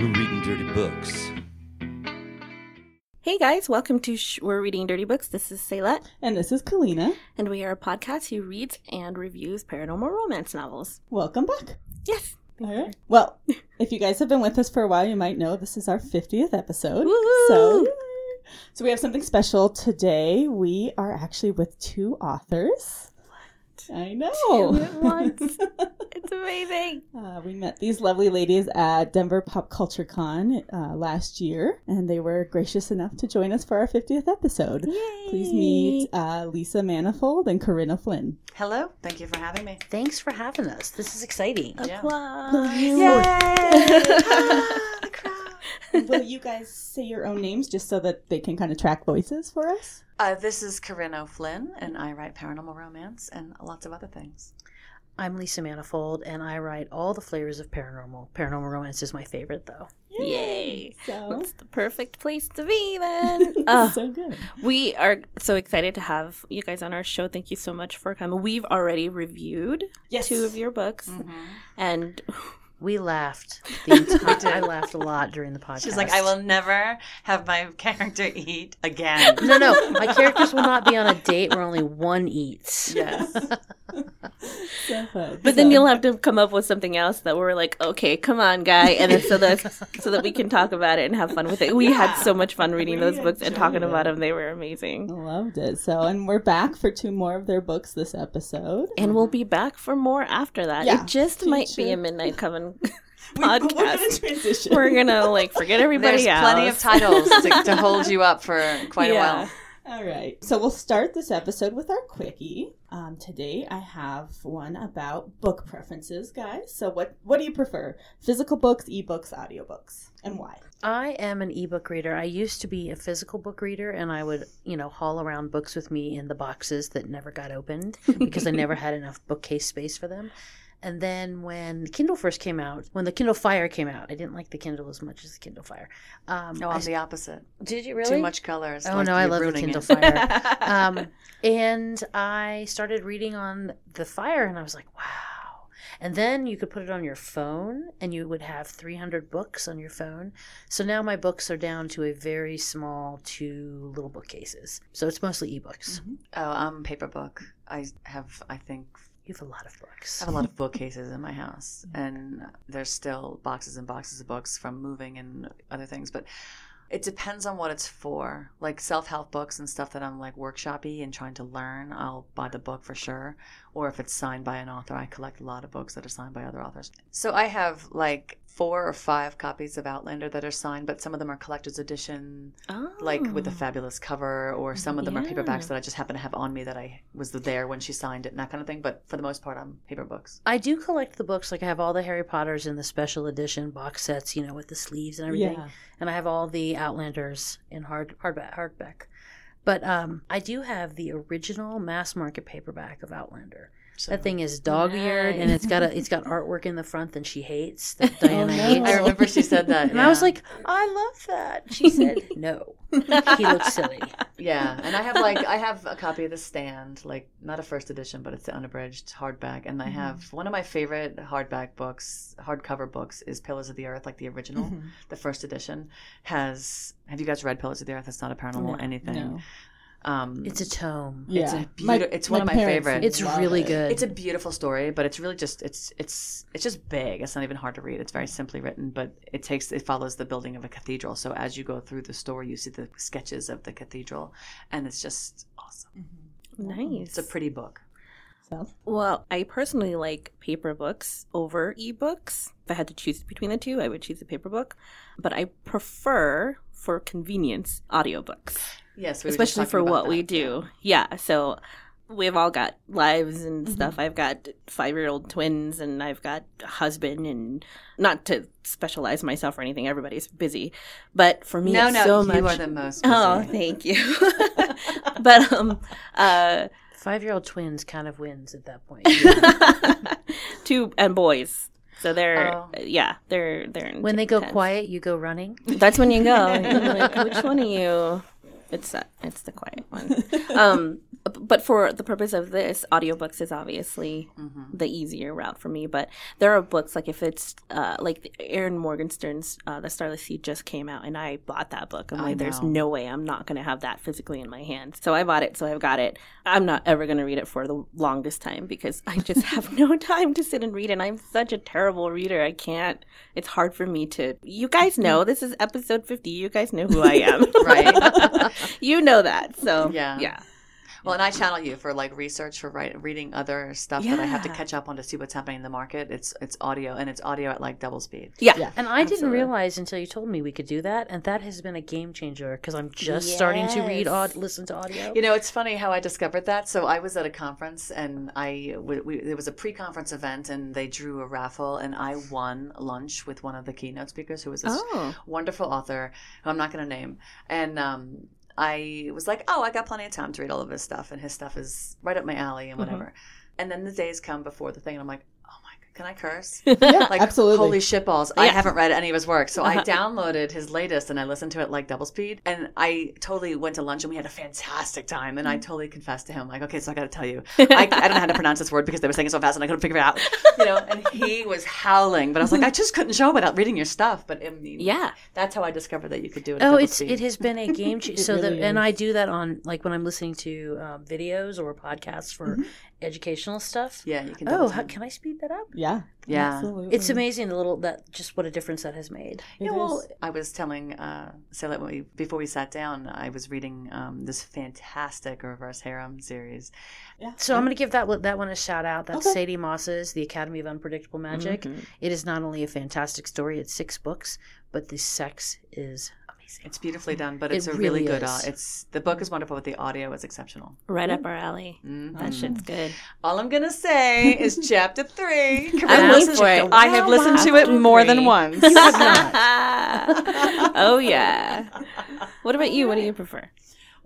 We're reading dirty books. Hey guys, welcome to Sh- We're Reading Dirty Books. This is Saylet, And this is Kalina. and we are a podcast who reads and reviews paranormal romance novels. Welcome back. Yes. All right. Well, if you guys have been with us for a while, you might know this is our 50th episode. Woohoo! So, so we have something special today. We are actually with two authors. I know. Two at once. It's amazing. Uh, we met these lovely ladies at Denver Pop Culture Con uh, last year, and they were gracious enough to join us for our 50th episode. Yay. Please meet uh, Lisa Manifold and Corinne O'Flynn. Hello, thank you for having me. Thanks for having us. This is exciting. Applause. the crowd. Will you guys say your own names just so that they can kind of track voices for us? Uh, this is Corinne O'Flynn, and I write paranormal romance and lots of other things. I'm Lisa Manifold, and I write all the flavors of paranormal. Paranormal romance is my favorite, though. Yay. So, That's the perfect place to be then. Uh, so good. we are so excited to have you guys on our show. Thank you so much for coming. We've already reviewed Yes. two of your books, Mm-hmm. and We laughed. The entire, I laughed a lot during the podcast. She's like, I will never have my character eat again. No, no, my characters will not be on a date where only one eats. yes. So fun. But then you'll have to come up with something else that we're like, okay, come on, guy, and then so that so that we can talk about it and have fun with it. We had so much fun reading We those books and talking it. about them. They were amazing. Loved it. So, and we're back for two more of their books this episode. And we'll be back for more after that. Yeah, it just might be a midnight coven We- We're gonna podcast. transition. We're gonna like forget everybody There's else. plenty of titles to, to hold you up for quite Yeah. a while. All right. So we'll start this episode with our quickie. Um, today I have one about book preferences, guys. So what what do you prefer? Physical books, ebooks, audiobooks, and why? I am an ebook reader. I used to be a physical book reader, and I would, you know, haul around books with me in the boxes that never got opened because I never had enough bookcase space for them. And then when Kindle first came out, when the Kindle Fire came out, I didn't like the Kindle as much as the Kindle Fire. Um, No, I I'm the opposite. Did you really? Too much colors. Oh like no, I love the Kindle it. Fire. um, and I started reading on the Fire, and I was like, wow. And then you could put it on your phone, and you would have 300 books on your phone. So now my books are down to a very small two little bookcases. So it's mostly ebooks. Oh, I'm paper book. I have, I think, You have a lot of books. I have a lot of bookcases in my house, and there's still boxes and boxes of books from moving and other things. But it depends on what it's for. Like self help books and stuff that I'm like workshoppy and trying to learn, I'll buy the book for sure. Or if it's signed by an author, I collect a lot of books that are signed by other authors. So I have like four or five copies of Outlander that are signed, but some of them are collector's edition, oh. like with a fabulous cover, or some of them are paperbacks that I just happen to have on me that I was there when she signed it and that kind of thing. But for the most part, I'm paper books. I do collect the books. Like I have all the Harry Potters in the special edition box sets, you know, with the sleeves and everything. Yeah. and I have all the Outlanders in hard hardback. hardback. But um, I do have the original mass market paperback of Outlander. So- That thing is dog-eared, and it's got a it's got artwork in the front that she hates. That Diana no. hates. I remember she said that. And I was like, I love that. She said, No, he looks silly. yeah, and I have like I have a copy of The Stand, like not a first edition, but it's the unabridged hardback, and I Mm-hmm. have one of my favorite hardback books, hardcover books, is Pillars of the Earth, like the original, Mhm. the first edition. Has have you guys read Pillars of the Earth? It's not a paranormal No, anything. No. Um, It's a tome. Yeah. It's a My- beauti- it's one my of my parents favorite. It's really it. good. It's a beautiful story, but it's really just it's it's it's just big. It's not even hard to read. It's very simply written, but it takes it follows the building of a cathedral. So as you go through the story, you see the sketches of the cathedral, and it's just awesome. nice. It's a pretty book. So, Well, I personally like paper books over ebooks. If I had to choose between the two, I would choose a paper book. But I prefer, for convenience, audiobooks, Yes, we were just especially for about what we do. Yeah. So we've all got lives and Mm-hmm. stuff. I've got five year old twins and I've got a husband, and not to specialize myself or anything, everybody's busy. But for me, No, it's no, so you much. are the most. Oh, thank you. but um, uh, Five year old twins kind of wins at that point. two and boys. So they're Oh. yeah, they're they're when they go tents. quiet, you go running. That's when you go. Like, which one are you? It's that. It's the quiet one. Um, but for the purpose of this, audiobooks is obviously Mm-hmm. the easier route for me. But there are books like if it's uh, like Erin Morgenstern's uh, The Starless Sea just came out, and I bought that book. I'm I like, there's no way I'm not going to have that physically in my hands. So I bought it. So I've got it. I'm not ever going to read it for the longest time because I just have no time to sit and read, and I'm such a terrible reader. I can't. It's hard for me to. You guys know this is episode 50. You guys know who I am, Right. you know that. So Yeah. yeah. Well, and I channel you for like research for write, reading other stuff that I have to catch up on to see what's happening in the market. It's it's audio and it's audio at like double speed. Yeah. Yeah. And I didn't realize until you told me we could do that, and that has been a game changer because I'm just starting to read, aud- listen to audio. You know, it's funny how I discovered that. So I was at a conference and I we, we, there was a pre-conference event and they drew a raffle and I won lunch with one of the keynote speakers who was this Oh. wonderful author who I'm not going to name. And um, I was like, oh, I got plenty of time to read all of his stuff, and his stuff is right up my alley and mm-hmm. whatever. And then the days come before the thing, and I'm like, can I curse? Yeah, Like, absolutely. holy shitballs. I haven't read any of his work. So I Uh-huh. downloaded his latest and I listened to it like double speed. And I totally went to lunch and we had a fantastic time. And I Mm. totally confessed to him, like, okay, so I got to tell you, I, I don't know how to pronounce this word because they were saying it so fast and I couldn't figure it out. You know, and he was howling. But I was like, I just couldn't show without reading your stuff. But I mean, Yeah. that's how I discovered that you could do it. Oh, double it's speed. it has been a game changer. So really that, and. I do that on like when I'm listening to um, videos or podcasts for Mhm. educational stuff. Yeah, you can. Oh, double how, can I speed that up? Yeah. Yeah. Absolutely. It's amazing the little that just what a difference that has made. It Yeah, well. I was telling uh, Sarah when we, before we sat down, I was reading um, this fantastic reverse harem series. Yeah. So I'm going to give that one- that one a shout out. That's Okay. Sadie Moss's The Academy of Unpredictable Magic. Mhm. It is not only a fantastic story; it's six books, but the sex is amazing. It's beautifully done, but It it's a really really, good. Uh, it's the book is wonderful, but the audio is exceptional. Right up our alley. Mhm. That shit's good. All I'm gonna say is chapter three. I'm Corinne waiting listens- for it. I have listened to it Chapter more than once. oh yeah. What about you? What do you prefer?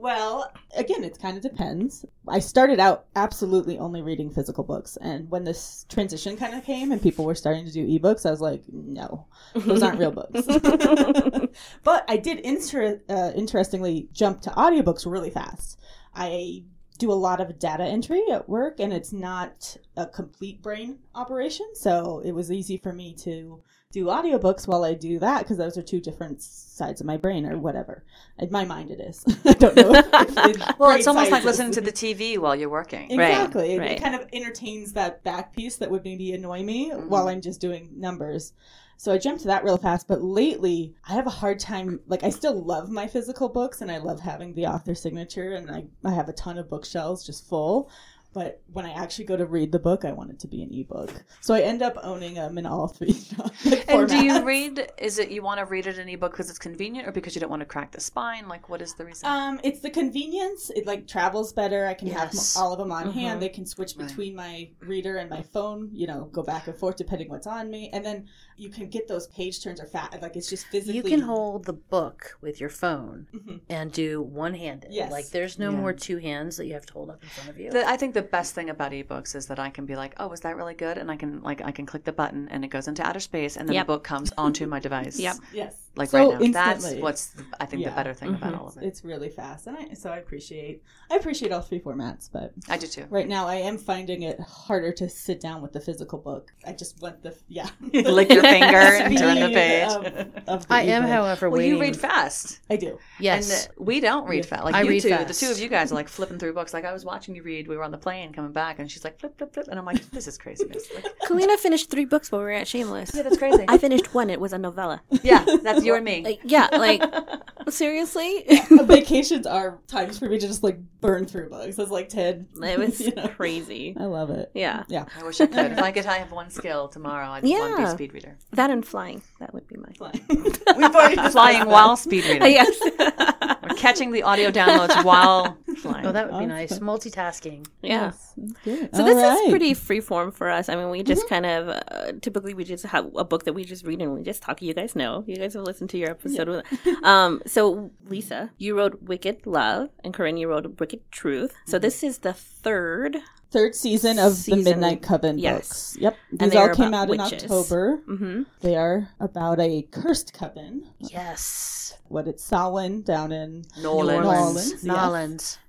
Well, again, it kind of depends. I started out absolutely only reading physical books, and when this transition kind of came and people were starting to do ebooks, I was like, no, those aren't real books. but I did inter- uh, interestingly jump to audiobooks really fast. I do a lot of data entry at work, and it's not a complete brain operation, so it was easy for me to do audiobooks while I do that because those are two different sides of my brain or whatever. In my mind, it is. I don't know. Well, it's almost like listening to the TV while you're working. Right, Exactly. It- right. It kind of entertains that back piece that would maybe annoy me Mhm. while I'm just doing numbers. So I jumped to that real fast, but lately I have a hard time. Like, I still love my physical books and I love having the author signature, and I, I have a ton of bookshelves just full. But when I actually go to read the book, I want it to be an ebook. So I end up owning them in all three. like, And do you read? Is it you want to read it in ebook because it's convenient, or because you don't want to crack the spine? Like, what is the reason? Um, it's the convenience. It like travels better. I can Yes. have all of them on Mhm. hand. They can switch Right. between my reader and my phone. You know, go back and forth depending what's on me. And then you can get those page turns are fat. Like it's just physically. You can hold the book with your phone Mhm. and do one handed. Yes. Like there's no Yeah. more two hands that you have to hold up in front of you. The, I think the best thing about ebooks is that I can be like, "Oh, is that really good?" And I can like I can click the button and it goes into outer space, and then Yep. the book comes onto my device. Yep. Yes. Like So right now, that's instantly. what's I think Yeah. the better thing about Mhm. all of it. It's really fast, and I so I appreciate I appreciate all three formats. But I do too. right now, I am finding it harder to sit down with the physical book. I just want the yeah. Lick your finger and turn the page. Of, of the I am, however, well, waiting. you read fast, I do. Yes. and uh, we don't read fast. Like I you read two, fast. the two of you guys are like flipping through books. Like I was watching you read. We were on the plane coming back, and she's like flip, flip, flip, and I'm like, this is craziness. Like, Kalina finished three books while we were at Shameless. yeah, that's crazy. I finished one. It was a novella. yeah, that's you and me. Like, yeah, like seriously, Vacations are times for me to just like burn through books. It's like ten. it was you know? crazy. I love it. Yeah, Yeah. I wish I could. If I could I have one skill tomorrow, I'd want to be a speed reader. that and flying. That would be mine. We've already Flying while speed reading. yes. Or catching the audio downloads while flying. oh, that would be Awesome. nice. Multitasking. yeah. Yes. So All this right. is pretty free form for us. I mean, we just kind of uh, typically we just have a book that we just read and we just talk. You guys know. You guys have listened to your episode. With, um, so Lisa, you wrote Wicked Love, and Corinne, you wrote Wicked Truth. So this is the third third season of Season- the Midnight Coven yes. books. Yep, these they all came about out in. October. Mm-hmm. They are about a cursed coven. Yes. What it's Samhain down in Nolan. New Orleans. yeah.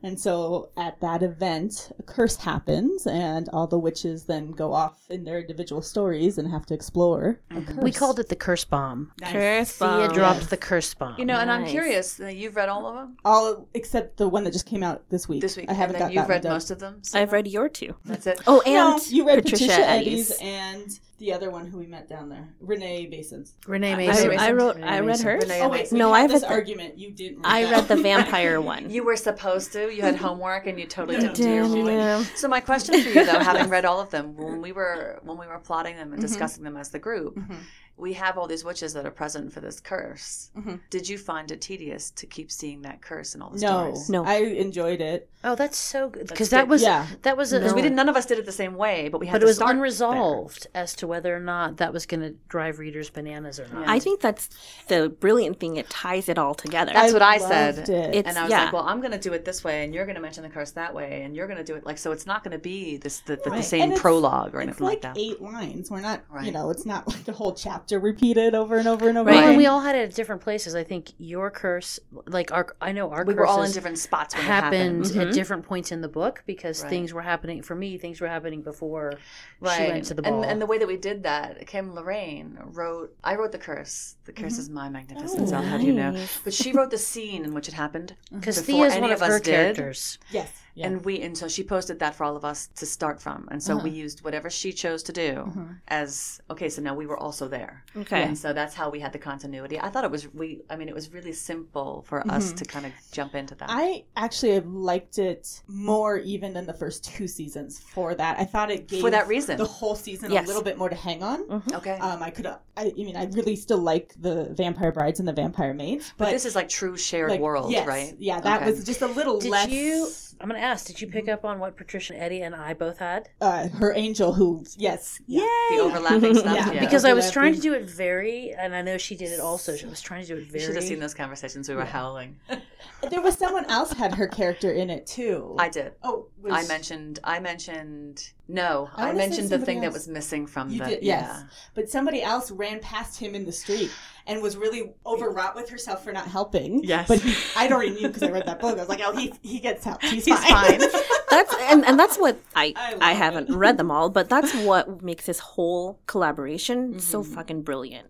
Nolans. And so at that event, a curse happens, and all the witches then go off in their individual stories and have to explore. Mm-hmm. curse. We called it the curse bomb. Curse Thea bomb. dropped the curse bomb. You know, and I'm curious. uh, You've read all of them all except the one that just came out this week. this week. I haven't and then got you've that read one done. most of them. so I've read your two. That's it. Oh, and no, you read Patricia, Patricia, Eddy's. Eddy's and the other one who we met down there, Renee Basins. Renee I, Mason. I wrote. Renee I read Mason. hers. Renee Oh wait, we No, I've this read the- argument. You didn't. Read I that. read the vampire one. You were supposed to. You had homework, and you totally didn't do your homework. yeah. So my question for you, though, having read all of them, when we were when we were plotting them and Mhm. discussing them as the group, Mhm. We have all these witches that are present for this curse. Mhm. Did you find it tedious to keep seeing that curse in all the No, stories? No. I enjoyed it. Oh, that's so good. Because that was Yeah. that was a, Because we didn't. None of us did it the same way, but we had but to it was start there. unresolved as to whether or not that was going to drive readers bananas or not. I think that's the brilliant thing. It ties it all together. That's what I said. It. It's- and I was yeah. like, well, I'm going to do it this way, and you're going to mention the curse that way, and you're going to do it like so. It's not going to be this the, the, the same prologue or anything like, that." It's like, that. eight lines. We're not, Right. you know, it's not like a whole chapter repeated over and over and over. Right. Well, again. and we all had it at different places. I think your curse, like our, I know our we were all in different spots when happened it happened. at Mhm. different points in the book because Right. things were happening for me. Things were happening before Right. she went to the ball. And, and the way that we did that, Kim Lorraine wrote, I wrote the curse. The curse is my magnificence, Oh, I'll have you know. But she wrote the scene in which it happened. because Thea is one of, of us her did. characters. yes, And we and so she posted that for all of us to start from. And so we Uh-huh. used whatever she chose to do Mhm. as okay, so now we were also there. Okay. And so that's how we had the continuity. I thought it was we I mean it was really simple for us Mhm. to kind of jump into that. I actually have liked it more even than the first two seasons for that. I thought it gave for that reason. the whole season Yes. a little bit more to hang on. Mhm. okay. Um, I could, I, I mean, I really still like the Vampire Brides and the Vampire Mates, but, but, this is like true shared like, world, yes, right? Yeah, that Okay. was just a little Did less. you? I'm going to ask. Did you pick up on what Patricia and Eddie and I both had? uh, her angel, who yes, yeah. the overlapping stuff. Yeah. Yeah. Because I was trying to do it very, and I know she did it also. She was trying to do it you very. should have seen those conversations. We were Yeah. howling. There was someone else had her character in it too. I did. oh, was, I mentioned. I mentioned. No, I I, mentioned the somebody thing that was missing from You the. did, yes. Yeah. but somebody else ran past him in the street and was really overwrought with herself for not helping. Yes. but he, I'd already knew because I read that book. I was like, oh, he he gets help. He's, He's fine. fine. that's and, and that's what I I I, haven't it. read them all, but that's what makes this whole collaboration so Mhm. fucking brilliant.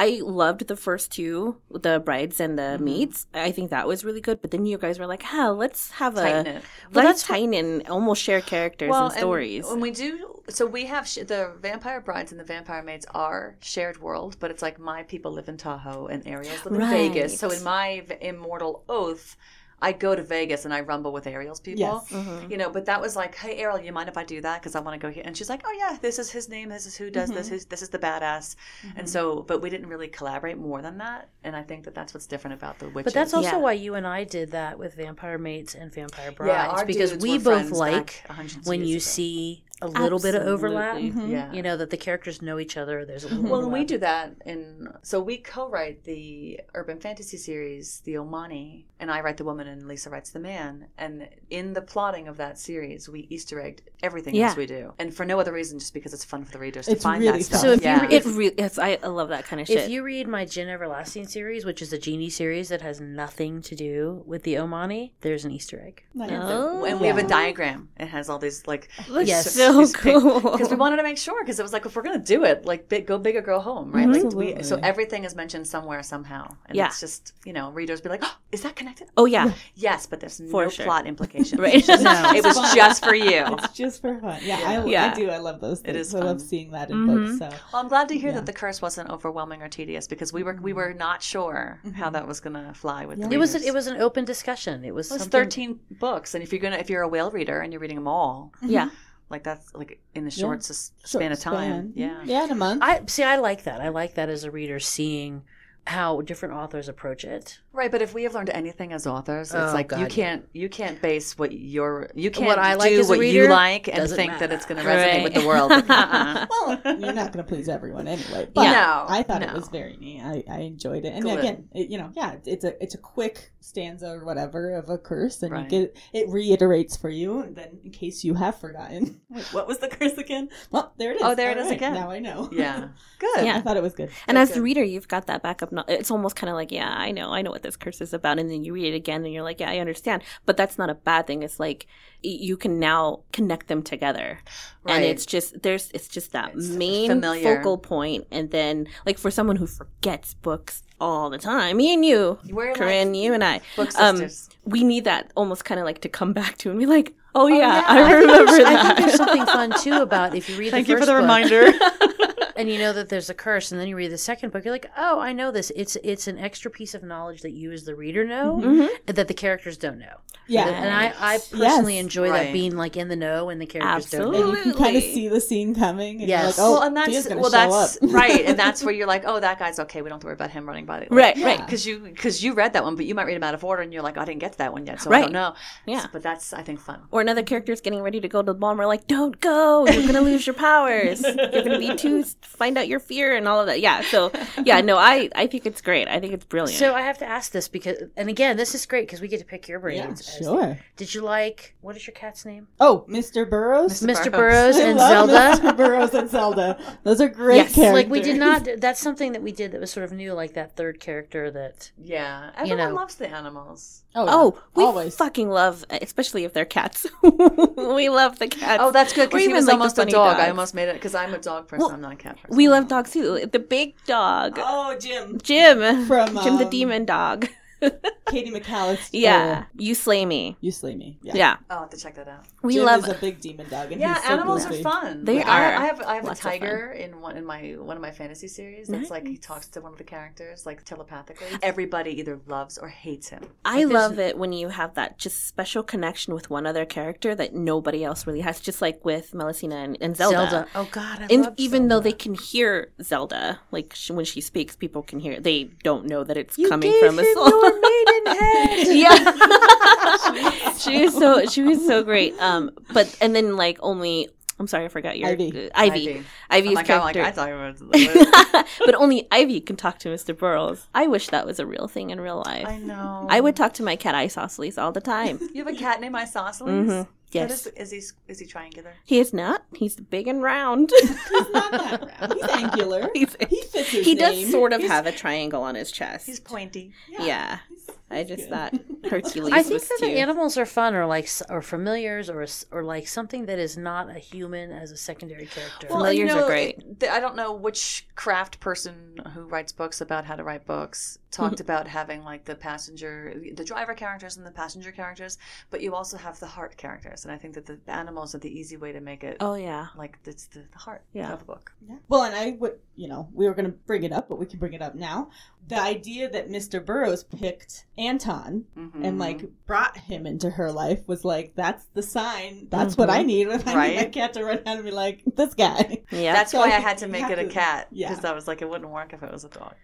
I loved the first two, the brides and the Mhm. mates. I think that was really good. But then you guys were like, "Hell, let's have Tighten a it. Well, let's what- tighten and almost share characters and stories." when we do, so we have sh- the Vampire Brides and the Vampire Mates are shared world, but it's like my people live in Tahoe and Ariel's live in Right. Vegas. So in my v- immortal oath, I go to Vegas and I rumble with Ariel's people. Yes. Mhm. You know, but that was like, hey, Ariel, you mind if I do that? Because I want to go here. And she's like, oh, yeah, this is his name. This is who does this. Mhm. Who's, this is the badass. Mm-hmm. And so, but we didn't really collaborate more than that. And I think that that's what's different about the witches. But that's also Yeah. why you and I did that with Vampire Mates and Vampire Brides yeah, our because dudes we were both like when you ago. see a little bit of overlap. Absolutely. Mhm. Yeah. You know that the characters know each other. There's a little. Well, and we do that in so we co-write the urban fantasy series, the Aumahnee, and I write the woman and Lisa writes the man. And in the plotting of that series, we Easter egged everything Yeah. else we do, and for no other reason, just because it's fun for the readers to find really that stuff. So if you yeah. re- It really, yes, I, I love that kind of shit. If you read my Jin Everlasting series, which is a genie series that has nothing to do with the Aumahnee, there's an Easter egg. Nice. Oh. and we have a diagram. It has all these like Yes. so cool. because we wanted to make sure because it was like if we're gonna do it, like big, go big or go home, right? Like we, so everything is mentioned somewhere somehow, and Yeah. it's just you know readers be like, oh, is that connected? oh yeah, Yes, but there's For no sure. plot implications. Right. Just- No. it was just for you. It's just for fun. Yeah, I, Yeah. I do. I love those. It Things. is I love seeing that in Mhm. books. So Well, I'm glad to hear Yeah. that the curse wasn't overwhelming or tedious because we were we were not sure how Mhm. that was gonna fly with Yeah. the It was readers. it was an open discussion. It was Well, it's something- 13 books, and if you're gonna if you're a whale reader and you're reading them all, yeah. Like that's like in a short s- short span of time. span. Yeah. yeah, in a month. I see. I like that. I like that as a reader, seeing how different authors approach it. Right, but if we have learned anything as authors, it's Oh, like you can't you can't base what your you can't What I like do as a what you like and doesn't think that it's going to resonate Right. with the world. Uh-uh. well, you're not going to please everyone anyway. But No, I thought it was very neat. I, I enjoyed it, and Good. again, it, you know, yeah, it's a it's a quick stanza or whatever of a curse, and Right. you get it reiterates for you. And then, in case you have forgotten, Wait, what was the curse again? Well, there it is. Oh, there it All is again. Now I know. Yeah, good. Yeah. I thought it was good. And Good, as the reader, you've got that backup. No- it's almost kind of like, yeah, I know, I know what this curse is about, and then you read it again, and you're like, yeah, I understand. But that's not a bad thing. It's like you can now connect them together, and it's just there's it's just that It's main familiar. focal point, and then like for someone who forgets books all the time, me and you, We're Corinne, like you and I, book um, we need that almost kind of like to come back to and be like, oh yeah, yeah, I I remember I that. think there's something fun too about if you read Thank the you for the book reminder. and you know that there's a curse, and then you read the second book, you're like, oh, I know this. It's it's an extra piece of knowledge that you as the reader know Mhm. that the characters don't know. Yeah, And I, I personally Yes. enjoy Right. that being like in the know and the characters don't know. and you can kind of see the scene coming. And Yes. Like, oh, well, and that's well, that's right, and that's where you're like, oh, that guy's okay. We don't have to worry about him running by the Right, Yeah. right. because you because you read that one, but you might read them out of order, and you're like, I didn't get to that one yet, so I don't know. Yeah. So- but that's I think fun. or another character's getting ready to go to the ball and we're like don't go you're gonna lose your powers you're gonna be too find out your fear and all of that yeah so yeah no i i think it's great i think it's brilliant So I have to ask this because, and again, this is great because we get to pick your brains. as- sure. Did you like what is your cat's name? Oh, Mr. Burrows. Mr. Mr. Burrows. Burrows I and love Zelda. Mr. Burrows and Zelda. Those are great Yes. characters. Like we did not. That's something that we did that was sort of new, like that third character that. Yeah, You everyone know. loves the animals. Oh, yeah. oh we always. fucking love especially if they're cats we love the cats Oh, that's good because he was like, almost a funny dog. I almost made it because I'm a dog person. Well, I'm not a cat person. we love dogs too the big dog Oh, Jim. jim From, jim the um, demon dog Katie MacAlister. yeah you slay me You slay me. Yeah. yeah, Oh, I'll have to check that out. we Jim love is a big demon dog. And Yeah, he's so animals goofy. are fun. They Like, are. I have I have Lots a tiger in one in my one of my fantasy series. That's like he talks to one of the characters like telepathically. Everybody either loves or hates him. I there's- love it when you have that just special connection with one other character that nobody else really has, just like with Melusina and, and Zelda. Oh God, I And love even though they can hear Zelda, like sh when she speaks, people can hear. They don't know that it's You coming gave from a soul. Your maiden yeah, she was so she was so great. Um, but and then like only I'm sorry, I forgot your Ivy. uh, Ivy. I'm Ivy's like, I'm like, character. I thought it but only Ivy can talk to Mr. Burrows. I wish that was a real thing in real life. I know. I would talk to my cat Isosceles all the time. You have a cat named Isosceles. Mhm. What Yes. is, is he is he triangular? He is not. He's big and round. He's not that round. He's angular. He's- he fits his he does sort of He's- have a triangle on his chest. He's pointy. yeah. he's- I just good. thought Hercules I think was that too. the animals are fun, or like, or familiars, or or like something that is not a human as a secondary character. Well, Familiars are great. it- I don't know which craft person who writes books about how to write books talked about having like the passenger, the driver characters and the passenger characters, but you also have the heart characters, and I think that the animals are the easy way to make it oh yeah. like it's the, the heart Yeah. of a book. Yeah. Well, and I would, you know, we were going to bring it up, but we can bring it up now. The idea that Mr. Burroughs picked Anton Mhm. and like brought him into her life was like, that's the sign. That's what I need if I need my cat to run out and be like, this guy. Yeah. That's So why I I had to make it a to- cat yeah. because I was like, it wouldn't work if it was a dog.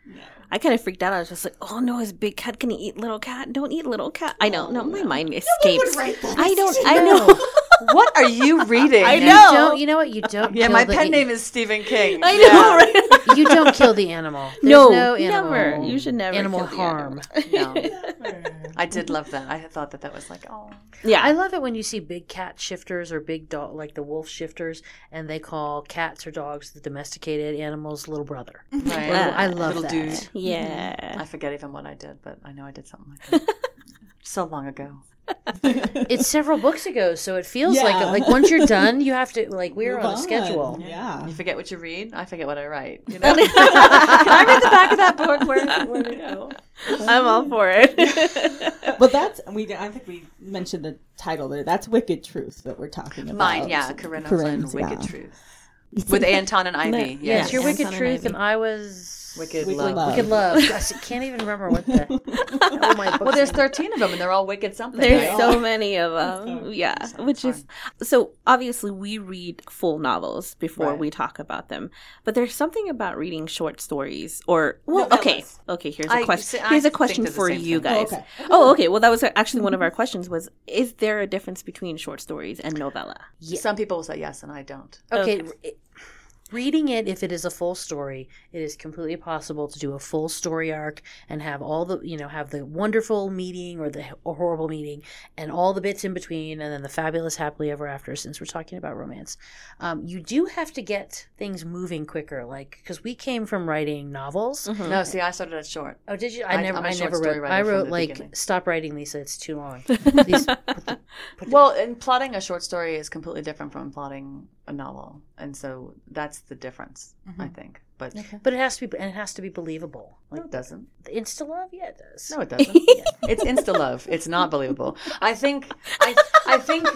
I kind of freaked out. I was just like, "Oh no, is big cat gonna eat little cat? Don't eat little cat." I know. Oh, No, my no. mind would escapes. write that. I don't. I know. bad. what are you reading? I You know. don't. You know what? You don't. Yeah, kill my the, pen name is Stephen King. I Yeah. know, right? You don't kill the animal. There's no, no animal, never. You should never animal kill the harm. animal. No. I did love that. I thought that that was like, oh, yeah, I love it when you see big cat shifters or big dog, like the wolf shifters, and they call cats or dogs the domesticated animal's little brother. right. Yeah. I love Little that. dude. yeah. I forget even what I did, but I know I did something like that. so long ago. It's several books ago, so it feels like Yeah. like once you're done, you have to like we're Move on a schedule. Yeah. You forget what you read. I forget what I write. You know? Can I read the back of that book? Where where to go? I'm all for it. Well, that's we. I think we mentioned the title there. That's Wicked Truth that we're talking about. Mine, yeah, Corinne O'Flynn, Wicked yeah. Truth. with Anton and Ivy. Yeah. Yeah, Yes, your Anton Wicked and Truth, Ivy. and I was Wicked, Wicked Love. Love. Wicked Love. Gosh, I can't even remember what the. all my books Well, there's 13 of them, and they're all wicked something. There's right? so many of them. fun. Yeah, It's fun, which it's is so obviously we read full novels before Right. we talk about them. But there's something about reading short stories or well, okay. Novellas. Okay, here's a I- question. see, I Here's a question for you thing. Oh, guys. okay. Oh, okay. Well, that was actually one of our mm-hmm. questions was is there a difference between short stories and novella? Yeah. Some people will say yes, and I don't. Okay. Okay. It- reading it, if it is a full story, it is completely possible to do a full story arc and have all the, you know, have the wonderful meeting or the h- horrible meeting and all the bits in between and then the fabulous happily ever after, since we're talking about romance. Um, you do have to get things moving quicker, like, because we came from writing novels. Mhm. No, see, I started at short. Oh, did you? I, I- never. I'm a I short never story wrote. I wrote like, beginning. stop writing, Lisa. It's too long. These- put the- put the- Well, and plotting a short story is completely different from plotting a novel, and so that's the difference, I think. But Okay. but it has to be, and it has to be believable. no, it doesn't. Insta love, yeah, it does. No, it doesn't. it's insta love. It's not believable. I think. I, I think.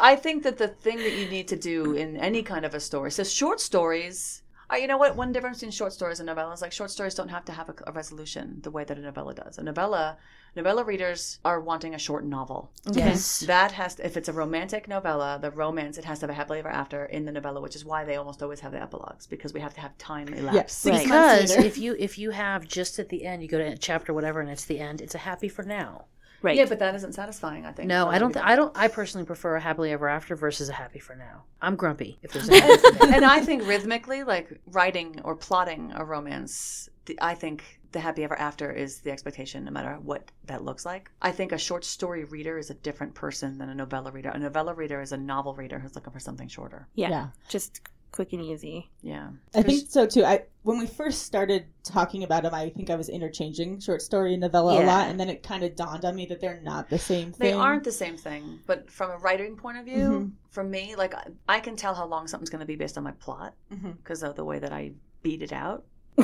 I think that the thing that you need to do in any kind of a story. So short stories. Uh, you know what? One difference between short stories and novellas, like short stories, don't have to have a, a resolution the way that a novella does. A novella, novella readers are wanting a short novel. Yes. That has, if it's a romantic novella, the romance it has to have a happily ever after in the novella, which is why they almost always have the epilogues because we have to have time elapse. Yes. Six Right. Because if you if you have just at the end, you go to chapter whatever, and it's the end. It's a happy for now. Right. Yeah, but that isn't satisfying. I think. No, I don't. Th- I don't. I personally prefer a happily ever after versus a happy for now. I'm grumpy if there's a happy for now. and I think rhythmically, like writing or plotting a romance, the, I think the happy ever after is the expectation, no matter what that looks like. I think a short story reader is a different person than a novella reader. A novella reader is a novel reader who's looking for something shorter. yeah. Yeah. Just quick and easy. Yeah. I think so too. I when we first started talking about them, I think I was interchanging short story and novella a lot, and then it kind of dawned on me that they're not the same thing. They aren't the same thing, but from a writing point of view, Mhm. for me, like I- I can tell how long something's going to be based on my plot because of the way that I beat it out.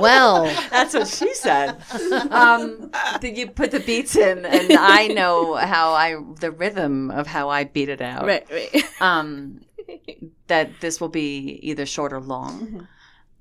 well, That's what she said. Um, you put the beats in, and I know how I the rhythm of how I beat it out. right, right. Um, that this will be either short or long, Mhm.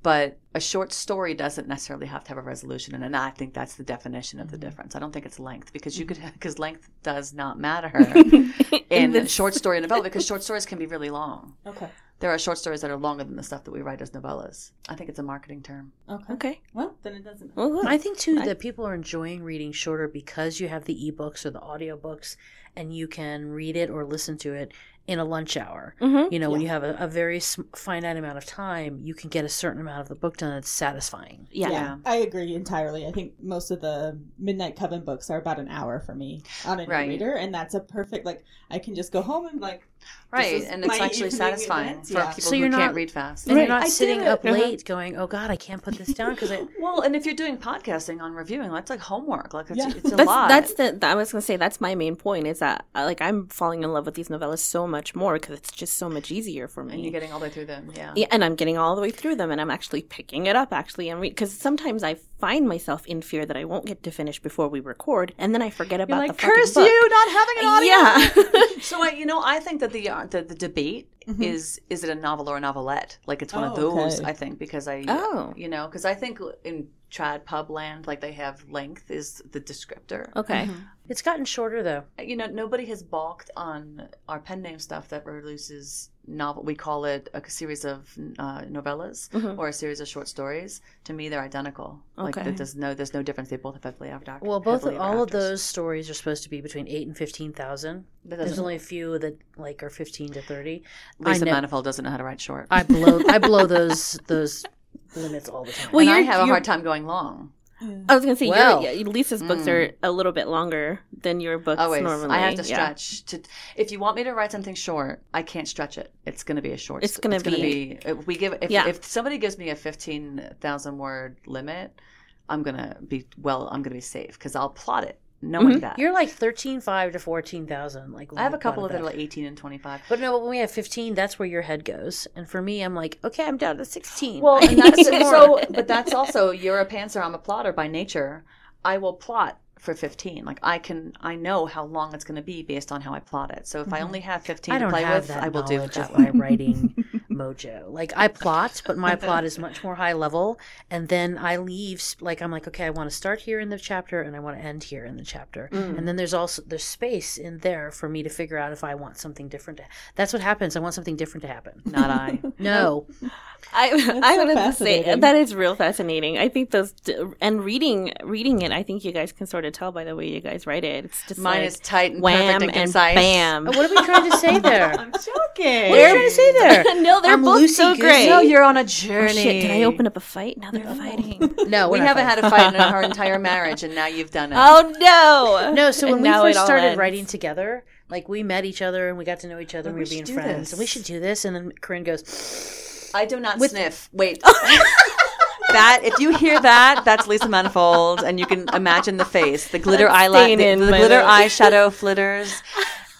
but a short story doesn't necessarily have to have a resolution, and I think that's the definition of the difference. I don't think it's length because you could because length does not matter in the- short story and novella because short stories can be really long. Okay. There are short stories that are longer than the stuff that we write as novellas. I think it's a marketing term. Okay. Okay. Well, then it doesn't. Well. I think too I- that people are enjoying reading shorter because you have the ebooks or the audiobooks, and you can read it or listen to it in a lunch hour. Mhm. You know, when you have a, a very sm- finite amount of time, you can get a certain amount of the book done. It's satisfying. Yeah. Yeah. I agree entirely. I think most of the Midnight Coven books are about an hour for me on a Right. reader, and that's a perfect like I can just go home and like Right, and it's actually satisfying event, for yeah. people So who you're can't not- read fast. And Right. you're not I sitting did. up Uh-huh. late going, "Oh God, I can't put this down" because I. Well, and if you're doing podcasting on reviewing, that's like homework. Like it's, Yeah. it's a that's lot. that's the I was gonna say that's my main point is that uh, like I'm falling in love with these novellas so much more because it's just so much easier for me. and you're getting all the way through them. Yeah. yeah, and I'm getting all the way through them, and I'm actually picking it up actually, and because sometimes I find myself in fear that I won't get to finish before we record, and then I forget You're about like, the fucking curse book. you not having an audio. Yeah. so I, you know, I think that the uh, the, the debate Mhm. is is it a novel or a novelette? Like it's one of Oh, those. okay. I think because I, Oh. you know, because I think in trad pub land, like they have length is the descriptor. okay. It's gotten shorter though. You know, nobody has balked on our pen name stuff that releases novel. We call it a series of uh, novellas Mhm. or a series of short stories. To me, they're identical. Like Okay. there's no there's no difference. They both effectively have happily ever after. Well, both happily ever all of those stories are supposed to be between eight and fifteen thousand. That There's only a few that like are fifteen to thirty. Lisa I ne- Manifold doesn't know how to write short. I blow I blow those those limits all the time. Well, I you're- have a hard time going long. I was gonna say Well. your, yeah, Lisa's books Mm. are a little bit longer than your books Always, normally. I have to Yeah. stretch. To if you want me to write something short, I can't stretch it. It's going to be a short. It's gonna be. If we give if, Yeah. if somebody gives me a fifteen thousand word limit, I'm gonna be well. I'm gonna be safe because I'll plot it knowing Mhm. that. You're like thirteen five to fourteen thousand. Like I have a couple of it that are like eighteen and twenty five. But no, when we have fifteen, that's where your head goes. And for me, I'm like, okay, I'm down to sixteen. Well, and that's so. But that's also you're a pantser. I'm a plotter by nature. I will plot for 15. Like I can, I know how long it's going to be based on how I plot it. So if I only have 15 Mm-hmm. I to play with, I will do it knowledge that way. writing mojo. Like I plot, but my plot is much more high level, and then I leave. Like I'm like, okay, I want to start here in the chapter, and I want to end here in the chapter, Mm. and then there's also there's space in there for me to figure out if I want something different. To, that's what happens. I want something different to happen. Not I. No, I I so wanted to say that is real fascinating. I think those and reading reading it, I think you guys can sort of tell by the way you guys write it. It's just Mine like is tight and wham perfect and and concise. bam. what are we trying to say there? I'm joking. What are you trying to say there? no, they're I'm both so great. No, you're on a Oh, journey. shit, did I open up a fight? Now they're fighting. No, We haven't fighting. had a fight in our entire marriage, and now you've done it. oh no. No, so And when we first started ends. writing together, like we met each other and we got to know each other and we we were being friends. this. And we should do this. And then Corinne goes, I do not With- sniff. Wait. That if you hear that, that's Lisa Manifold, and you can imagine the face, the glitter eyeliner, the, the glitter nose. eyeshadow flitters,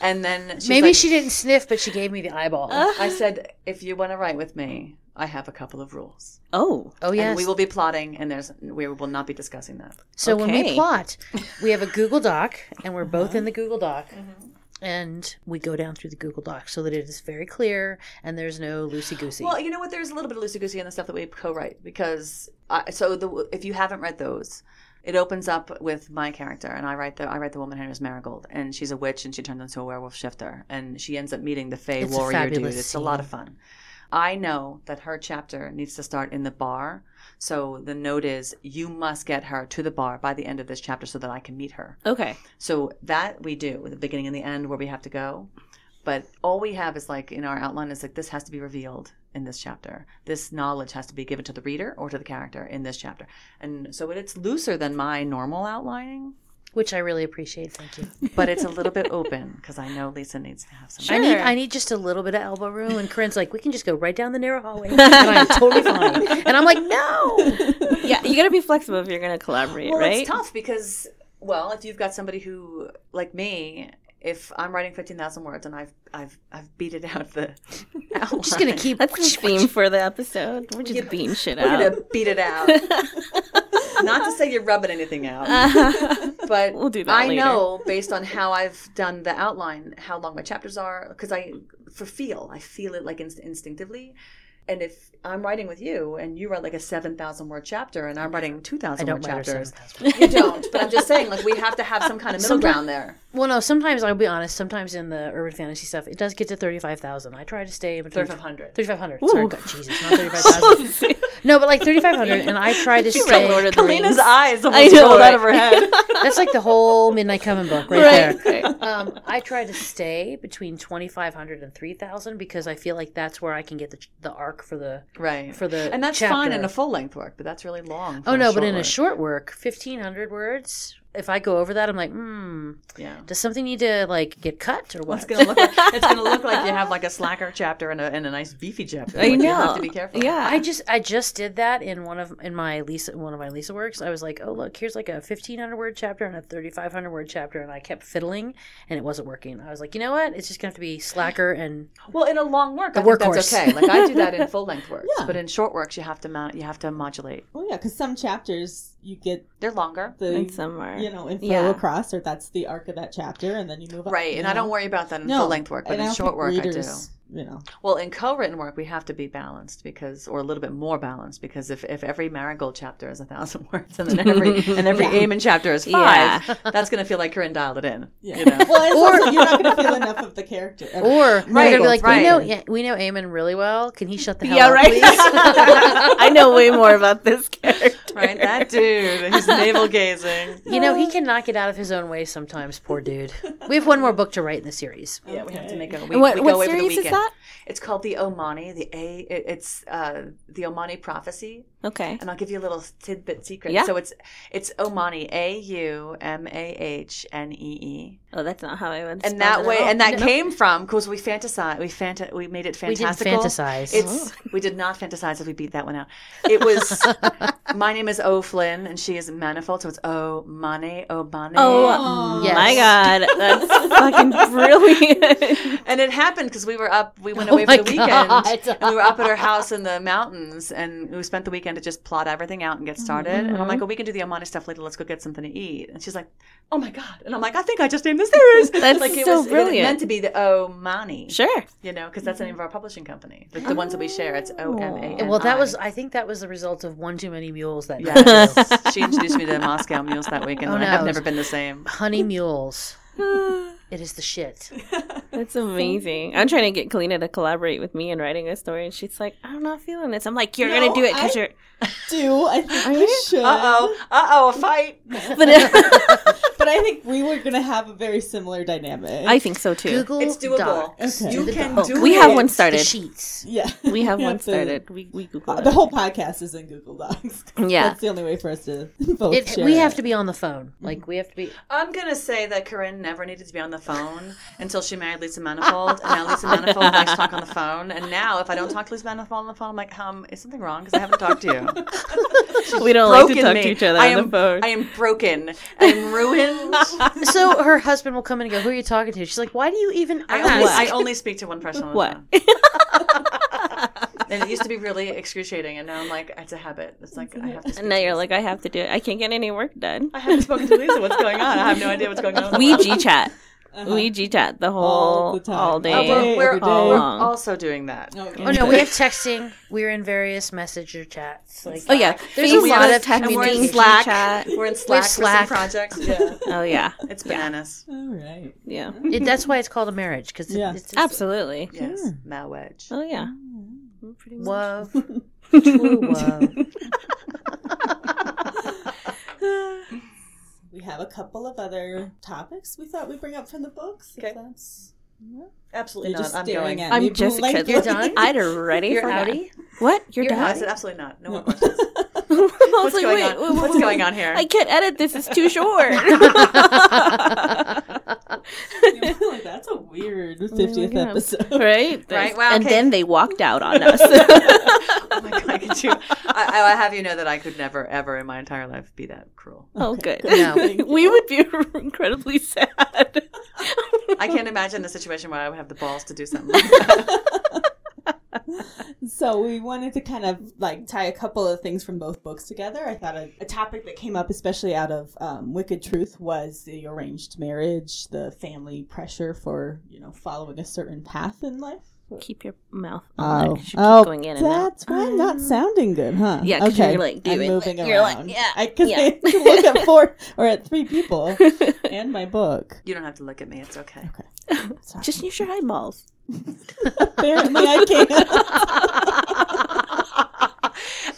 and then she's maybe like- she didn't sniff, but she gave me the eyeball. I said, if you want to write with me, I have a couple of rules, Oh. oh, yes. and we will be plotting, and there's we will not be discussing that. so when we plot, we have a Google Doc and we're both in the Google Doc. Mm-hmm. And we go down through the Google Doc so that it is very clear and there's no loosey goosey. Well, you know what? There's a little bit of loosey goosey in the stuff that we co-write because I, so the if you haven't read those, it opens up with my character, and I write the I write the woman her name is Marigold, and she's a witch, and she turns into a werewolf shifter, and she ends up meeting the Fey warrior dude. It's a lot of fun. I know that her chapter needs to start in the bar, so the note is you must get her to the bar by the end of this chapter so that I can meet her. Okay. So that we do with the beginning and the end where we have to go. But all we have is like in our outline is like this has to be revealed in this chapter. This knowledge has to be given to the reader or to the character in this chapter. And so it's looser than my normal outlining, which I really appreciate. Thank you. but it's a little bit open because I know Lisa needs to have some. Sure. I need I need just a little bit of elbow room. And Corinne's like, we can just go right down the narrow hallway, and I'm totally fine. And I'm like, no. Yeah, you gotta be flexible if you're gonna collaborate, Well, right? it's tough because, well, if you've got somebody who, like me, if I'm writing fifteen thousand words and I've I've I've beat it out the outline, Just gonna keep. That's the theme for the episode. We're just beating shit We're out. gonna beat it out. Not to say you're rubbing anything out, but We'll do that I later. know based on how I've done the outline how long my chapters are because I for feel I feel it like inst- instinctively. And if I'm writing with you and you write like a seven thousand word chapter and I'm writing two I thousand don't word chapters, 7,000. you don't. But I'm just saying like we have to have some kind of middle Sometime- ground there. Well, no. Sometimes I'll be honest. Sometimes in the urban fantasy stuff, it does get to thirty-five thousand. I try to stay between Thirty five hundred. thirty-five hundred. Ooh. Sorry, God, Jesus, not thirty-five thousand. no, but like thirty-five hundred, and I try to She stay. Lord of the Kalina's Rings. eyes I almost know, rolled right? out of her head. That's like the whole Midnight Coven book right, Right, there. right. Um, I try to stay between 2,500 and 3,000 because I feel like that's where I can get the, the arc for the right. for the and that's chapter. fine in a full length work, but that's really long. for Oh no, but short in a short work, 1,500 words. If I go over that, I'm like, hmm, yeah. does something need to like get cut or Well, what? it's gonna look like it's gonna look like you have like a slacker chapter and a, and a nice beefy chapter. I Like, know. You have to be careful. Yeah. I just I just did that in one of in my Lisa one of my Lisa works. I was like, oh look, here's like a fifteen hundred word chapter and a thirty five hundred word chapter, and I kept fiddling and it wasn't working. I was like, you know what? It's just gonna have to be slacker and Well, in a long work, The I think workhorse. that's okay. Like I do that in full length works, Yeah. but in short works, you have to mount, you have to modulate. Well, yeah, because some chapters you get They're longer, the And some are. you know info Yeah. across, or that's the arc of that chapter, and then you move up. right? you And I don't worry about that in No, full length work, but and in short think work, readers, You know, Well, in co-written work, we have to be balanced because, or a little bit more balanced, because if, if every Marigold chapter is a thousand words, and then every and every Yeah. Eamon chapter is five, Yeah. that's going to feel like Corinne dialed it in. yeah. You know? well, Or- also, you're not going to feel enough of the character. or they're Right, gonna be like, right. we know yeah, we know Eamon really well. Can he shut the hell Yeah, up, right. please? I know way more about this character. right? That dude, he's navel gazing. You know, he cannot get out of his own way sometimes, poor dude. We have one more book to write in the series. Yeah, we have to make a. We, And what we what go over the series is weekend. That? It's called the Aumahnee. The A. It, it's uh, the Aumahnee prophecy, Okay. and I'll give you a little tidbit secret. Yeah. So it's it's Aumahnee. A U M A H N E E. Oh, that's not how I would. And that it way, at all. and that came from because we fantasize. We fanta- We made it We didn't fantastical. fantasize. It's oh. we did not fantasize if we beat that one out. It was my name is O Flynn and she is manifold, so it's O Mane O Bane. Oh mm. Yes. my god, that's fucking brilliant. And it happened because we were up. We went Oh away my for the weekend, and we were up at her house in the mountains, and we spent the weekend weekend to just plot everything out and get mm-hmm, started. And I'm mm-hmm. like, oh, we can do the Aumahnee stuff later. Let's go get something to eat. And she's like, oh my God. And I'm like, I think I just named the series. That's like, it so was, It was meant to be the Aumahnee. Sure. You know, because that's the name of our publishing company. The, the ones that we share. It's oh. O M A N. Well, that was I think that was the result of one too many mules that night. Yes. she introduced me to Moscow mules that weekend. Oh, and I've never been the same. Honey mules. It is the shit. That's amazing. I'm trying to get Kalina to collaborate with me in writing a story, and she's like, "I'm not feeling this." I'm like, "You're No, gonna do it because you're." Do I think Are we should? Uh oh. Uh oh. A fight. But But I think we were gonna have a very similar dynamic. I think so too. Google It's doable. Docs. Okay. You can book. do we it. have one The started. sheets. yeah, We have one to- started. We we Google Uh, the whole podcast is in Google Docs. Yeah. that's the only way for us to both It, share we it. have to be on the phone. Like we have to be. I'm gonna say that Corinne never needed to be on the phone until she married Lisa Manifold, and now Lisa Manifold likes to talk on the phone. And now, if I don't talk to Lisa Manifold on the phone, I'm like, um, is something wrong? Because I haven't talked to you. we don't like to talk me. to each other I on am, the phone. I am broken. I am ruined. So her husband will come in and go, "Who are you talking to?" She's like, "Why do you even I only, I only speak to one person on What? And it used to be really excruciating, and now I'm like, it's a habit. It's like I have to. Speak and now to you're this. like, I have to do it. I can't get any work done. I haven't spoken to Lisa. What's going on? I have no idea what's going on. in the We. G chat. Uh-huh. We G chat the whole All the all Oh, day. Oh, we're, we're, every day. we're also doing that. Okay. Oh no, we have texting. We're in various messenger chats. Like, Oh yeah, There's a lot of texting, communication. Slack. Chat. We're in Slack, Slack. for some projects. Yeah, Oh yeah, it's bananas. All right. yeah, it, that's why it's called a marriage because Yeah. it's, it's absolutely. Yes, Sure. marriage. Oh yeah, pretty much. Whoa, true whoa. We have a couple of other topics we thought we'd bring up from the books. if Okay. that's Absolutely you're not. just I'm staring going. at me. I'm Jessica. blankly. You're done? I'd ready You're for that. outie. What? You're, You're done? I said absolutely not. No more I questions. What's like, going wait, on? wait, What's going on here? I can't edit this. It's too short. Like, that's a weird 50th God. episode. right? Right, wow, and okay. then they walked out on us. oh my god! Could you? I, I have you know that I could never, ever in my entire life be that cruel. oh, Okay, good. good. No. We would be incredibly sad. I can't imagine a situation where I would have the balls to do something like that. So we wanted to kind of like tie a couple of things from both books together. I thought a, a topic that came up, especially out of um, Wicked Truth, was the arranged marriage, the family pressure for you know following a certain path in life. Keep your mouth on Oh, that. 'cause keep oh, going in and out. that's why I'm not sounding good, huh? Yeah, 'cause you're, like, I'm doing- moving you're like, around. yeah, I, cause yeah. I can look at four or at three people and my book. You don't have to look at me. It's okay. Sorry. Just use your eyeballs. Apparently I can't.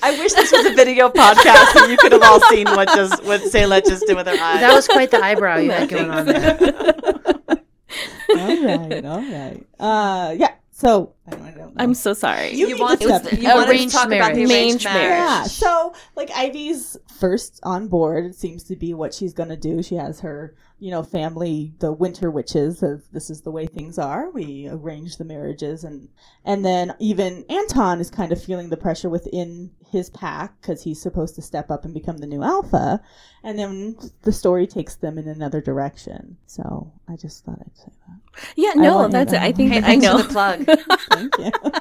I wish this was a video podcast and you could have all seen what just what Sayla just did with her eyes. That was quite the eyebrow you had going on there. all right, all right. Uh, yeah. So I don't, I don't know. I'm so sorry. You you want to step in. you wanted to Arranged talk about the marriage. arranged Arranged marriage. Yeah. So like Ivy's first on board it seems to be what she's gonna do. She has her, you know, family, the winter witches of this is the way things are. We arrange the marriages and and then even Anton is kind of feeling the pressure within his pack because he's supposed to step up and become the new alpha. And then the story takes them in another direction. So I just thought I'd say that. yeah, no, that's it. I think Hey, I know. the plug. Thank you.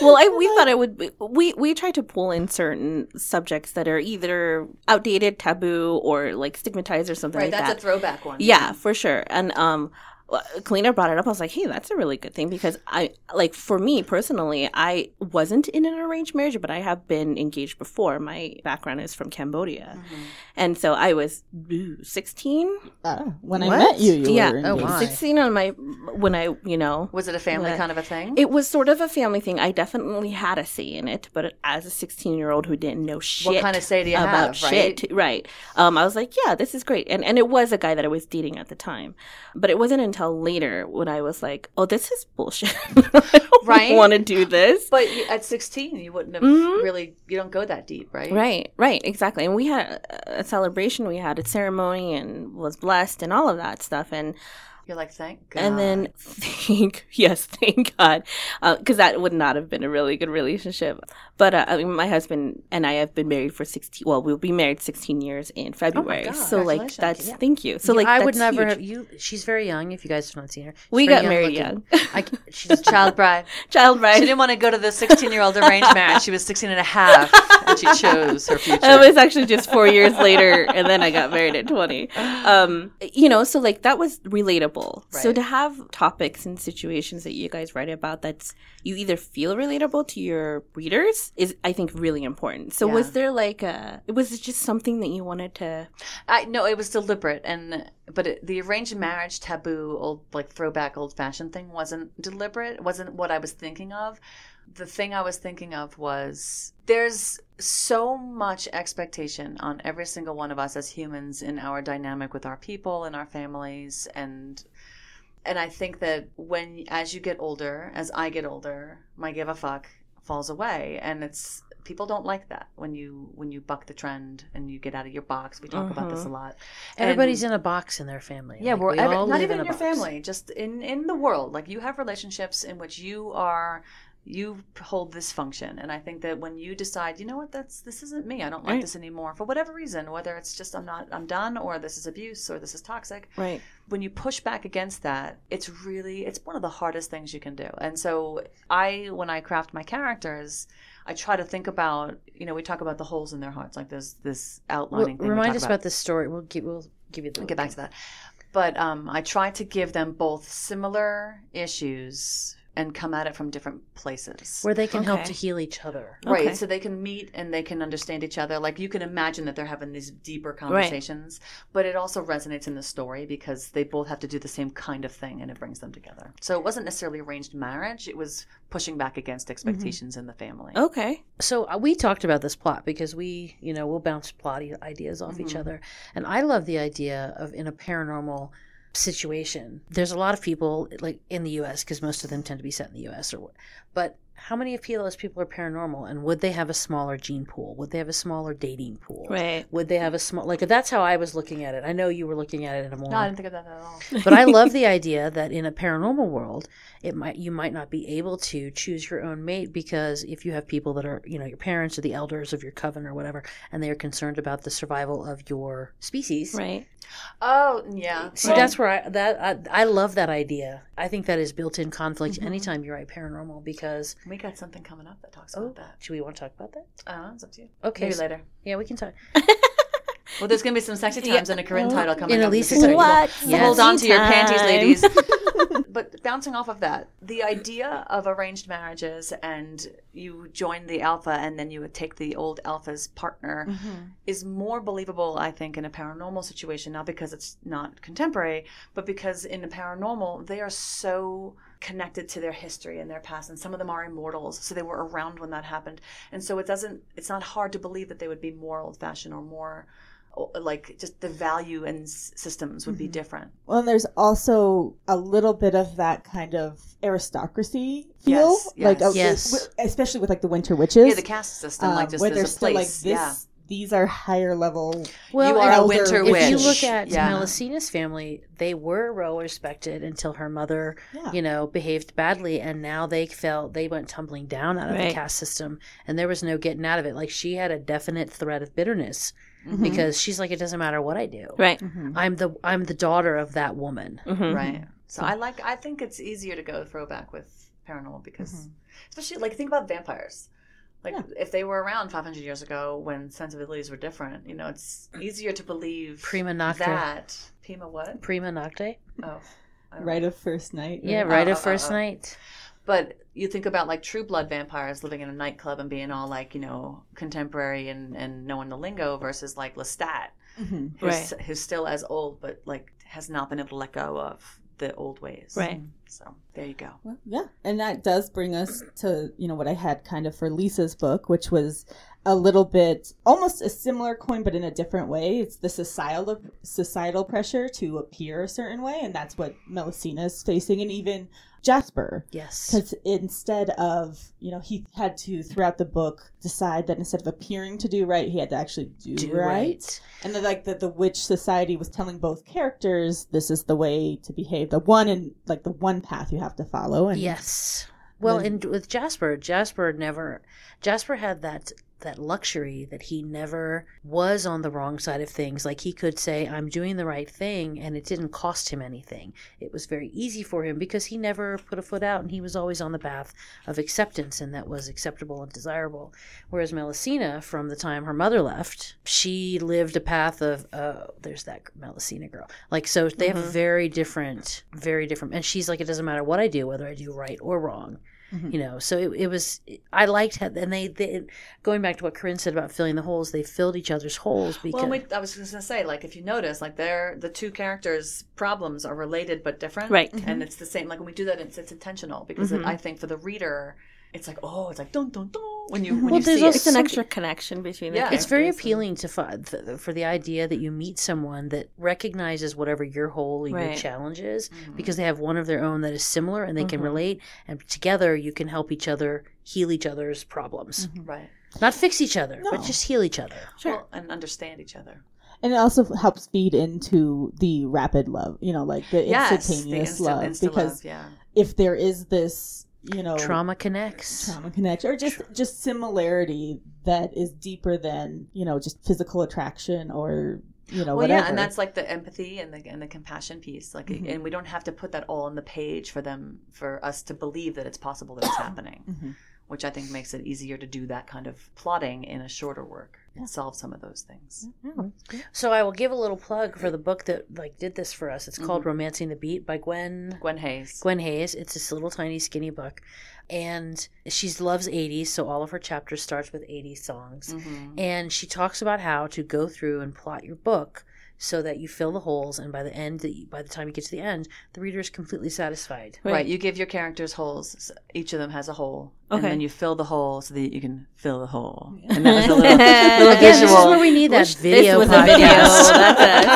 well, I, we thought it would be. We we try to pull in certain subjects that are either outdated, taboo, or like stigmatized or something Right, like that's that. That's a throwback one. Yeah, for sure. And um Kalina brought it up. I was like, "Hey, that's a really good thing because I like for me personally, I wasn't in an arranged marriage, but I have been engaged before. My background is from Cambodia, Mhm. and so I was ooh, 16. Uh, when I met you, you Yeah. were Oh, engaged. wow. 16 on my when I you know Was it a family kind of a thing? it was sort of a family thing. I definitely had a say in it, but as a 16 year old who didn't know shit what kind of say do you about have? Right? shit, right? Um, I was like, yeah, this is great, and and it was a guy that I was dating at the time, but it wasn't until later when I was like, oh, this is bullshit. I don't Right? Want to do this? But at 16, you wouldn't have Mhm. really, you don't go that deep, right? Right, right, exactly. And we had a celebration, we had a ceremony, and was blessed, and all of that stuff. And You're like, thank God. And then thank yes, thank God, because that would not have been a really good relationship. But uh, I mean, my husband and I have been married for sixteen. Well, we'll be married sixteen years in February. God. so like that's Yeah. thank you. So Yeah, like I would never huge. have you. She's very young. If you guys have not seen her, She's We got married looking. young. I, she's child bride. Child bride. She didn't want to go to the 16 year old arranged marriage. She was 16 and a half, and she chose her future. It was actually just four years later, and then I got married at 20. Um, you know, so like that was relatable. So Right. to have topics and situations that you guys write about that's you either feel relatable to your readers is, I think, really important. So Yeah. was there like a, was it just something that you wanted to, I no, it was deliberate, and but it, the arranged marriage taboo, old like throwback, old fashioned thing wasn't deliberate. It wasn't what I was thinking of. The thing I was thinking of was there's so much expectation on every single one of us as humans in our dynamic with our people and our families and and I think that when as you get older, as I get older, my give a fuck falls away and it's people don't like that when you when you buck the trend and you get out of your box. We talk about this uh-huh. a lot. everybody's And- in a box in their family. yeah, Like, we're we every- not even in in your box. family, just in in the world. Like you have relationships in which you are you hold this function, and I think that when you decide, you know what, that's this isn't me. I don't like Right. this anymore for whatever reason, whether it's just I'm not I'm done, or this is abuse, or this is toxic. right? When you push back against that, it's really it's one of the hardest things you can do. And so I, when I craft my characters. I try to think about, you know, we talk about the holes in their hearts, like there's this Well, outlining thing. remind us about. this story. We'll give we'll give you the I'll get back to that. But um, I try to give them both similar issues and come at it from different places. where they can help to heal each other. Right, Okay. so they can meet and they can understand each other. Like you can imagine that they're having these deeper conversations, but it also resonates in the story because they both have to do the same kind of thing and it brings them together. So it wasn't necessarily arranged marriage, it was pushing back against expectations in the family. Okay. So uh, we talked about this plot because we, you know, we'll bounce plot ideas off each Mhm. other, and I love the idea of in a paranormal situation. There's a lot of people like in the U.S. because most of them tend to be set in the U.S. or, but how many of those people are paranormal, and would they have a smaller gene pool? Would they have a smaller dating pool? Right. Would they have a small like? That's how I was looking at it. I know you were looking at it in a more No, I didn't think of that at all. but I love the idea that in a paranormal world, it might you might not be able to choose your own mate because if you have people that are you know your parents or the elders of your coven or whatever, and they are concerned about the survival of your species. Right. Oh, yeah. See, Well, that's where I that I, I love that idea. I think that is built-in conflict Mhm. anytime you write paranormal because we got something coming up that talks oh, about that. should we want to talk about that? Uh, it's up to you. Okay, Maybe so- later. yeah, we can talk. Well, there's going to be some sexy Yeah. times and a Corinne title coming In up. Elisa's the future. What? Yes. Hold on to your panties, ladies. but bouncing off of that, the idea of arranged marriages and you join the alpha and then you would take the old alpha's partner is more believable, I think, in a paranormal situation, not because it's not contemporary, but because in the paranormal, they are so connected to their history and their past and some of them are immortals so they were around when that happened and so it doesn't it's not hard to believe that they would be more old fashioned or more like just the value and systems would be Mhm. different Well, and there's also a little bit of that kind of aristocracy feel, Yes, like yes. uh, Yes. especially with like the Winter Witches. yeah the caste system like um, just where there's there's a still like this. yeah These are higher level. Well, You are a elder- winter if if you look at yeah Melusina's family, they were well respected until her mother Yeah. you know, behaved badly, and now they felt they went tumbling down out of Right. the caste system, and there was no getting out of it. Like she had a definite threat of bitterness Mhm. because she's like, it doesn't matter what I do. Right. Mhm. I'm the I'm the daughter of that woman. Mhm. right so i like i think it's easier to go throwback with paranormal because Mhm. especially like think about vampires like Yeah. if they were around 500 years ago when sensibilities were different you know it's easier to believe Prima nocte. that prima what Prima nocte. oh Right know. of first night. Yeah, right? right Oh, of oh, first oh. night. But you think about like true blood vampires living in a nightclub and being all like, you know, contemporary and, and knowing the lingo versus like Lestat, Mhm. who's, Right. who's still as old but like has not been able to let go of the old ways. Right. So there you go. Well, yeah, and that does bring us to you know what I had kind of for Lisa's book, which was a little bit almost a similar coin, but in a different way. It's the societal societal pressure to appear a certain way, and that's what Melusina is facing, and even Jasper. Yes. Because instead of, you know, he had to, throughout the book, decide that instead of appearing to do right, he had to actually do, Do right. right. And then, like, the, the witch society was telling both characters this is the way to behave. The one and, like, the one path you have to follow. And Yes. Well, and with Jasper, Jasper never Jasper had that that luxury that he never was on the wrong side of things. Like he could say, I'm doing the right thing, and it didn't cost him anything. It was very easy for him because he never put a foot out and he was always on the path of acceptance, and that was acceptable and desirable. Whereas Melusina, from the time her mother left, she lived a path of, oh, there's that Melusina girl. Like, so they have Mhm. very different, very different. And she's like, it doesn't matter what I do, whether I do right or wrong Mhm. you know so it, it was i liked how and they, they going back to what corinne said about filling the holes they filled each other's holes because Well, wait, I was just gonna say, like, if you notice, like, they're the two characters' problems are related but different, Right. And it's the same. Like when we do that, it's, it's intentional because it, Mhm. I think for the reader, it's like, oh, it's like dun dun dun when you Mhm. when Well, you there's see also It's an extra connection between the Yeah. it's very characters and- appealing to fi- th- for the idea that you meet someone that recognizes whatever your hole or your challenge is it. Mhm. because they have one of their own that is similar and they can Mhm. relate and together you can help each other heal each other's problems right, not fix each other but just heal each other Sure. Well, and understand each other. And it also helps feed into the rapid love, you know, like the Yes, the instantaneous instant, love. instant because love, yeah, if there is this, you know, trauma connects trauma connection or just just similarity that is deeper than you know just physical attraction or you know well, whatever. yeah, and that's like the empathy and the and the compassion piece. Like, Mhm. and we don't have to put that all on the page for them for us to believe that it's possible that it's happening. Mhm. which I think makes it easier to do that kind of plotting in a shorter work Yeah. And solve some of those things. so i will give a little plug for the book that like did this for us it's called Mhm. romancing the beat by gwen Gwen Hayes. Gwen Hayes. It's this little tiny skinny book. And she loves 80s, so all of her chapters starts with 80s songs. Mhm. And she talks about how to go through and plot your book so that you fill the holes and by the end that you- by the time you get to the end, the reader is completely satisfied. Right. you give your characters holes. So Each of them has a hole, and then you fill the hole so that you can fill the hole. And that was a little, little Again, this is where we need that Wish video this was a video. podcast.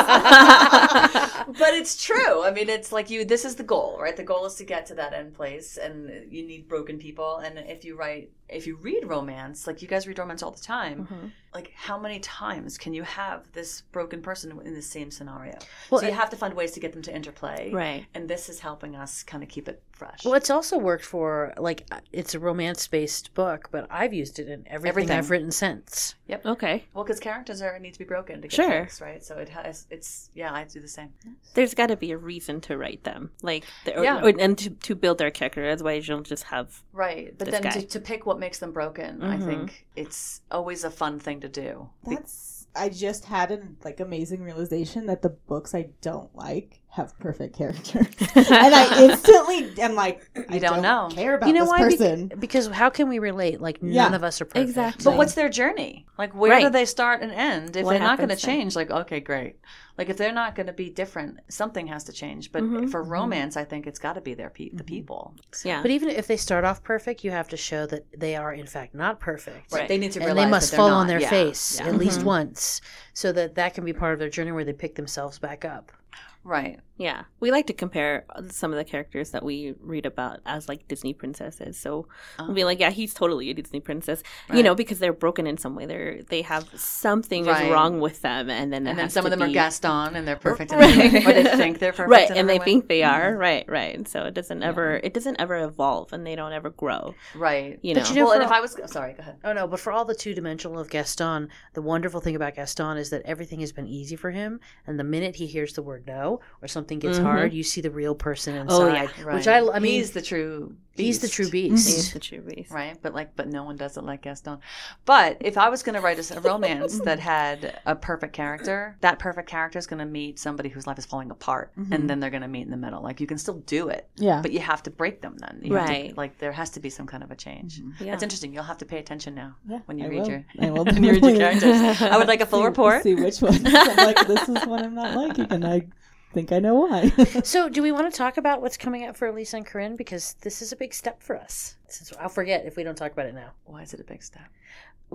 That's it. but it's true. I mean, it's like you. This is the goal, right? The goal is to get to that end place, and you need broken people. And if you write, if you read romance, like you guys read romance all the time, Mhm. like how many times can you have this broken person in the same scenario? Well, so you have to find ways to get them to interplay, Right. And this is helping us kind of keep it fresh. Well, it's also worked for like it's a romance based book, but I've used it in everything, Everything. I've written since. Yep. Okay. Well, because characters are need to be broken to get Sure. fixed, right? So it has. It's yeah, I do the same. There's got to be a reason to write them, like, the, or, Yeah. or- and to, to build their character. Otherwise, you'll just have Right, but This then guy. to, to pick what makes them broken, I Mhm. think it's always a fun thing to do. Be- That's I just had an like amazing realization that the books I don't like have perfect characters, and I instantly am like, I don't know. care about you know this why? Bec- person. because how can we relate? Like none of us are perfect. Exactly. But what's their journey? Like, where Right. do they start and end? If What they're not going to change, like, okay, great. Like, if they're not going to be different, something has to change. But Mhm. for romance, I think it's got to be their pe- the Mhm. people. yeah. But even if they start off perfect, you have to show that they are in fact not perfect. Right. They need to And realize they must that they're fall on their Yeah, face yeah. at least Mhm. once, so that that can be part of their journey where they pick themselves back up. Right. Yeah, we like to compare some of the characters that we read about as like Disney princesses. So Oh. we'll be like, yeah, he's totally a Disney princess, you know, because they're broken in some way. They're they have something Right. is wrong with them, and then And then some of to them are Gaston and they're perfect, in Right. every way, or they think they're perfect, right, in and they way. think they are Mhm. right, right. So it doesn't ever it doesn't ever evolve, and they don't ever grow. Right. You But know, you know, well, for and if I was sorry, go ahead. Oh no, but for all the two dimensional of Gaston, the wonderful thing about Gaston is that everything has been easy for him, and the minute he hears the word no or something gets Mhm. hard, you see the real person inside. Oh, yeah. Which I, I mean, he's the true. he's the true beast. He's the true beast. right? But like, but no one does it like Gaston. But if I was going to write a romance that had a perfect character, that perfect character is going to meet somebody whose life is falling apart, Mhm. and then they're going to meet in the middle. Like you can still do it, Yeah, but you have to break them. Then, You have to- Right. like there has to be some kind of a change. Mhm. Yeah. That's interesting. You'll have to pay attention now yeah. when you I read will. your I will when you read your characters. I would like a full see, report. See which ones. I'm like, this is what I'm not liking, and I think I know why. So, do we want to talk about what's coming up for Lisa and Corinne? Because this is a big step for us. Since I'll forget if we don't talk about it now. Why is it a big step?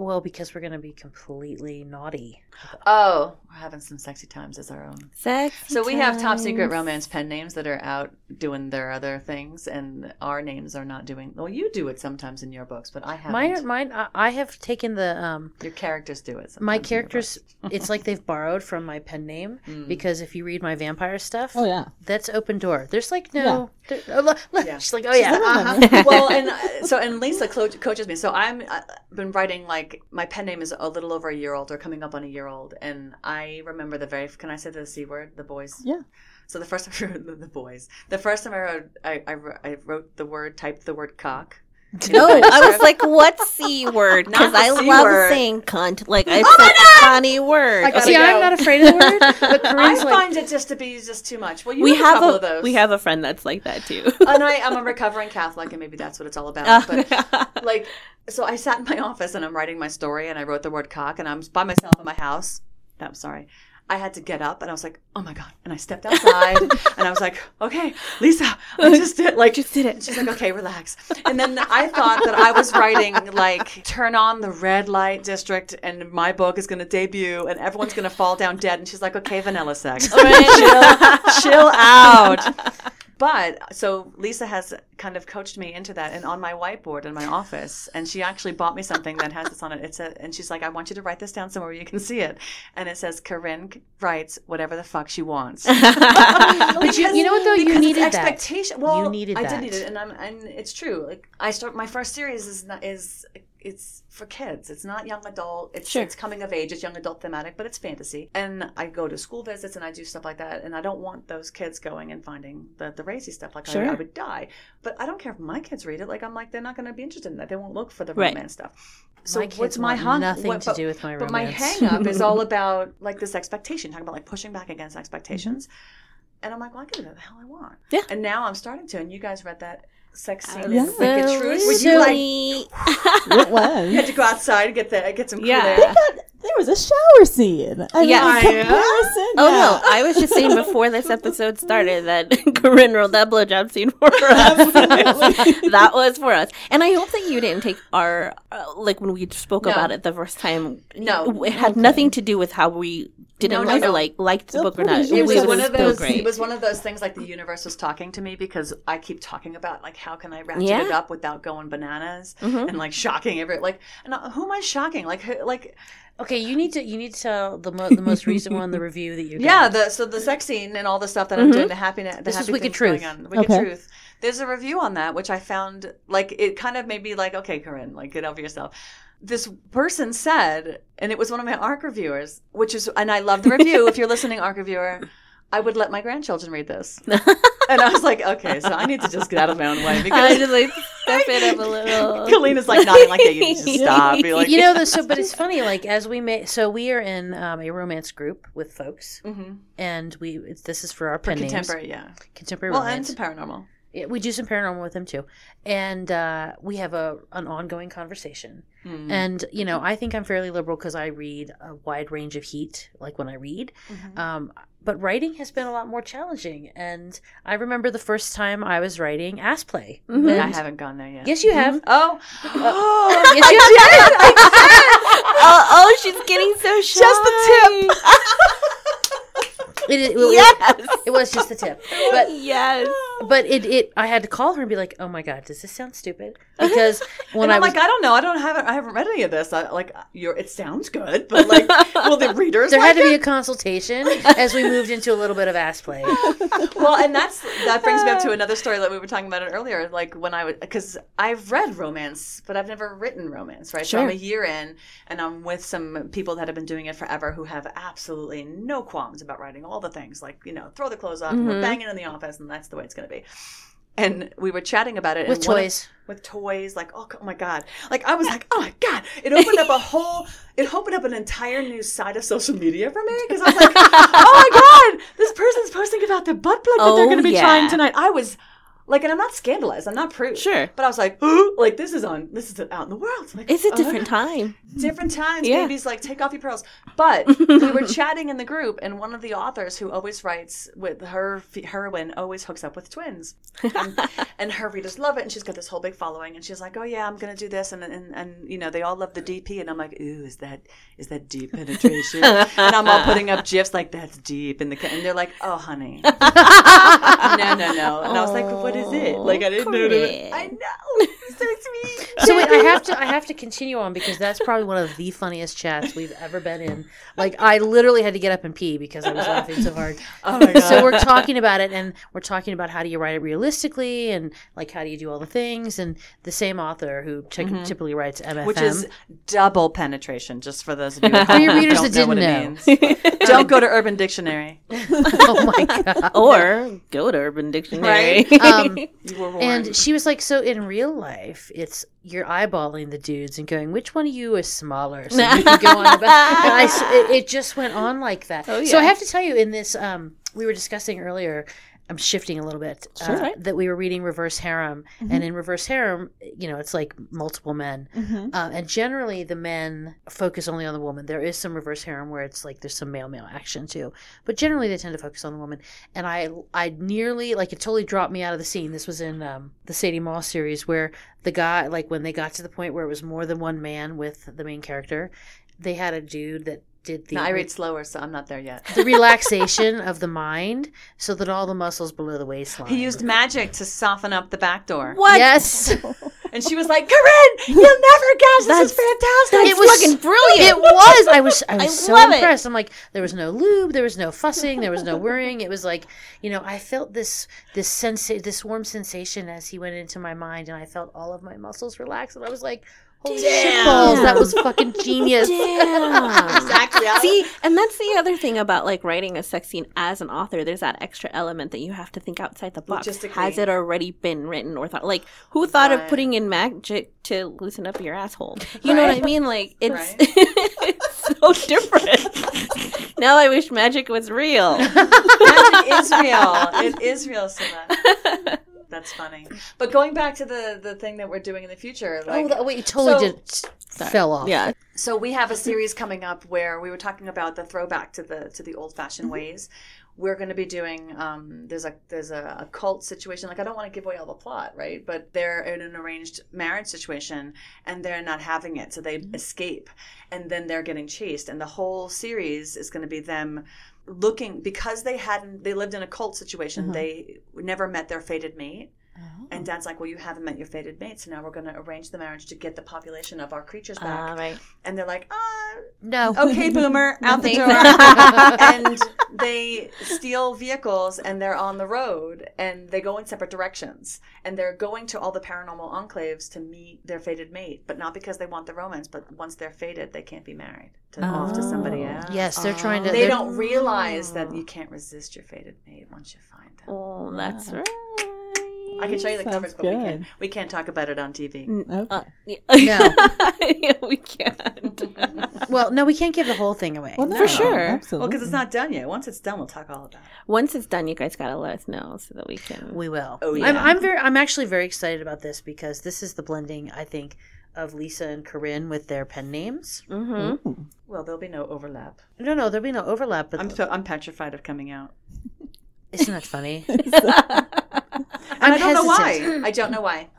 Well, because we're going to be completely naughty. Oh, we're having some sexy times as our own. Sex. So we have top secret romance pen names that are out doing their other things, and our names are not doing. Well, you do it sometimes in your books, but I haven't. Mine, mine. I I have taken the um, Your characters do it. my sometimes in your characters. it's like they've borrowed from my pen name Mm. because if you read my vampire stuff, oh yeah. that's open door. There's like no. there- oh, look, look. Yeah. She's like, oh yeah. uh-huh. well, and uh, so and Lisa co- coaches me. So I'm uh, been writing like my pen name is a little over a year old or coming up on a year old, and I remember the very. Can I say the c word? The boys. Yeah. So the first time I wrote the, boys, the first time I wrote, I, I, wrote- I wrote the word, typed the word cock. No, I was like, what c word? Because Not the I C love word. saying cunt. Like it's oh a funny word. I gotta See, I'm not afraid of the word, but I Corinne's like, find it just to be just too much. Well, you we have, a couple a, of those. we have a friend that's like that too. and I, I'm a recovering Catholic, and maybe that's what it's all about. But like, so I sat in my office and I'm writing my story, and I wrote the word cock, and I'm by myself in my house. I'm sorry. I had to get up, and I was like, "Oh my god!" And I stepped outside, and I was like, "Okay, Lisa, I just did like just did it. she's like, okay, relax. And then I thought that I was writing like, turn on the red light district, and my book is going to debut, and everyone's going to fall down dead. And she's like, okay, vanilla sex. chill, chill out. But so Lisa has kind of coached me into that, and on my whiteboard in my office, and she actually bought me something that has this on it. It's a, and she's like, I want you to write this down somewhere you can see it, and it says, Corinne writes whatever the fuck she wants. but you, you know what though? You Because needed that. expectation. Well, You needed I that. did need it, and I'm and it's true. Like I start my first series is not is it's for kids. It's not young adult. It's Sure. it's coming of age. It's young adult thematic, but it's fantasy. And I go to school visits and I do stuff like that. And I don't want those kids going and finding the the racy stuff. Like I, I would die. But I don't care if my kids read it. Like I'm like they're not going to be interested in that. They won't look for the Right. romance stuff. So my what's my hung? nothing what- to do with my romance. but my hang up is all about like this expectation, talking about like pushing back against mm-hmm. expectations. And I'm like, well, I can do that the hell I want. Yeah. And now I'm starting to, and you guys read that sex scene in Yeah. Wicked So Truth. Would you like sweet. It was. you had to go outside and get the get some cool Yeah. air? They got, there was a shower scene. I Yeah. in comparison, Oh no! I was just saying before this episode started that Corinne rolled that blowjob scene for us. That was for us, and I hope that you didn't take our uh, like when we spoke No. about it the first time. No. it had nothing to do with how we didn't No, no, like, no. like liked the Still book or not. pretty It was It one of those. great. It was one of those things like the universe was talking to me because I keep talking about like how can I ratchet Yeah. it up without going bananas Mhm. and like shocking every like and uh, who am I shocking like who, like Okay, you need to you need to tell the mo- the most recent one, the review that you got. Yeah, the so the sex scene and all the stuff that I'm Mhm. doing, the happiness, the This is Wicked things going Truth. on, Wicked Okay. Truth. There's a review on that which I found like it kind of made me like, okay, Corinne, like get over yourself. This person said, and it was one of my ARC reviewers, which is, and I love the review. if you're listening, ARC reviewer, I would let my grandchildren read this. And I was like, okay, so I need to just get out of my own way because I just like step it up a little. Kalina's like nodding like, yeah, you need to just stop. Be like, you know, the, so but it's funny. Like as we may, so we are in um, a romance group with folks, hmm and we this is for our for pen names, contemporary, yeah. contemporary Well, and romance. some paranormal. We do some paranormal with them too, and uh, we have a an ongoing conversation. Mm. And you know, I think I'm fairly liberal because I read a wide range of heat, like when I read. Mhm. Um, but writing has been a lot more challenging, and I remember the first time I was writing ass play. Mhm. I haven't gone there yet. Yes, you have. Oh, yes, you have. oh, oh, she's getting so shy. Just the It, it, it, Yes. it was just the tip, but yes. but it, it I had to call her and be like, oh my god, does this sound stupid? Because when I I'm was like, I don't know. I don't have. I haven't read any of this. I, like, you're. It sounds good, but like, will the readers? there like had to be a consultation as we moved into a little bit of ass play. well, and that's that brings me up to another story that we were talking about it earlier. Like when I was, because I've read romance, but I've never written romance. Right. So I'm a year in, and I'm with some people that have been doing it forever who have absolutely no qualms about writing all the things. Like, you know, throw the clothes off, and we're mm-hmm. banging in the office, and that's the way it's going to be. And we were chatting about it With one of- toys. with toys like oh, oh my god like i was like oh my god it opened up a whole it opened up an entire new side of social media for me because i was like oh my god this person's posting about the butt plug that they're Oh, going to be yeah. trying tonight i was Like, and I'm not scandalized. I'm not prude. Sure. But I was like, Ooh, like this is on, this is out in the world. Like, It's a uh, different time. different times. Yeah. Babies like take off your pearls. But we were chatting in the group, and one of the authors who always writes with her heroine always hooks up with twins, and, and her readers love it. And she's got this whole big following, and she's like, "Oh yeah, I'm gonna do this," and and and you know they all love the DP, and I'm like, "Ooh, is that is that deep penetration?" and I'm all putting up gifs like that's deep in the, and they're like, "Oh honey, no no no," and I was like, "What is it?" Like I didn't know. Corinne. I know, it's so sweet. So wait, I have to I have to continue on because that's probably one of the funniest chats we've ever been in. Like I literally had to get up and pee because I was laughing so hard. Oh my god. So we're talking about it and we're talking about how do you write it realistically and like how do you do all the things and the same author who ty- typically writes MFM Mm-hmm. which is double penetration, just for those of you For your who readers don't that know didn't what know. It means. don't go to Urban Dictionary. oh my god. or go to Urban Dictionary. Right. Um, You were warned. And she was like, "So in real life, it's you're eyeballing the dudes and going, which one of you is smaller?" So you can go on about. And I s it, it just went on like that. Oh, So I have to tell you, in this, um, we were discussing earlier. I'm shifting a little bit. Sure. uh, that we were reading Reverse Harem, and in Reverse Harem, you know, it's like multiple men, Mm-hmm. uh, and generally the men focus only on the woman. There is some Reverse Harem where it's like there's some male male action too, but generally they tend to focus on the woman. And I I nearly like it totally dropped me out of the scene. This was in um, the Sadie Moss series where the guy like when they got to the point where it was more than one man with the main character, they had a dude that did the no, I read slower, so I'm not there yet. the relaxation of the mind so that all the muscles below the waistline. He used magic to soften up the back door. what? Yes. And she was like, Corinne, you'll never guess. This is fantastic. it was fucking brilliant. It was. I was. I was I so love it. impressed. I'm like, there was no lube, there was no fussing, there was no worrying. It was like, you know, I felt this this sense, this warm sensation as he went into my mind, and I felt all of my muscles relax, and I was like, holy shit Damn. balls, that was fucking genius. Damn. exactly. See, and that's the other thing about like writing a sex scene as an author. There's that extra element that you have to think outside the box. Has it already been written or thought? Like, who thought of putting in magic to loosen up your asshole? You know what I mean? Like, it's Right. it's so different. now I wish magic was real. Magic is real. It is real, Sima. That's funny. But going back to the the thing that we're doing in the future, like oh, that, wait, you totally So- did fell off. yeah. So we have a series coming up where we were talking about the throwback to the to the old fashioned ways. We're going to be doing. Um, there's a there's a, a cult situation. Like I don't want to give away all the plot, right? But they're in an arranged marriage situation and they're not having it, so they escape, and then they're getting chased. And the whole series is going to be them looking because they hadn't they lived in a cult situation. Mm-hmm. They never met their fated mate. And dad's like, Well, you haven't met your fated mate, so now we're going to arrange the marriage to get the population of our creatures back. Uh, right. And they're like, Ah, No. okay, boomer, out the door. and they steal vehicles and they're on the road and they go in separate directions. And they're going to all the paranormal enclaves to meet their fated mate, but not because they want the romance, but once they're fated, they can't be married to off to somebody Oh. else. Yes, they're trying to. They don't realize that you can't resist your fated mate once you find them. Oh, that's right. I can show you the Sounds covers, but we good. can't, we can't talk about it on TV. Okay. Uh, yeah. No. yeah, we can't. Well, no, we can't give the whole thing away. well, no, For sure. Absolutely. Well, because it's not done yet. Once it's done, we'll talk all about it. Once it's done, you guys gotta let us know so that we can. We will. Oh, I'm, yeah. I'm very. I'm actually very excited about this because this is the blending. I think of Lisa and Corinne with their pen names. Mm-hmm. Well, there'll be no overlap. No, no, there'll be no overlap. But I'm so I'm petrified of coming out. isn't that funny? And I'm I don't know why. I don't know why.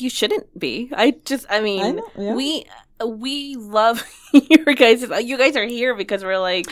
You shouldn't be. I just, I mean, I know, yeah. we we love your guys. You guys are here because we're like,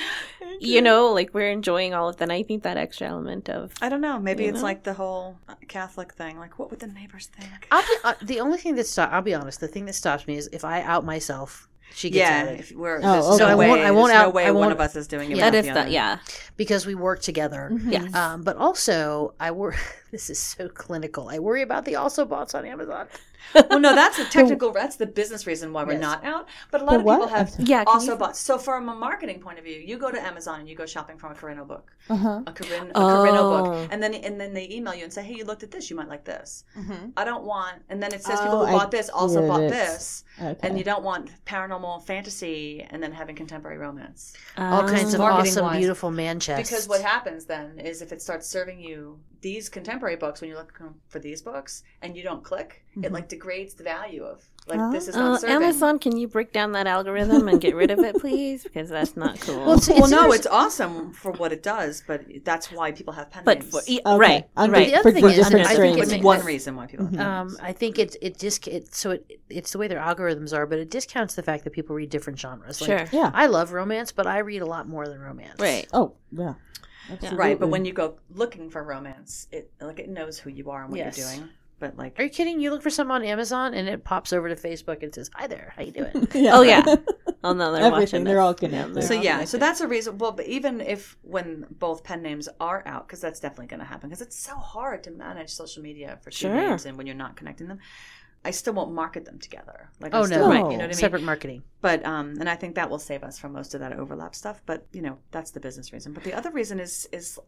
you know, like we're enjoying all of that. And I think that extra element of I don't know. Maybe it's know? like the whole Catholic thing. Like, what would the neighbors think? I'll be, uh, the only thing that stops. I'll be honest. The thing that stops me is if I out myself, she gets yeah, outed if we're, Oh, there's okay. no I way, won't- I won't there's no way I one won't- of us is doing it. Yeah. that the the yeah. because we work together. Yes. Um, but also, I worry. This is so clinical. I worry about the also bots on Amazon. Well, no, that's the technical. That's the business reason why we're Yes. not out. But a lot But of people have Yeah, also you- bought. So, from a marketing point of view, you go to Amazon and you go shopping from a Carino book, Uh-huh. a Corinne, a Oh. Carino book, and then and then they email you and say, "Hey, you looked at this. You might like this." Mhm. I don't want. And then it says Oh, people who I bought this also get bought it. this, Okay. and you don't want paranormal fantasy and then having contemporary romance. All kinds of awesome, wise. beautiful man chests. Because what happens then is if it starts serving you these contemporary books, when you're looking for these books and you don't click, Mhm. it like degrades the value of like Oh. this is not Uh, serving. Amazon, can you break down that algorithm and get rid of it, please? Because that's not cool. Well, it's- Well, no, it's awesome for what it does, but that's why people have pen but names. for, Okay. right, Under- right. The other for thing is, different I think. It's one reason why people have Mhm. pen Um, names. I think it it just it so it it's the way their algorithms are, but it discounts the fact that people read different genres. Like, Sure. Yeah. I love romance, but I read a lot more than romance. Right. Oh, yeah. Absolutely. Right, but when you go looking for romance, it like it knows who you are and what Yes. you're doing. But like Are you kidding? You look for something on Amazon and it pops over to Facebook and says, "Hi there, how you doing?" Oh, yeah. Oh no, they're Everything, watching. they're this. all connected. they're so all yeah, connected. so that's a reason. Well, but even if when both pen names are out, because that's definitely going to happen, because it's so hard to manage social media for two Sure. names and when you're not connecting them, I still won't market them together. Like I Oh still, no, Right. you know what I mean. Separate marketing. But um, and I think that will save us from most of that overlap stuff. But you know, that's the business reason. But the other reason is is.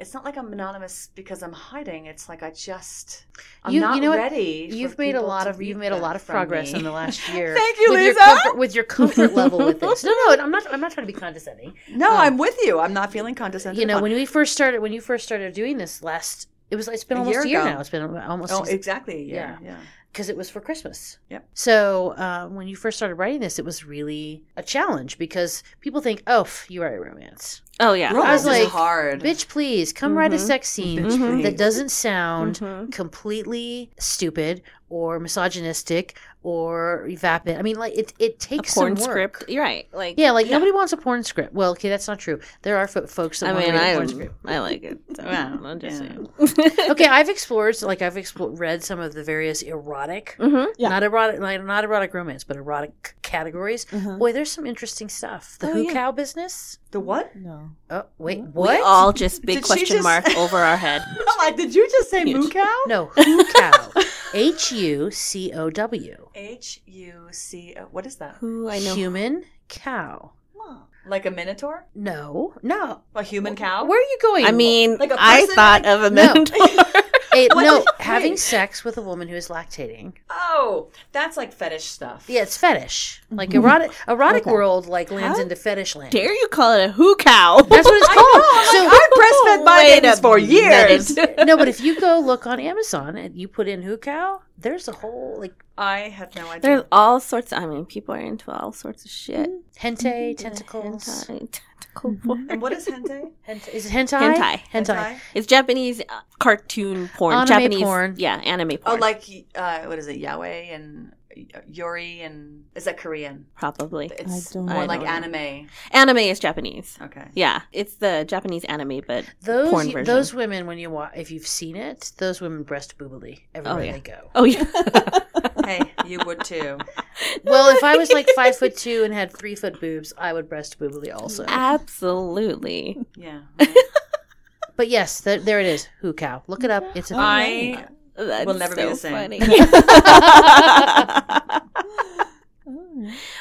It's not like I'm anonymous because I'm hiding. It's like I just I'm You- not you know what? ready. for You've made a lot of you've made a lot of progress me. in the last year. Thank you, with your Lisa. comfort, with your comfort level with this. No, no, I'm not. I'm not trying to be condescending. No, Um, I'm with you. I'm not feeling condescending. You know, when we first started, when you first started doing this last, it was. It's been A almost year a year ago. now. It's been almost oh, exactly. a year, Yeah. yeah. Because it was for Christmas. Yep. So uh, when you first started writing this, it was really a challenge because people think, "Oh, pff, you write romance, Oh yeah. Romance like, is hard. bitch. Please come write a Mhm. sex scene Bitch, that doesn't sound Mhm. completely stupid or misogynistic or vapid. I mean, like it. It A takes porn some work. script. You're right. Like Yeah, like nobody wants a porn script. Well, okay, that's not true. There are fo- folks that I want mean, to read a I porn script. I like it. So, Yeah, I'm just yeah. saying. Okay, I've explored, like I've explored, read some of the various erotic, hmm Yeah. not erotic, like not erotic romance, but erotic categories. Uh-huh. Boy, there's some interesting stuff. The Oh, who yeah. cow business. the what? No. Oh wait, We what? We all just big Did question just- mark over our head. I'm like, did you just say Huge. moo cow? no, who cow? H U C O W. H U C. O. What is that? Who I know. Human cow. Like a minotaur? No, no. A human cow? Where are you going? I mean, Like a I person? thought of a minotaur. Eh, What? no, having sex with a woman who is lactating. Oh, that's like fetish stuff. Yeah, it's fetish. Like mm-hmm. erotic, erotic Okay. world like lands How into fetish land. Dare you call it a who cow? That's what it's I called. I'm so I breastfed my babies for years. no, but if you go look on Amazon and you put in who cow, there's a whole like I had no idea. There's all sorts. Of, I mean, people are into all sorts of shit. hentai tentacles. Hentai, tentacle porn. and what is hentai? Hent- is it hentai? Hentai. Hentai. It's Japanese uh, cartoon porn. Anime Japanese porn. Yeah, anime porn. Oh, like uh, what is it? Yaoi and Yuri and is that Korean? probably. It's don't more know. like I don't anime. Anime is Japanese. Okay. Yeah, it's the Japanese anime, but Those porn version. those women when you watch if you've seen it, those women breast boobily everywhere oh, yeah. they go. oh yeah. Hey, you would too. Well, if I was like five foot two and had three foot boobs, I would breast boobily also. Absolutely. Yeah. But yes, th- there it is. Who cow? Look it up. It's a thing. I That's We'll never be the same. funny.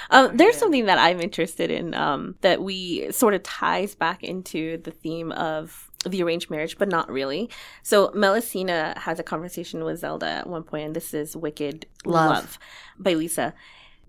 Um, there's something that I'm interested in um, that we sort of ties back into the theme of the arranged marriage, but not really. So Melusina has a conversation with Zelda at one point, and this is Wicked Love. Love, by Lisa.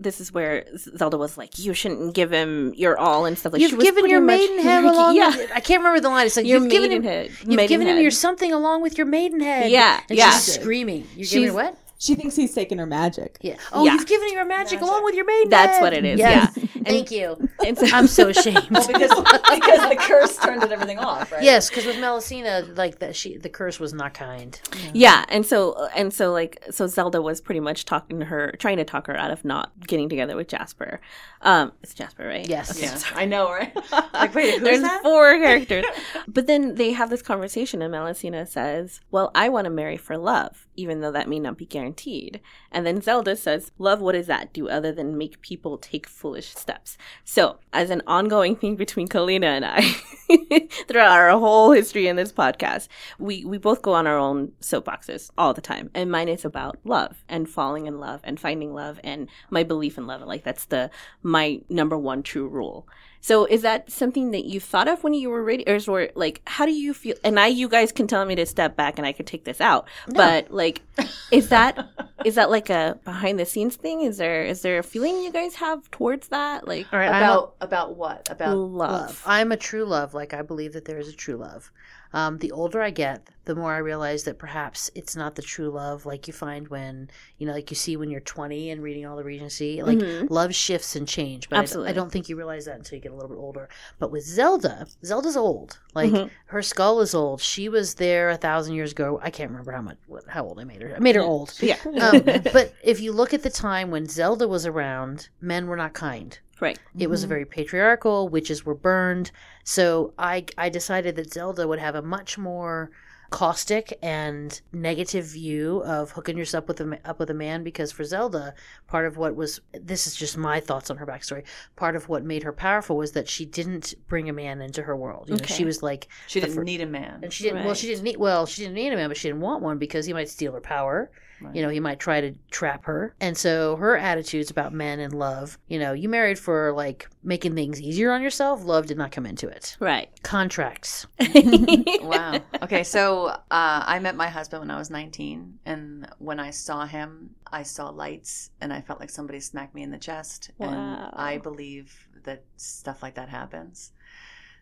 This is where Zelda was like, "You shouldn't give him your all" and stuff like. she You've was given your pretty much- along. yeah, With, I can't remember the line. It's like your you've given him. maidenhead. You've given him your something along with your maidenhead. Yeah, and yeah. she's screaming. You're giving She's- her what? She thinks he's taking her magic. Yeah. Oh, Yeah. you've given her magic, Magic. along with your maidenhead. That's what it is, Yes. yeah. And- Thank you. And so- I'm so ashamed. Well, because because the curse turned everything off, right? Yes, because with Melusina, like that, she the curse was not kind. Yeah, and so and so like so Zelda was pretty much talking to her, trying to talk her out of not getting together with Jasper. Um, it's Jasper, right? Yes. Yeah, I know, right? like, wait, who's There's that? four characters, but then they have this conversation, and Melusina says, "Well, I want to marry for love, even though that may not be guaranteed." And then Zelda says, "Love, what does that do other than make people take foolish steps?" So, as an ongoing thing between Kalina and I, throughout our whole history in this podcast, we we both go on our own soapboxes all the time, and mine is about love and falling in love and finding love and my belief in love. Like that's the my number one true rule. So is that something that you thought of when you were ready, or is or like how do you feel? And I, you guys can tell me to step back, and I could take this out. But like, is that is that like a behind the scenes thing? Is there is there a feeling you guys have towards that? Like All right, I'm a- About about what? About love. love. I'm a true love. Like I believe that there is a true love. Um, the older I get, the more I realize that perhaps it's not the true love like you find when, you know, like you see when you're 20 and reading all the Regency. Like Mhm. love shifts and change. But Absolutely. I, don't think you realize that until you get a little bit older. But with Zelda, Zelda's old. Like Mhm. her skull is old. She was there a thousand years ago. I can't remember how much, what, how old I made her. I made her old. Yeah. Um, but if you look at the time when Zelda was around, men were not kind. Right. It was Mhm. very patriarchal. Witches were burned. So I I decided that Zelda would have a much more caustic and negative view of hooking yourself with a, up with a man because for Zelda, part of what was this is just my thoughts on her backstory. Part of what made her powerful was that she didn't bring a man into her world. You know, Okay. she was like, She didn't fir- need a man. and she didn't. Well, she didn't need. Well, she didn't need a man, but she didn't want one because he might steal her power. Right. You know, he might try to trap her. And so her attitudes about men and love, you know, you married for like making things easier on yourself. Love did not come into it. Right. Contracts. wow. Okay, so uh, I met my husband when I was 19, and when I saw him, I saw lights, and I felt like somebody smacked me in the chest. Wow. And I believe that stuff like that happens.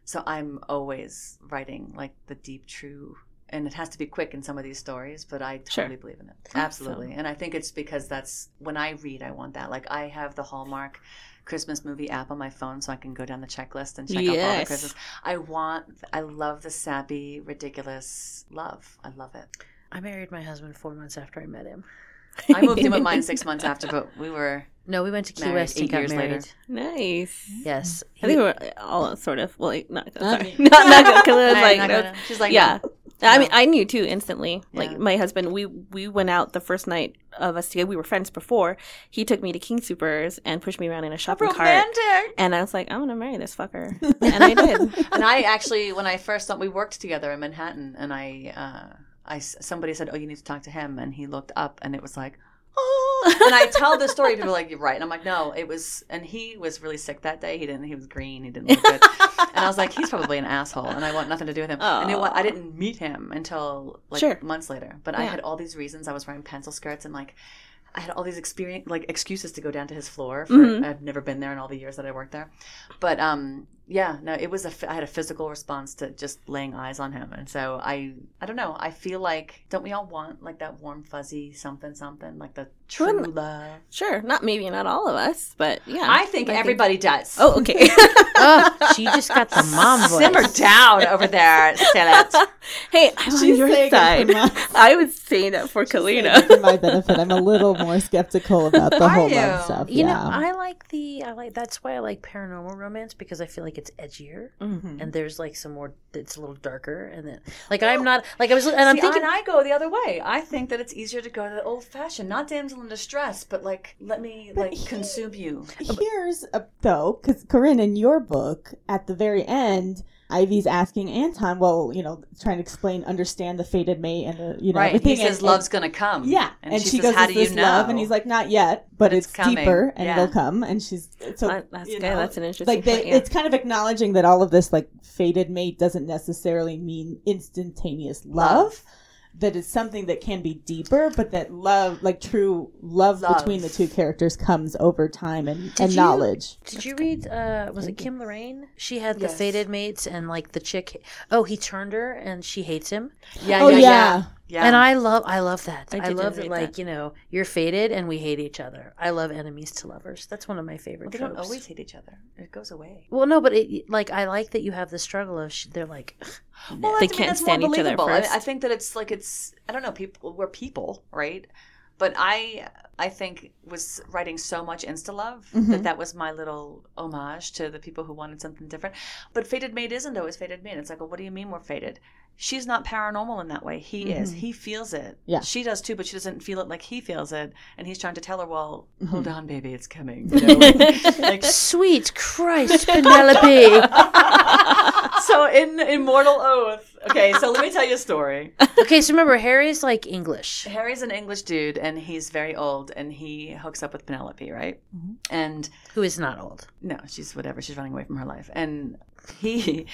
So I'm always writing like the deep, true, and it has to be quick in some of these stories, but I Sure. totally believe in it. Absolutely. And I think it's because that's when I read, I want that. Like I have the Hallmark Christmas movie app on my phone so I can go down the checklist and check off all the Christmas. I want, I love the sappy, ridiculous love. I love it. I married my husband four months after I met him. I moved in with mine six months after, but we were No, we went to Key West and eight years married. later. nice. Yes. I think we were all sort of well, like, not Not sorry, me. not not good because it was Hey, like not no, gonna- she's like, yeah. no. I mean, I knew too instantly. Like Yeah. my husband, we we went out the first night of us together. We were friends before. He took me to King Supers and pushed me around in a shopping cart. romantic. And I was like, I want to marry this fucker, and I did. and I actually, when I first thought we worked together in Manhattan, and I, uh, I somebody said, "Oh, you need to talk to him," and he looked up, and it was like, "Oh!" And I tell the story, people are like, "You're right," and I'm like, "No, it was." And he was really sick that day. He didn't. He was green. He didn't look good. and I was like, "He's probably an asshole," and I want nothing to do with him. And you know what? I didn't meet him until like Sure. months later. But I had all these reasons. I was wearing pencil skirts and like. I had all these experience, like excuses to go down to his floor. For Mhm. I've never been there in all the years that I worked there, but um, yeah, no, it was a. I had a physical response to just laying eyes on him, and so I, I don't know. I feel like don't we all want like that warm fuzzy something something like the true Well, love? Sure, not maybe not all of us, but yeah. I think everybody does. Oh, okay. oh, she just got the mom voice. simmer down over there, Stellet. hey, I'm on She's your side. I was saying that for saying Kalina. for my benefit. I'm a little more skeptical about the Are whole you? love stuff. You yeah. know, I like the I like that's why I like paranormal romance because I feel like it's edgier Mhm. and there's like some more it's a little darker and then like I'm not like I was and I'm See, thinking I go the other way. I think that it's easier to go to the old fashioned, not damsel in distress, but like let me But like he- consume you. Here's a, though, because Corinne, in your book, at the very end, Ivy's asking Anton, well, you know, trying to explain, understand the fated mate and the, you know, right? He everything. says and- love's gonna come. Yeah, and, and, she, she, says, goes, "How do you know?" love?" And he's like, "Not yet, but, it's it's, deeper, and Yeah. it'll come." And she's so That- that's you good. know, That's an interesting. like they, yeah. it's kind of acknowledging that all of this like fated mate doesn't necessarily mean instantaneous love that it's something that can be deeper but that love like true love, Love. between the two characters comes over time and, Did and you- knowledge Did you read? uh Was it Kim Loraine? She had the Yes. fated mates, and like the chick. Oh, he turned her, and she hates him. yeah, oh yeah, yeah, yeah, yeah. And I love, I love that. I I, love that. Like that. you know, you're fated, and we hate each other. I love enemies to lovers. That's one of my Well, favorite they tropes. don't always hate each other. It goes away. Well, no, but it, like I like that you have the struggle of sh- they're like, Well, They that's, I mean, can't that's stand each other believable. I, first. I think that it's like it's I don't know people we're people right, but I I think was writing so much insta love that Mhm. that was my little homage to the people who wanted something different. But fated mate isn't always fated mate. It's like, well, what do you mean we're fated? She's not paranormal in that way. He is. Mhm. He feels it. Yeah. She does too, but she doesn't feel it like he feels it. And he's trying to tell her, well, Mhm. hold on, baby, it's coming. You know, like- like sweet Christ, Penelope. so in Immortal Oath. Okay, so let me tell you a story. okay, so remember Harry's like English. Harry's an English dude and he's very old and he hooks up with Penelope, right? Mhm. And Who is not old? no, she's whatever, she's running away from her life. And he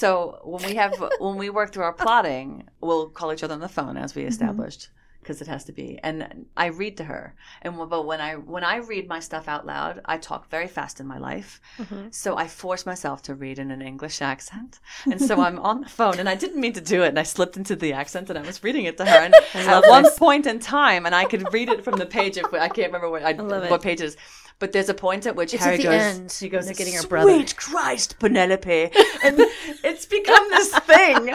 so when we have when we work through our plotting, we'll call each other on the phone as we established. because it has to be. And I read to her. And but when I when I read my stuff out loud, I talk very fast in my life. Mhm. So I force myself to read in an English accent. And so I'm on the phone and I didn't mean to do it and I slipped into the accent and I was reading it to her. And at one point in time, and I could read it from the page if I can't remember what I, love what page it is. But there's a point at which It's Harry at the goes, end he goes, they're getting her brother. Sweet brother." Christ, Penelope, and it's become this thing.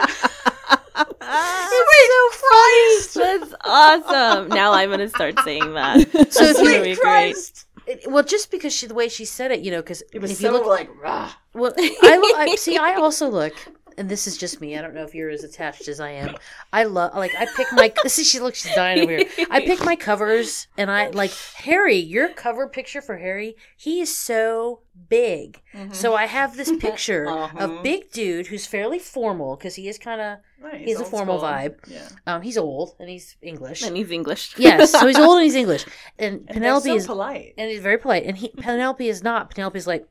Sweet Christ, That's awesome. Now I'm gonna start saying that. So if That's gonna be Sweet great. Christ. It- well, just because she the way she said it, you know, because It was if so you look like rah. Well, I, I see. I also look, and this is just me. I don't know if you're as attached as I am. I love, like, I pick my. See, she looks, she's dying over here. I pick my covers, and I like Harry. Your cover picture for Harry, he is so big. So I have this picture Uh-huh. of big dude who's fairly formal because he is kind of. Right, He has a formal school. vibe. Yeah. Um, he's old and he's English. And he's English. yes, so he's old and he's English. And And Penelope so is polite. and he's very polite. And he Penelope is not. Penelope's like,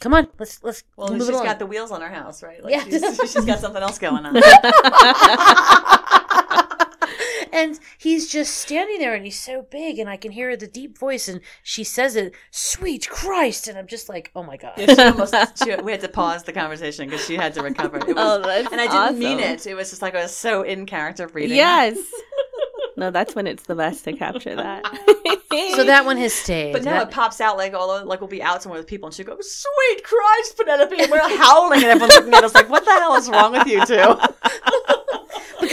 come on, let's let's Well, move she's along. got the wheels on her house, right? Like Yeah. she's, she's got something else going on. and he's just standing there and he's so big and I can hear the deep voice and she says it, sweet Christ. And I'm just like, oh my God. Yeah, she almost, she, we had to pause the conversation because she had to recover. It oh, was, Oh, that's and I didn't mean it. It was just like I was so in character reading. Yes. No, that's when it's the best to capture that. So that one has stayed. But now That- it pops out like all like we'll be out somewhere with people and she goes, "Sweet Christ, Penelope!" And we're howling and everyone's looking at us like, "What the hell is wrong with you two?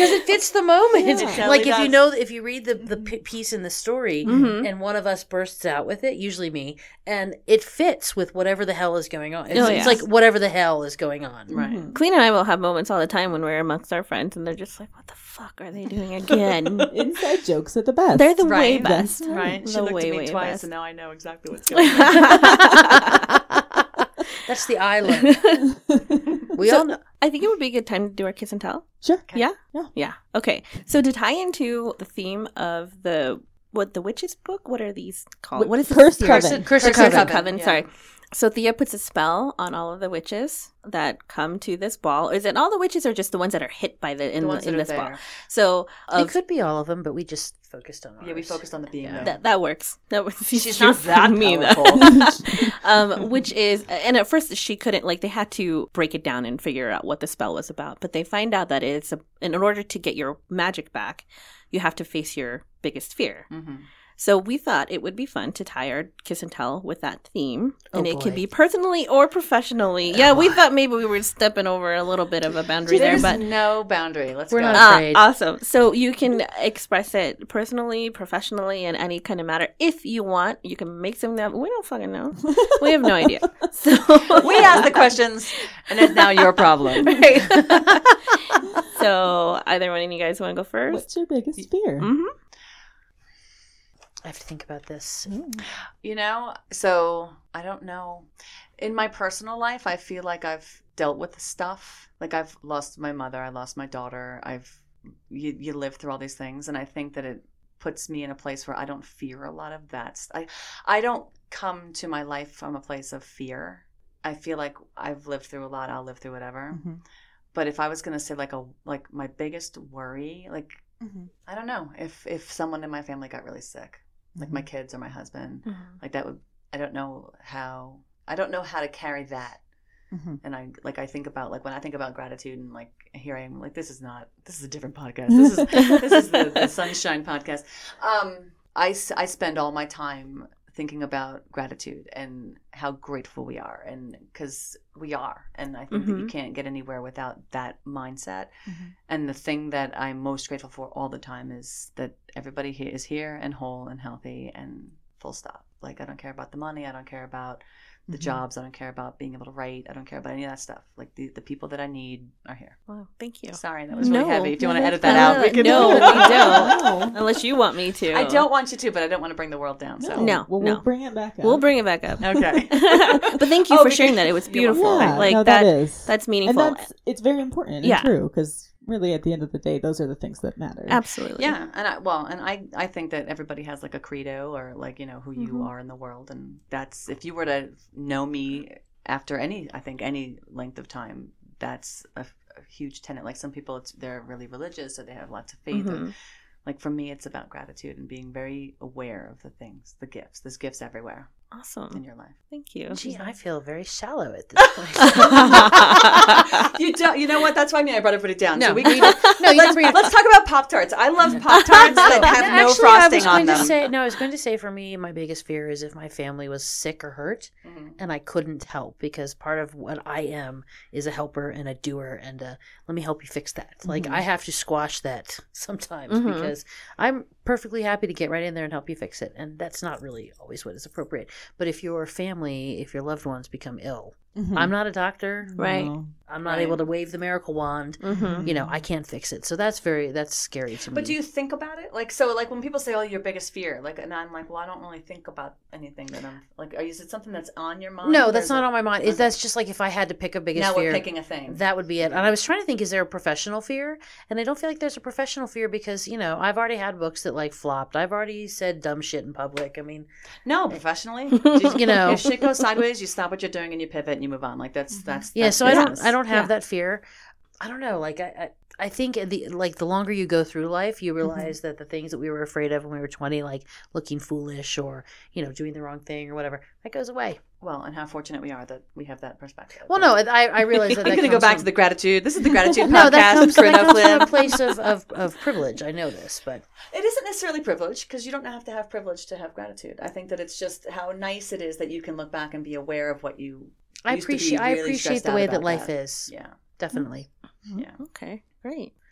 because it fits the moment. It totally like if you know, if you read the, the mm-hmm. p- piece in the story Mhm. and one of us bursts out with it, usually me, and it fits with whatever the hell is going on. It's, Oh, it's like whatever the hell is going on. Right. Mm-hmm. Clean and I will have moments all the time when we're amongst our friends, and they're just like, "What the fuck are they doing again?" Inside jokes are the best. they're the way Right. best. Right? Mm. She The looked way, at me way twice, best. and now I know exactly what's going on. That's the island. We So- all know. I think it would be a good time to do our kiss and tell. sure. Yeah? Yeah. Yeah. Okay. So to tie into the theme of the what the witches book, what are these called? Wh- What is the Cursed series? Coven. Curse of Curse of Coven. Coven. yeah. Sorry. So Thea puts a spell on all of the witches that come to this ball. Is it all the witches or just the ones that are hit by the in, The the in that are this ball? there. So It could be all of them, but we just focused on. Yeah, we focused on the being there. that that works. That was She's not that me powerful. um, which is, and at first she couldn't like they had to break it down and figure out what the spell was about. But they find out that it's a, in order to get your magic back, you have to face your biggest fear. hmm So we thought it would be fun to tie our kiss and tell with that theme, Oh, and it could be personally or professionally. Yeah, we thought maybe we were stepping over a little bit of a boundary there, but no boundary. Let's We're go. not Ah, afraid. awesome. So you can express it personally, professionally, in any kind of matter. If you want, you can make something up. we don't fucking know. We have no idea. So we asked the questions, and it's now your problem. Right. so either one of you guys want to go first? What's your biggest fear? hmm I have to think about this. You know, so I don't know. In my personal life, I feel like I've dealt with stuff. Like I've lost my mother, I lost my daughter. I've you, you live through all these things, and I think that it puts me in a place where I don't fear a lot of that. I I don't come to my life from a place of fear. I feel like I've lived through a lot. I'll live through whatever. Mhm. But if I was gonna say like a like my biggest worry, like Mhm. I don't know if if someone in my family got really sick, like my kids or my husband, like that would I don't know how I don't know how to carry that. Mhm. And I like I think about like when I think about gratitude and like here I am like this is not this is a different podcast. This is this is the, the sunshine podcast. Um, I I spend all my time thinking about gratitude and how grateful we are, and because we are, and I think that you Mhm. can't get anywhere without that mindset. Mhm. And the thing that I'm most grateful for all the time is that everybody here is here and whole and healthy and full stop. Like I don't care about the money. I don't care about the Mhm. jobs. I don't care about being able to write. I don't care about any of that stuff. Like the, the people that I need are here. Well, thank you. Sorry, that was really No. heavy. If you want to edit that's that out, we can. No, we don't. Unless you want me to. I don't want you to, but I don't want to bring the world down. So No. Well, no. we'll bring it back up. We'll bring it back up. okay. but thank you Oh, for sharing that. It was beautiful. Yeah, like no, that. that is. That's and meaningful. that's it's very important and Yeah. true because really at the end of the day those are the things that matter Absolutely. Yeah, and I, well, and I I think that everybody has like a credo or like you know who you Mm-hmm. Mhm. are in the world, and that's if you were to know me after any I think any length of time, that's a, a huge tenet. Like some people, it's they're really religious or they have lots of faith. or- Mhm. like for me, it's about gratitude and being very aware of the things, the gifts. There's gifts everywhere in your life. Thank you. Gee, I feel very shallow at this point. you don't. You know what? That's why I mean I brought everybody down. No, so we we- no, you let's, bring let's talk about Pop Tarts. I love Pop Tarts that have no, actually, frosting I was on going them. to say no. I was going to say for me, my biggest fear is if my family was sick or hurt, Mhm. and I couldn't help because part of what I am is a helper and a doer, and uh, let me help you fix that. Like Mhm. I have to squash that sometimes Mhm. because I'm perfectly happy to get right in there and help you fix it, and that's not really always what is appropriate. But if your family, if your loved ones become ill, Mhm. I'm not a doctor. Right. No. I'm not Right. able to wave the miracle wand. Mm-hmm. You know, I can't fix it. So that's very that's scary to me. But do you think about it? Like so, like when people say, "Oh, your biggest fear," like, and I'm like, "Well, I don't really think about anything that I'm like." Are, is it something that's on your mind? No, that's not it- on my mind. It, Okay. that's just like if I had to pick a biggest Now fear. we're picking a thing. That would be it. And I was trying to think, is there a professional fear? And I don't feel like there's a professional fear because, you know, I've already had books that like flopped. I've already said dumb shit in public. I mean, no, professionally, you know. if shit goes sideways, you stop what you're doing and you pivot and you move on. Like that's mm-hmm. that's yeah, that's so I don't. I don't have Yeah. that fear. I don't know. Like I, I I think the like the longer you go through life, you mm-hmm. realize that the things that we were afraid of when we were 20 like looking foolish or, you know, doing the wrong thing or whatever, that goes away. Well, and how fortunate we are that we have that perspective. Well, no, I I realize that I'm going to go back from- to the gratitude. This is the gratitude No, podcast that comes, that comes from a place of, of, of privilege. I know this, but It isn't necessarily privilege because you don't have to have privilege to have gratitude. I think that it's just how nice it is that you can look back and be aware of what you. I used to be appreciate I appreciate the way that life that. is. Yeah. Definitely. Yeah. Okay. Great.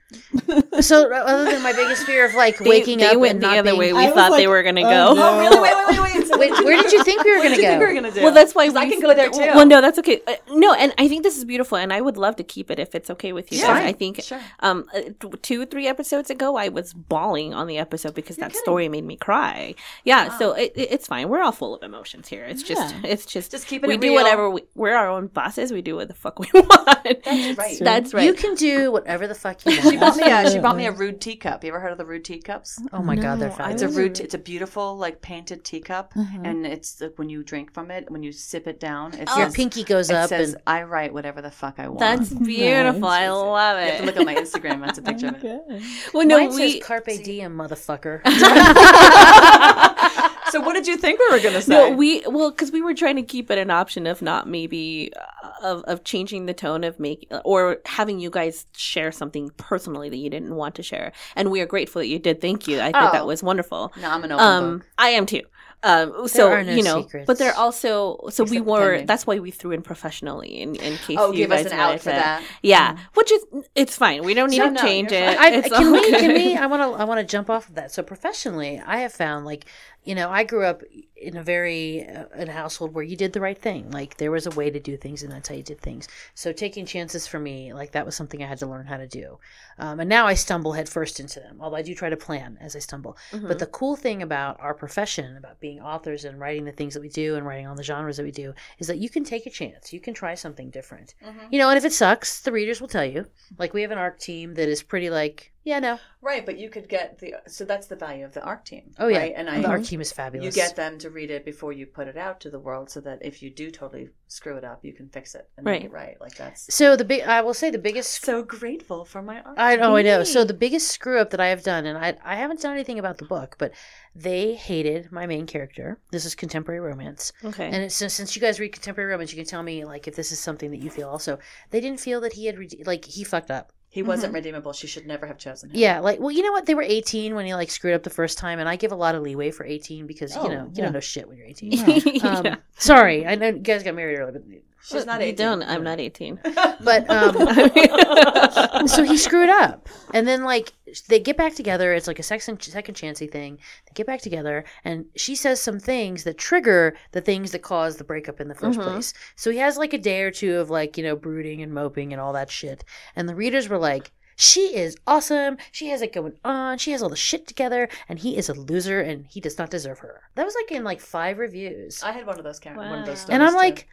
So, uh, other than my biggest fear of like They- waking they up went and the not other being, way we I was thought they were going to oh, go. no. Oh, really? Wait, wait, wait, wait. So Wait, where did you think we were gonna did think go? we were gonna do? Well, that's why 'Cause I can go there too. Well, no, that's okay. Uh, no, and I think this is beautiful, and I would love to keep it if it's okay with you Yeah. guys. I think Sure. um uh, two three episodes ago I was bawling on the episode because You're that kidding. story made me cry. Yeah, Wow. so it, it- it's fine. We're all full of emotions here. It's just it's just Just keep it. we it do whatever we, we're our own bosses. We do what the fuck we want. That's right. That's right. You can do whatever the fuck you want. She want. bought me a she bought me a rude teacup. You ever heard of the rude teacups? oh my god, they're No, I fabulous. It's a was- rude. It's a beautiful like painted teacup, Mhm. and it's like when you drink from it, when you sip it down, it Your says, pinky goes it up says, and "I write whatever the fuck I want." That's beautiful. I Nice. love you have to it. look at my Instagram. That's a picture of it. Okay. well, no, mine we says carpe diem, motherfucker. so what did you think we were gonna say? No, we well because we were trying to keep it an option of not maybe uh, of of changing the tone of making or having you guys share something personally that you didn't want to share, and we are grateful that you did. Thank you. I think that Oh. was wonderful. no, I'm an open Um, book. I am too. Um, so are no you know, secrets. but they're also so we were. That's why we threw in professionally in, in case Oh, you give us guys an wanted out for to- that. Yeah, which is it's fine. We don't need No, to no, change you're it. I, It's can all we? Can we? I want to. I want to jump off of that. So professionally, I have found like, you know, I grew up in a very uh, in a household where you did the right thing. Like there was a way to do things, and that's how you did things. So taking chances for me, like that was something I had to learn how to do. Um, and now I stumble headfirst into them. Although I do try to plan as I stumble. Mm-hmm. But the cool thing about our profession, about being authors and writing the things that we do and writing all the genres that we do, is that you can take a chance. You can try something different. Mm-hmm. You know, and if it sucks, the readers will tell you. Like we have an arc team that is pretty like, yeah, no. Right, but you could get the so that's the value of the ARC team. Oh yeah, right? and I the arc team is fabulous. you get them to read it before you put it out to the world, so that if you do totally screw it up, you can fix it and make Right. it right. Like that's So the big, I will say the biggest. so grateful for my ARC. I know, I know. So the biggest screw up that I have done, and I I haven't done anything about the book, but they hated my main character. This is contemporary romance, okay. and it's, since since you guys read contemporary romance, you can tell me like if this is something that you feel also. They didn't feel that he had rede- like he fucked up. He wasn't redeemable. She should never have chosen him. Yeah, like well, you know what? They were 18 when he like screwed up the first time, and I give a lot of leeway for 18 because Oh, you know you yeah. don't know shit when you're 18. Yeah. Um, Yeah. Sorry, I know you guys got married early, but She's not You 18. don't. I'm not 18. but um, so he screwed up and then like they get back together it's like a sex second second chancey thing they get back together and she says some things that trigger the things that cause the breakup in the 1st Mhm. place so he has like a day or two of like you know brooding and moping and all that shit and the readers were like she is awesome. She has it going on. She has all the shit together, and he is a loser, and he does not deserve her. That was like in like five reviews, I had one of those characters. One of those stories and I'm too. like,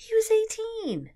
he was 18.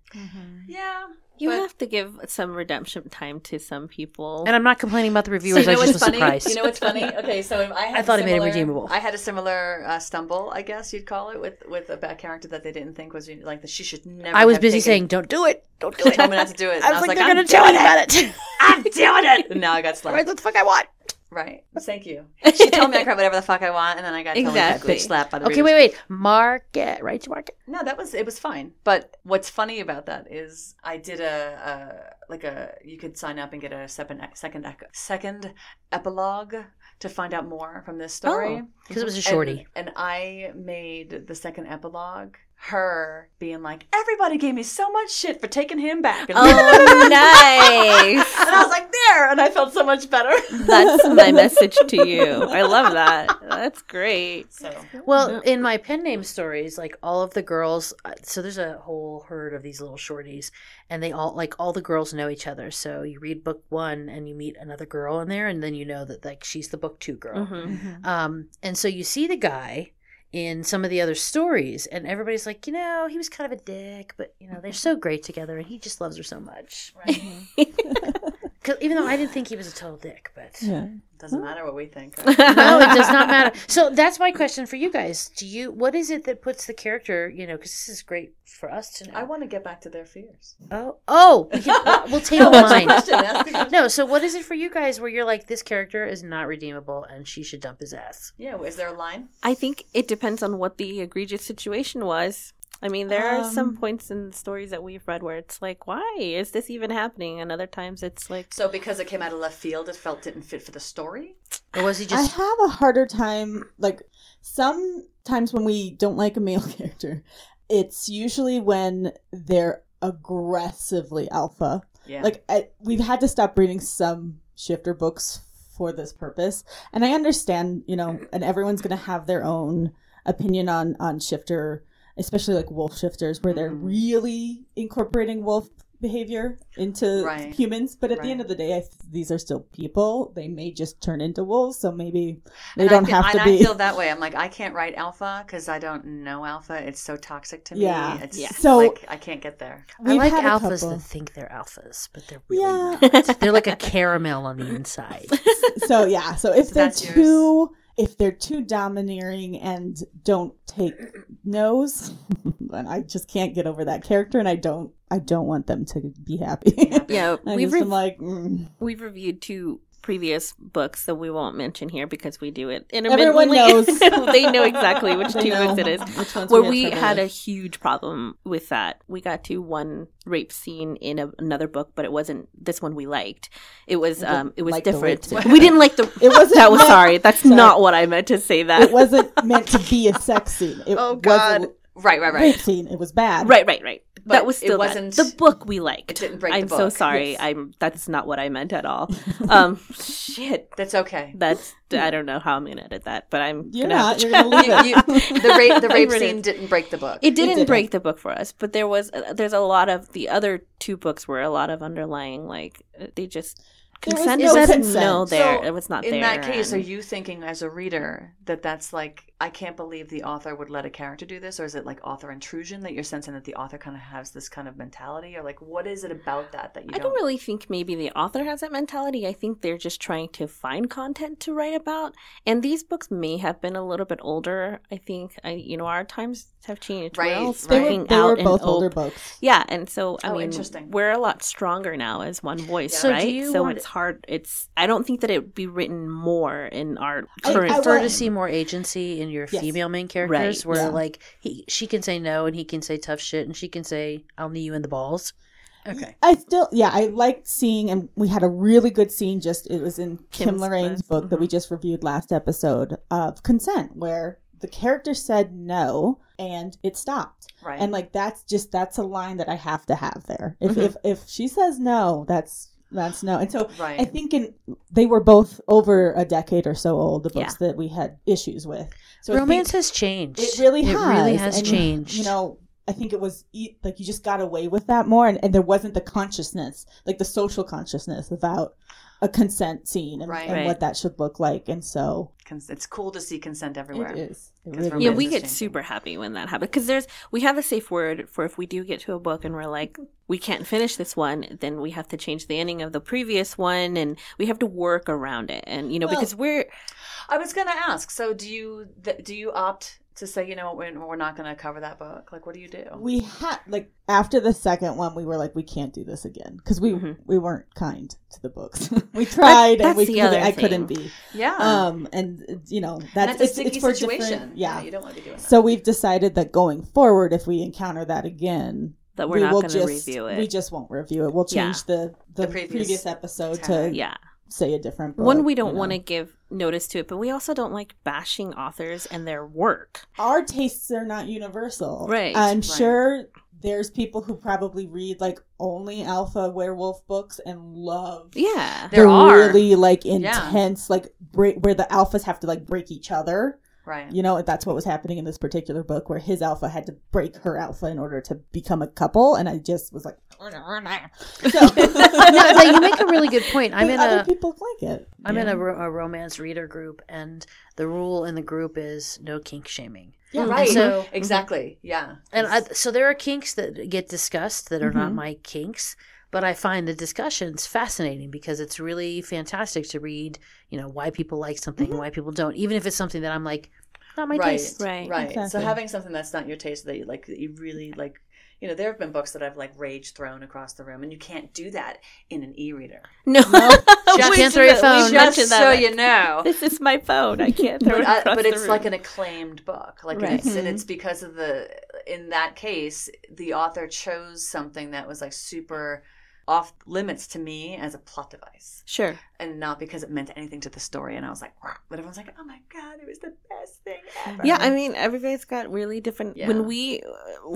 Yeah. You but- have to give some redemption time to some people. And I'm not complaining about the So reviewers. you I know just what's was funny? surprised. You know what's funny? Okay, so I had I thought a it made it redeemable. I had a similar uh, stumble, I guess you'd call it, with with a bad character that they didn't think was like that. She should never. I was have busy taken- saying, "Don't do it, don't do it." told me not to do it. and I was like, "They're I'm gonna tell doing me about it." I'm doing it. And now I got slapped. Right, slapped. what the fuck I want? Right. Thank you. She told me I could write whatever the fuck I want, and then I got totally Exactly. bitch slapped by the Okay, readers. wait, wait. Market, right to market. No, that was it was fine. But what's funny about that is I did a, a like a you could sign up and get a second second second epilogue to find out more from this story. Oh, because it was a shorty. And, and I made the second epilogue her being like, everybody gave me so much shit for taking him back. And, oh, nice. and I was like, there, and I felt so much better. That's my message to you. I love that. That's great. So Well, in my pen name stories, like all of the girls, uh, so there's a whole herd of these little shorties, and they all like all the girls know each other. So you read book one, and you meet another girl in there, and then you know that like she's the book two girl. hmm Um, and so you see the guy in some of the other stories, and everybody's like, you know, he was kind of a dick, but you know, they're so mm-hmm. great together, and he just loves her so much. Cause even though I didn't think he was a total dick, but Yeah. Doesn't hmm? matter what we think. no, it does not matter. So that's my question for you guys. Do you what is it that puts the character, you know, because this is great for us to know. I want to get back to their fears. oh, oh, we can, we'll table That's your mine. question. Ask the question. No, so what is it for you guys where you're like, this character is not redeemable and she should dump his ass? Yeah, is there a line? I think it depends on what the egregious situation was. I mean, there are some Um, points in the stories that we've read where it's like, why is this even happening? And other times it's like, So because it came out of left field, it felt didn't fit for the story. Or was he just. I have a harder time, like, sometimes when we don't like a male character, it's usually when they're aggressively alpha. Yeah. Like, I, we've had to stop reading some shifter books for this purpose. And I understand, you know, and everyone's going to have their own opinion on, on shifter, especially like wolf shifters, where they're Mhm. really incorporating wolf behavior into Right. humans. But at the end of the day, I th- these are still people. They may just turn into wolves, so maybe they And don't I feel, have to and be. I feel that way. I'm like, I can't write alpha because I don't know alpha. It's so toxic to me. Yeah. It's Yeah. So- like I can't get there. I We've like had a alphas that think they're alphas, but they're really Yeah. not. They're like a caramel on the inside. so yeah, so if So they're too yours. If they're too domineering and don't take no's, then I just can't get over that character, and I don't I don't want them to be happy. yeah, we've am like, mm. we've reviewed two previous books that we won't mention here because we do it Everyone intermittently. knows. they know exactly which two books it is. which ones Where had we had a huge problem with that. We got to one rape scene in a, another book, but it wasn't this one we liked. It was We um it was like different. We didn't like the It wasn't That was meant- sorry. That's sorry. not what I meant to say that. It wasn't meant to be a sex scene. It Oh, was God. a Right, right, rape right. scene. It was bad. Right, right, right. But that was still bad. wasn't- the book we liked. it didn't break the book. I'm so book. sorry. Yes. I'm that's not what I meant at all. um, shit. That's okay. That's I don't know how I'm gonna edit that, but I'm You're gonna not. You're gonna leave You- it. you- the rape, the rape scene didn't break the book. It didn't didn't. break the book for us, but there was uh, there's a lot of the other two books were a lot of underlying like uh, they just There was consent no was consent. no there So, it was not In there. that case, are you thinking as a reader that that's like I can't believe the author would let a character do this, or is it like author intrusion that you're sensing that the author kind of has this kind of mentality, or like what is it about that that you I don't? don't really think maybe the author has that mentality. I think they're just trying to find content to write about. And these books may have been a little bit older. I think I, you know, our times have changed. Right, We're all right. They were, they out were in both op- older books. Yeah, and so I Oh, mean, interesting. we're a lot stronger now as one voice, So right? you so want- it's hard. It's I don't think that it would be written more in our I- current. I prefer to see more agency in your Yes. female main characters Right, where yeah. like he she can say no and he can say tough shit and she can say I'll knee you in the balls. Okay. I still, yeah, I liked seeing, and we had a really good scene. Just it was in Kim Kim's Loraine's book. book that we just reviewed last episode of Consent, where the character said no and it stopped, Right. and like that's just that's a line that I have to have there. If Mhm. if if she says no, that's that's no. And so right. I think in they were both over a decade or so old. The books that we had issues with. So Romance has changed. it really has. It really has And, changed. You know, I think it was e- like you just got away with that more, and, and there wasn't the consciousness, like the social consciousness about a consent scene and, Right. and Right. what that should look like. And so It's cool to see consent everywhere. it is. It 'Cause really yeah, we is get changing. super happy when that happens because there's we have a safe word for if we do get to a book and we're like we can't finish this one, then we have to change the ending of the previous one, and we have to work around it, and you know Well- because we're I was gonna ask. So do you th- do you opt to say you know what we're, we're not gonna cover that book? Like, what do you do? we had like after the second one we were like we can't do this again because we Mhm. we weren't kind to the books we tried and we couldn't, i couldn't be yeah, um and you know that's, that's a it's, sticky it's for situation. different yeah, you don't want to be doing that. so we've decided that going forward if we encounter that again that we're we not going to review it. we just won't review it we'll Yeah. change the, the The previous, previous episode tag. to yeah, say a different book, one we don't you know. want to give notice to it, but we also don't like bashing authors and their work. our tastes are not universal. Right. I'm Right. sure there's people who probably read like only alpha werewolf books and love Yeah, there are really like Yeah. intense like break where the alphas have to like break each other. Right. You know, that's what was happening in this particular book where his alpha had to break her alpha in order to become a couple and I just was like so, no, but you make a really good point. I'm in other a people like it. I'm in a, ro- a romance reader group, and the rule in the group is no kink shaming. Yeah. Right. So- exactly. Yeah. And I, so there are kinks that get discussed that are not Mhm. my kinks, but I find the discussions fascinating because it's really fantastic to read, you know, why people like something and why people don't, even if it's something that I'm like, not my right. taste. Right. Right. So having something that's not your taste that you like, that you really like. You know, there have been books that I've like rage thrown across the room, and you can't do that in an e-reader. no, Just We can't throw your phone. mentioned Just that, so like, you know. this is my phone. I can't throw but, it I- but the it's room. like an acclaimed book like Right. it's, and Mhm. it's because of the in that case the author chose something that was like super off limits to me as a plot device sure. and not because it meant anything to the story and i was like "Rah," but everyone's like oh my god it was the best thing ever Yeah, I mean, everybody's got really different. Yeah. When we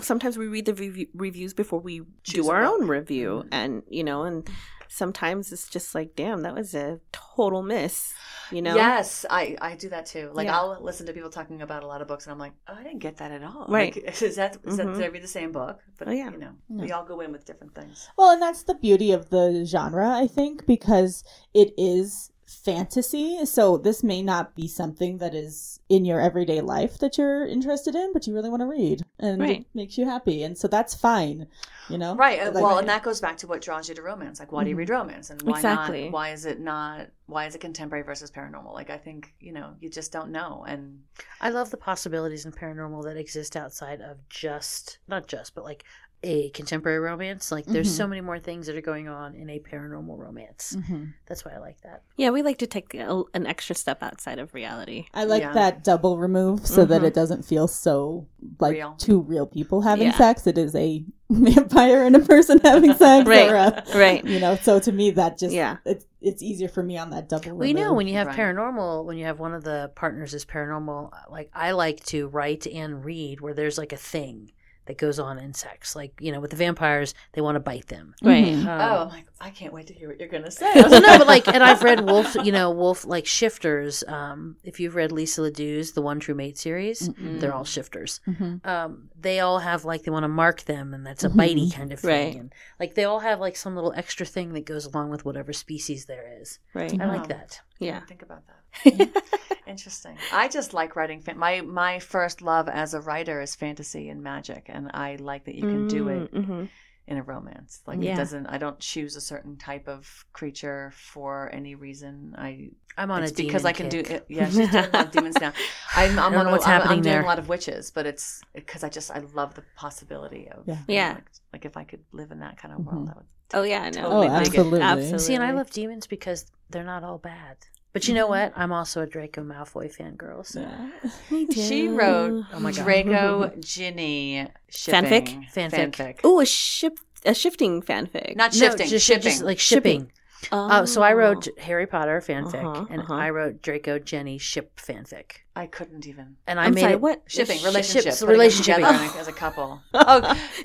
sometimes we read the review, reviews before we Choose do our own review, Mhm. and you know, and sometimes it's just like, damn, that was a total miss. You know, yes i i do that too like Yeah. i'll listen to people talking about a lot of books and i'm like oh i didn't get that at all Right. like, is that is that Mhm. did i read the same book but Oh, yeah. you know No. we all go in with different things Well, and that's the beauty of the genre, I think, because it is fantasy. So this may not be something that is in your everyday life that you're interested in, but you really want to read and Right. it makes you happy. And so that's fine, you know? Right. uh, Like- well, and that goes back to what draws you to romance. Like, why do you Mhm. read romance, and why Exactly. not? Why is it not? Why is it contemporary versus paranormal? Like, I think you know, you just don't know. And I love the possibilities in paranormal that exist outside of just, not just, but like a contemporary romance. Like there's Mhm. so many more things that are going on in a paranormal romance. Mhm. That's why I like that. yeah, we like to take a, an extra step outside of reality. I like Yeah. that double remove so that Mhm. it doesn't feel so like Real. two real people having Yeah. sex. It is a vampire and a person having sex. Right. Or a, Right. you know, so to me that just Yeah. it's it's easier for me on that double Well, you know, when you have Right. paranormal, when you have one of the partners is paranormal, like I like to write and read where there's like a thing that goes on in sex. Like, you know, with the vampires, they want to bite them. Right. Mhm. Um, oh, I'm like, I can't wait to hear what you're gonna say. well, no, but like, and I've read Wolf, you know, Wolf like shifters. Um, if you've read Lisa Ladew's The One True Mate series, Mm-mm. they're all shifters. Mhm. Um, they all have like they want to mark them, and that's a bitey kind of thing. Right. And like they all have like some little extra thing that goes along with whatever species there is. Right. I Oh. like that. Yeah. Think about that. Interesting. I just like writing. Fan- my my first love as a writer is fantasy and magic, and I like that you can do it Mm-hmm. In a romance. Like Yeah. it doesn't. I don't choose a certain type of creature for any reason. I I'm on it's a demon because I can do it. Yeah, she's doing like demons now. I'm, I'm don't on know a- what's I'm, happening I'm doing a lot of witches, but it's because I just I love the possibility of Yeah. Yeah. Like, like if I could live in that kind of world, Mhm. I would. Oh yeah, I know. Totally Oh, absolutely. Absolutely. See, and I love demons because they're not all bad. But you know Mhm. what? I'm also a Draco Malfoy fangirl. So Yeah. Me She wrote Oh my God. Draco Ginny shipping. Fanfic? Fanfic. Oh, a ship, a shifting fanfic. Not No, shifting, just, shipping. just like Shipping. shipping. Oh, so I wrote Harry Potter fanfic, Uh-huh, and uh-huh. I wrote Draco Ginny ship fanfic, I couldn't even. and I I'm made sorry. it What Shipping, Sh- relationship. ships, relationship. together Oh. as a couple. Oh,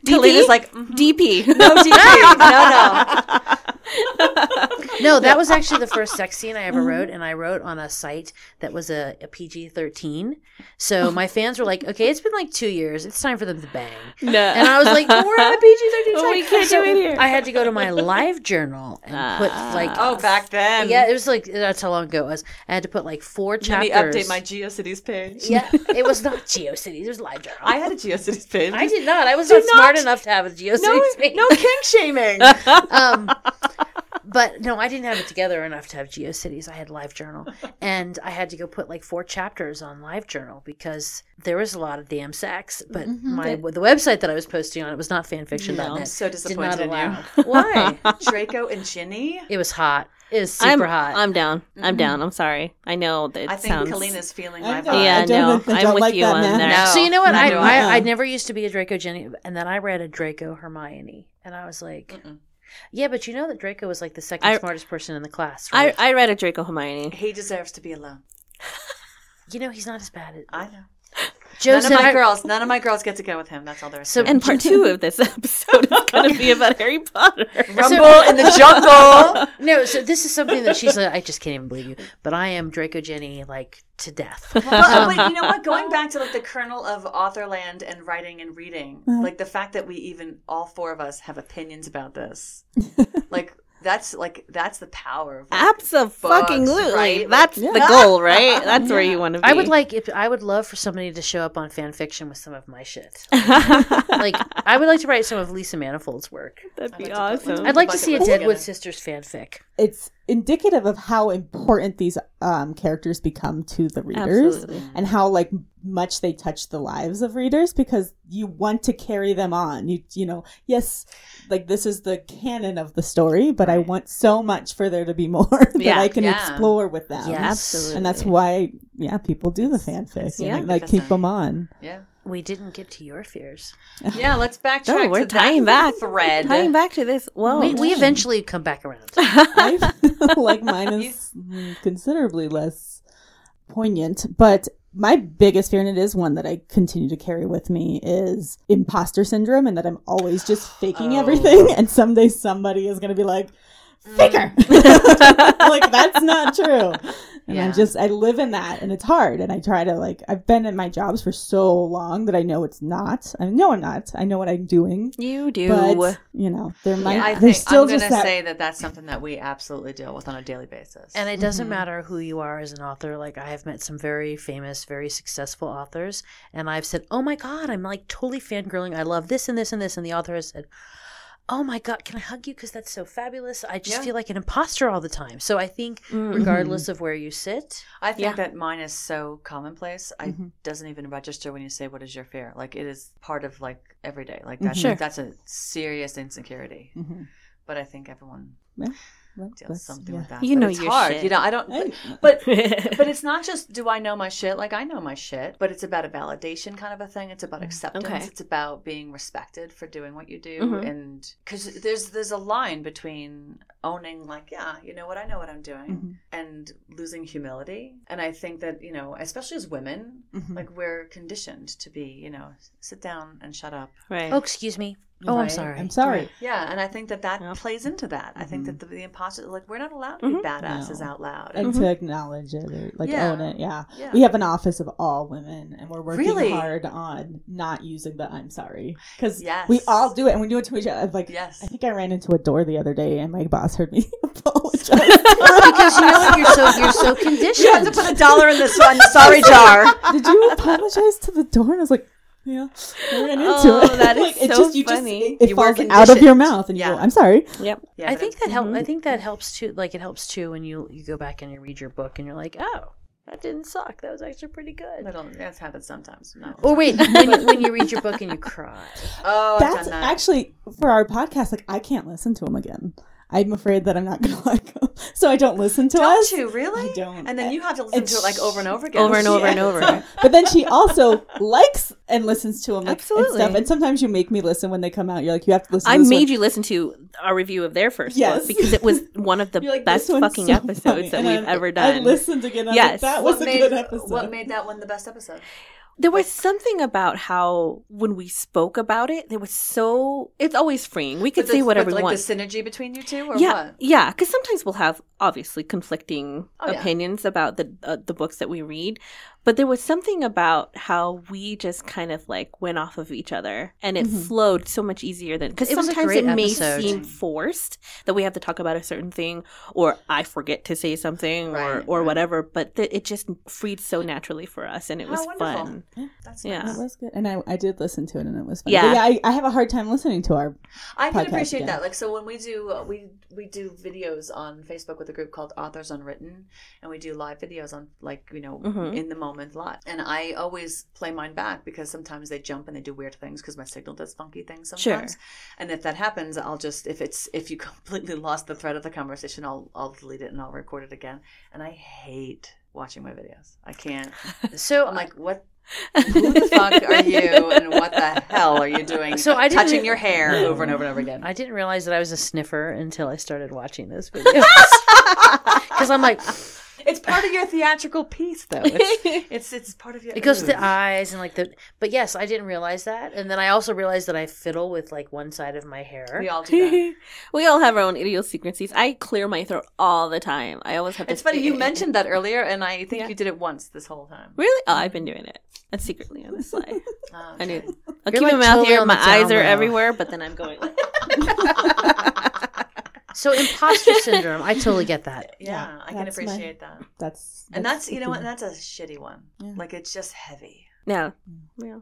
DP? Kalina's like, mhm. DP? No DP. No, no. No, that was actually the first sex scene I ever wrote, and I wrote on a site that was a, a PG 13. So my fans were like, okay, it's been like two years. It's time for them to bang. no. And I was like, we're on a PG 13 Well, we can't do it here. I had to go to my live journal and put like, Oh, back then. yeah, it was like, that's how long ago it was. I had to put like four chapters. Let me update my GeoCities page. yeah, it was not GeoCities, it was live journal. I had a GeoCities page. I did not. I was Did not smart enough to have a GeoCities No, page. no kink shaming. um, but no, I didn't have it together enough to have GeoCities. I had LiveJournal, and I had to go put like four chapters on LiveJournal because there was a lot of damn sex. But mm-hmm. my the website that I was posting on it was not fanfiction. No. I'm so Did not disappointed in allow. you. Why? Draco and Ginny. It was hot. It was super I'm, hot. I'm down. I'm mm-hmm. down. I'm sorry. I know that it I think sounds. Kalina's feeling I my vibe. Yeah, I don't- no, I I'm with like you that, on man. there. No. so you know what? I, I, I. I never used to be a Draco Ginny, and then I read a Draco Hermione, and I was like, Mm-mm. Yeah, but you know that Draco was like the second I- smartest person in the class, I. I read a Draco Hermione. He deserves to be alone. you know he's not as bad as I know. Joe none of my I- girls, none of my girls get to go with him. That's all there is. So- to it. And part two of this episode is going to be about Harry Potter. Rumble in the jungle. No, so this is something that she's like, I just can't even believe you. But I am Draco Ginny, like, to death. But, but you know what? Going back to like the kernel of authorland and writing and reading, Uh-huh. like the fact that we even all four of us have opinions about this, like that's like that's the power of like, Absolutely. right? That's Like- the Yeah. goal, right? That's where you want to be. I would like if I would love for somebody to show up on fan fiction with some of my shit. Like I would like to write some of Lisa Manifold's work. That'd be I'd like to awesome. I'd like to see a list Deadwood. Sisters fanfic. it's indicative of how important these um, characters become to the readers Absolutely. and how like much they touch the lives of readers because you want to carry them on you you know yes like this is the canon of the story but i want so much for there to be more that Yeah, i can yeah. explore with them. Absolutely. and that's why yeah people do the fanfic Yeah. and like keep them on Yeah, We didn't get to your fears. yeah. Let's backtrack. No, we're to that tying back. thread. Tying back to this. Whoa. we, we eventually come back around. I feel like mine is mm, considerably less poignant, but my biggest fear, and it is one that I continue to carry with me, is imposter syndrome, and that I'm always just faking Oh. everything, and someday somebody is going to be like, "Faker," like that's not true. And Yeah. I just I live in that, and it's hard. And I try to like I've been in my jobs for so long that I know it's not. I know I'm not. I know what I'm doing, you do. but you know there might I there's think still I'm gonna just that. say that that's something that we absolutely deal with on a daily basis. And it doesn't Mhm. matter who you are as an author. Like I have met some very famous, very successful authors, and I've said, "Oh my god, I'm like totally fangirling. I love this and this and this," and the author has said. Oh my God! Can I hug you? Because that's so fabulous. I just Yeah. feel like an imposter all the time. So I think, Mm. regardless of where you sit, I think Yeah. that mine is so commonplace. I Mhm. doesn't even register when you say what is your fear. Like it is part of like every day. Like that's Sure. that's a serious insecurity. Mhm. But I think everyone Yeah. Well, deals that's- something yeah. with that. You But know it's your hard. shit. You know, I don't. I- But but it's not just do I know my shit? Like I know my shit, but it's about a validation kind of a thing. It's about acceptance. Okay. It's about being respected for doing what you do, Mhm. and because there's there's a line between owning like yeah, you know what, I know what I'm doing, Mhm. and losing humility. And I think that you know, especially as women, Mhm. like we're conditioned to be, you know, sit down and shut up. right. oh excuse me, oh I'm sorry, I'm sorry. Yeah, and I think that that Yep. plays into that. I think that the, the imposter, like, we're not allowed to be Mhm. badasses No. out loud. and Mhm. to acknowledge it or like Yeah. own it. Yeah. yeah. we have an office of all women, and we're working Really? hard on not using the "I'm sorry" because Yes. we all do it, and we do it to each other. Like, Yes. I think I ran into a door the other day, and my boss heard me apologize. because you know what? You're so you're so conditioned. You have to put a dollar in this one sorry jar. Did you apologize to the door? And I was like, yeah, I ran into Oh, it. that is like, it so just, you funny. Just, it, it You falls out of your mouth, and you Yeah. go, "I'm sorry." Yep. Yeah, I think it- that help. Mhm. I think that helps too. Like it helps too when you you go back and you read your book and you're like, oh, that didn't suck. That was actually pretty good. Little, that's happens sometimes. No. Or wait, when you, when you read your book and you cry. Oh, I've That's done that. actually for our podcast. Like, I can't listen to them again. I'm afraid that I'm not going to like them, so I don't listen to don't us. you really? I don't. And then you have to listen to it like over and over again. Over and over and Yeah. over. But then she also likes and listens to them, like, Absolutely. and stuff. And sometimes you make me listen when they come out. You're like, you have to listen. I to I made one. you listen to our review of their first Yes. book because it was one of the like, best fucking so episodes funny." that And we've I- ever I done. listened again. I Yes. like, that was What a made, good episode. what made that one the best episode? There was something about how when we spoke about it, there was so it's always freeing. We could say whatever but, we like want. the synergy between you two, or yeah, what? yeah. Because sometimes we'll have obviously conflicting Oh, yeah. opinions about the uh, the books that we read, but there was something about how we just kind of like went off of each other, and it Mhm. flowed so much easier than because It was a sometimes great it may seem forced that we have to talk about a certain thing, or I forget to say something, or Right, or right. whatever. But th- it just freed so naturally for us, and it How was wonderful. fun. That's Yeah. nice. That was good, and I, I did listen to it, and it was fun. Yeah. But yeah, I, I have a hard time listening to our. I can appreciate again. that. Like, so when we do, uh, we we do videos on Facebook with a group called Authors Unwritten, and we do live videos on, like, you know, Mhm. in the moment live. And I always play mine back because sometimes they jump and they do weird things because my signal does funky things sometimes. Sure. And if that happens, I'll just if it's if you completely lost the thread of the conversation, I'll I'll delete it and I'll record it again. And I hate watching my videos. I can't. So I'm like, what? Who the fuck are you? And what the hell are you doing? So I touching your hair over and over and over again. I didn't realize that I was a sniffer until I started watching this video. Because I'm like, It's part of your theatrical piece, though. It's it's, it's part of your. it goes to ooh. the eyes and like the. But yes, I didn't realize that, and then I also realized that I fiddle with like one side of my hair. We all do that. we all have our own idiosyncrasies. I clear my throat all the time. I always have. It's funny you mentioned that earlier, and I think Yeah. you did it once this whole time. Really? Oh, I've been doing it. That's secretly on the slide. Oh, I knew. I'll You're keep like my mouth here. My eyes are McDowell. everywhere, but then I'm going. So imposter syndrome, I totally get that. Yeah, Yeah, I can that's my- appreciate that. That's, And that's you know what? That's a shitty one. Yeah. Like it's just heavy. yeah. yeah.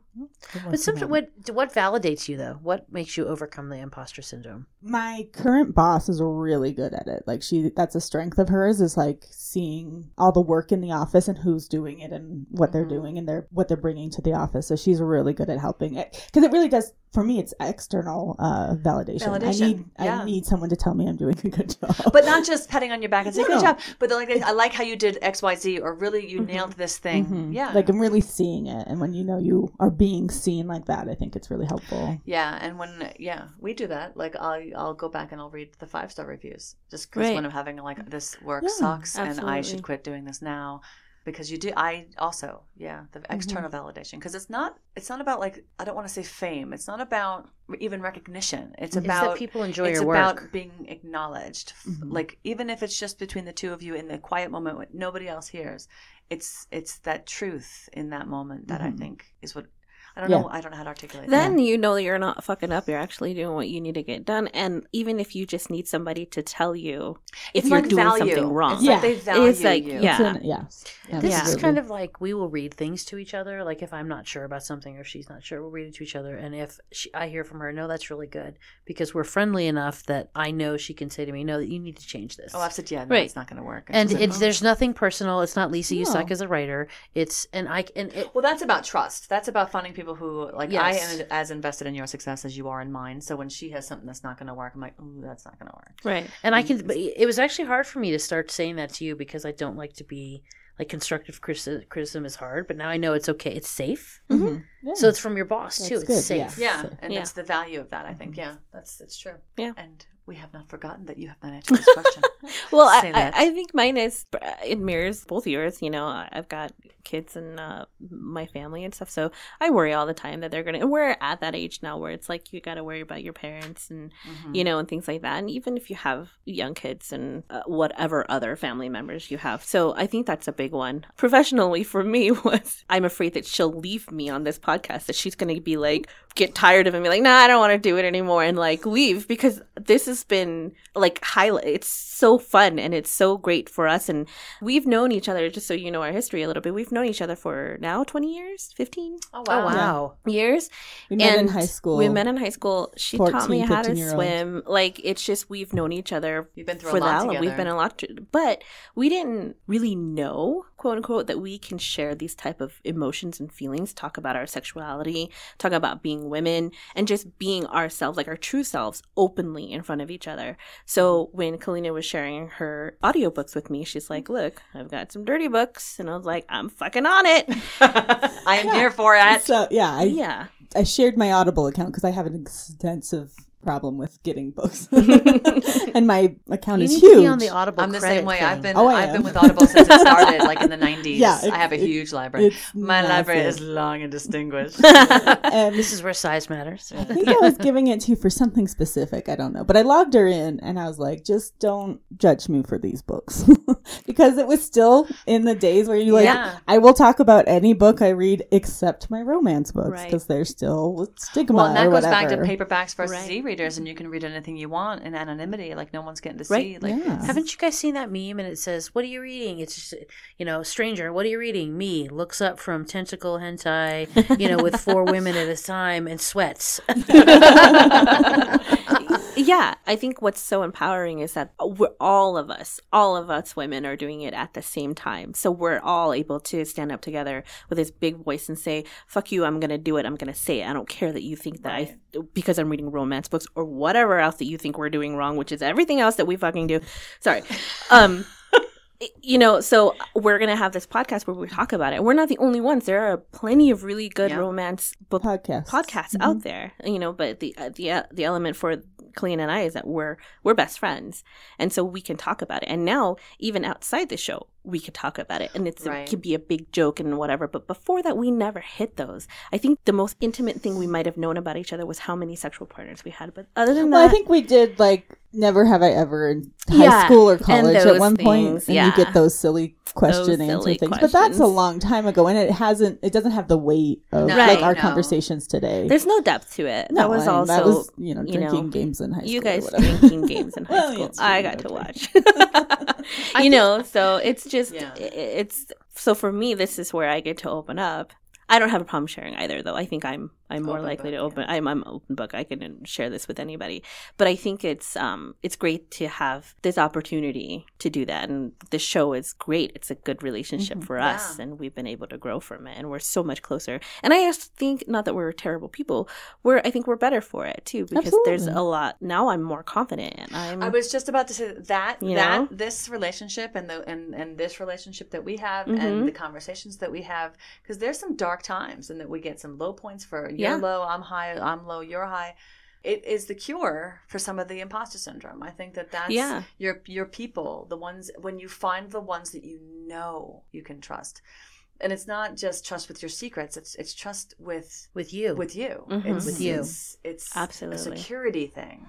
But sometimes, what what validates you though? What makes you overcome the imposter syndrome? my current boss is really good at it like she that's a strength of hers is like seeing all the work in the office and who's doing it and what they're Mhm. doing and they're what they're bringing to the office so she's really good at helping it because it really does for me it's external uh validation, i need yeah. i need someone to tell me i'm doing a good job But not just patting on your back and saying No, good job, but like I like how you did X Y Z, or really you nailed this thing. Mhm. Yeah, like i'm really seeing it and when you know you are being seen like that i think it's really helpful Yeah, and when yeah, we do that. Like I'll I'll go back and I'll read the five star reviews just because Right. when I'm having like this work Yeah, sucks and I should quit doing this now because you do. I also yeah the Mm-hmm. external validation because it's not it's not about like I don't want to say fame. It's not about even recognition. It's It's about people enjoy it's your about work. being acknowledged. Mhm. Like even if it's just between the two of you in the quiet moment when nobody else hears, it's it's that truth in that moment that I Mhm. think is what I don't Yeah. know. I don't know how to articulate. that. Then you know that you're not fucking up. You're actually doing what you need to get done. And even if you just need somebody to tell you if It's you're like doing value. something wrong. It's Yeah. like they value It's like- you. yeah. It's an- yes This Yeah. is kind of like we will read things to each other. Like if I'm not sure about something or if she's not sure, we'll read it to each other. And if she, I hear from her, no, that's really good because we're friendly enough that I know she can say to me, no, that you need to change this. Oh, I've said yeah. No, Right. it's not going to work. and she's like, it's "Oh." there's nothing personal. It's not Lisa. You suck as a writer. It's and I and it. Well, that's about trust. That's about finding people who like I am as invested in your success as you are in mine. So when she has something that's not going to work, I'm like, oh, that's not going to work. Right. And I can. But it was actually hard for me to start saying that to you because I don't like to be like constructive criti- criticism is hard. But now I know it's okay. It's safe. Mhm. Yeah. So it's from your boss too. That's It's good, safe. yeah. Yeah, and Yeah. that's the value of that. I think. Yeah, that's it's true. Yeah. and we have not forgotten that you have not answered this question. Well, I, I. I think mine is it mirrors both yours. You know, I've got kids and uh, my family and stuff, so I worry all the time that they're gonna. And we're at that age now where it's like you got to worry about your parents and Mhm. you know and things like that. And even if you have young kids and uh, whatever other family members you have, so I think that's a big one. Professionally, for me, was I'm afraid that she'll leave me on this podcast. That she's gonna be like get tired of it and be like, nah, I don't want to do it anymore and like leave because this has been like highlight. It's so fun and it's so great for us. And we've known each other, just so you know our history a little bit, we've known each other for now 20 years, 15 Oh Oh wow. wow. years. we met in high school We met in high school. She taught me how to 15-year-old. swim. Like it's just we've known each other You've been through for a lot that long. together. We've been a lot, to, but we didn't really know, quote unquote, that we can share these type of emotions and feelings. Talk about our sexuality, talk about being women, and just being ourselves, like our true selves, openly in front of each other. So when Kalina was sharing her audiobooks with me, she's like, "Look, I've got some dirty books," and I was like, "I'm fucking on it." I am here for it. so yeah I, yeah, I shared my audible account because i have an extensive problem with getting books, and my account You is need huge. to be on the Audible. I'm the same way. I've been Oh, I I've am. been with Audible since it started, like in the 90s. Yeah, I have a it- huge library. It's My library is long and distinguished. and This is where size matters. I think I was giving it to you for something specific. I don't know. But I logged her in and I was like, just don't judge me for these books. because it was still in the days where you like, Yeah. I will talk about any book I read except my romance books Right. because they're still stigma well, and that or goes whatever. back to paperbacks versus Right. E-readers, and you can read anything you want in anonymity, like no one's getting to Right. see. Like, Yeah. Haven't you guys seen that meme and it says, What are you reading? It's just, you know, stranger, what are you reading? Me looks up from tentacle hentai, you know, with four women at a time and sweats. yeah, I think what's so empowering is that we're all of us, all of us women are doing it at the same time. So we're all able to stand up together with this big voice and say, "Fuck you, I'm going to do it. I'm going to say it. I don't care that you think that I because I'm reading romance books or whatever else that you think we're doing wrong, which is everything else that we fucking do." Sorry. Um you know, so we're gonna have this podcast where we talk about it. We're not the only ones. There are plenty of really good Yeah. romance book Podcasts. podcasts Mhm. out there you know but the uh, the uh, the element for Colleen and I is that we're we're best friends and so we can talk about it and now even outside the show we could talk about it and it's Right. it could be a big joke and whatever but before that we never hit those I think the most intimate thing we might have known about each other was how many sexual partners we had but other than Well, I think we did like never have I ever in high Yeah, school or college at those one point, things, and yeah. you get those silly question answer things. But that's a long time ago, and it hasn't. It doesn't have the weight of No, like our no. conversations today. there's no depth to it that was also that was you know you know, drinking games in high school. you guys drinking games in high Well, school. I true, got to watch. you know, so it's just Yeah. it's so for me. This is where I get to open up. I don't have a problem sharing either, though. I think I'm I'm more Open likely book, to open. I'm I'm open book. I can share this with anybody. But I think it's um it's great to have this opportunity to do that, and the show is great. It's a good relationship Mhm. for us, and we've been able to grow from it, and we're so much closer. And I just think not that we're terrible people. We're I think we're better for it too because there's a lot now. I'm more confident. and I'm I was just about to say that that know? this relationship and the and and this relationship that we have Mhm. and the conversations that we have because there's some dark times and that we get some low points for you're Yeah. low, I'm high, I'm low, you're high. It is the cure for some of the imposter syndrome. I think that that's Yeah. your your people, the ones when you find the ones that you know you can trust. And it's not just trust with your secrets. It's it's trust with With you. with you. Mhm. It's, With you. It's, it's Absolutely. a security thing,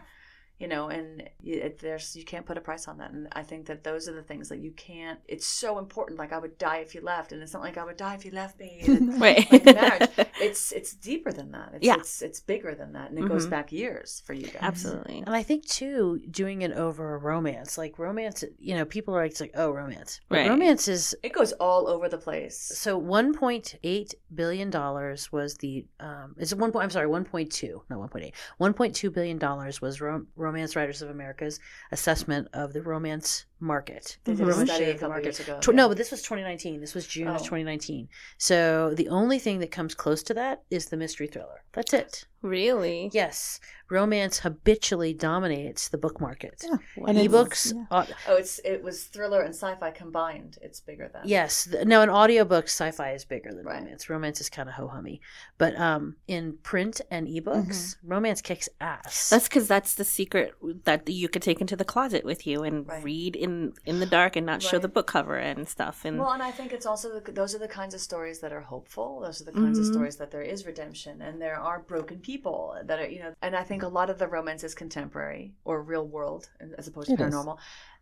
you know, and you, it, there's you can't put a price on that. And I think that those are the things that you can't. It's so important. Like I would die if you left, and it's not like I would die if you left me. And, right. like marriage, it's it's deeper than that. It's, Yeah. it's it's bigger than that, and it goes Mhm. back years for you guys. Absolutely. And I think too, doing it over a romance, like romance, you know, people are like, it's like oh, romance. But Right. romance is It goes all over the place. so one point eight billion dollars was the um it's one point I'm sorry one point two no 1.8 1.2 billion dollars was Rom- Romance Writers of America's assessment of the romance market. They did The a study a of the couple market. years ago. Tw- yeah. No, but this was 2019. This was June of Oh. 2019. So the only thing that comes close to that is the mystery thriller. That's it. Really? Yes, romance habitually dominates the book market. Yeah. And Ebooks, yeah. uh, Oh, it's it was thriller and sci-fi combined. It's bigger than yes. th- No, in audiobooks, sci-fi is bigger than Right. romance. Romance is kind of ho hummy, but um, in print and ebooks, romance kicks ass. That's because that's the secret that you could take into the closet with you and Right. read in in the dark and not show the book cover and stuff. And Well, and I think it's also the, those are the kinds of stories that are hopeful. Those are the kinds of Mhm. stories that there is redemption and there are broken people that are, you know. And I think a lot of the romance is contemporary or real world as opposed to It is.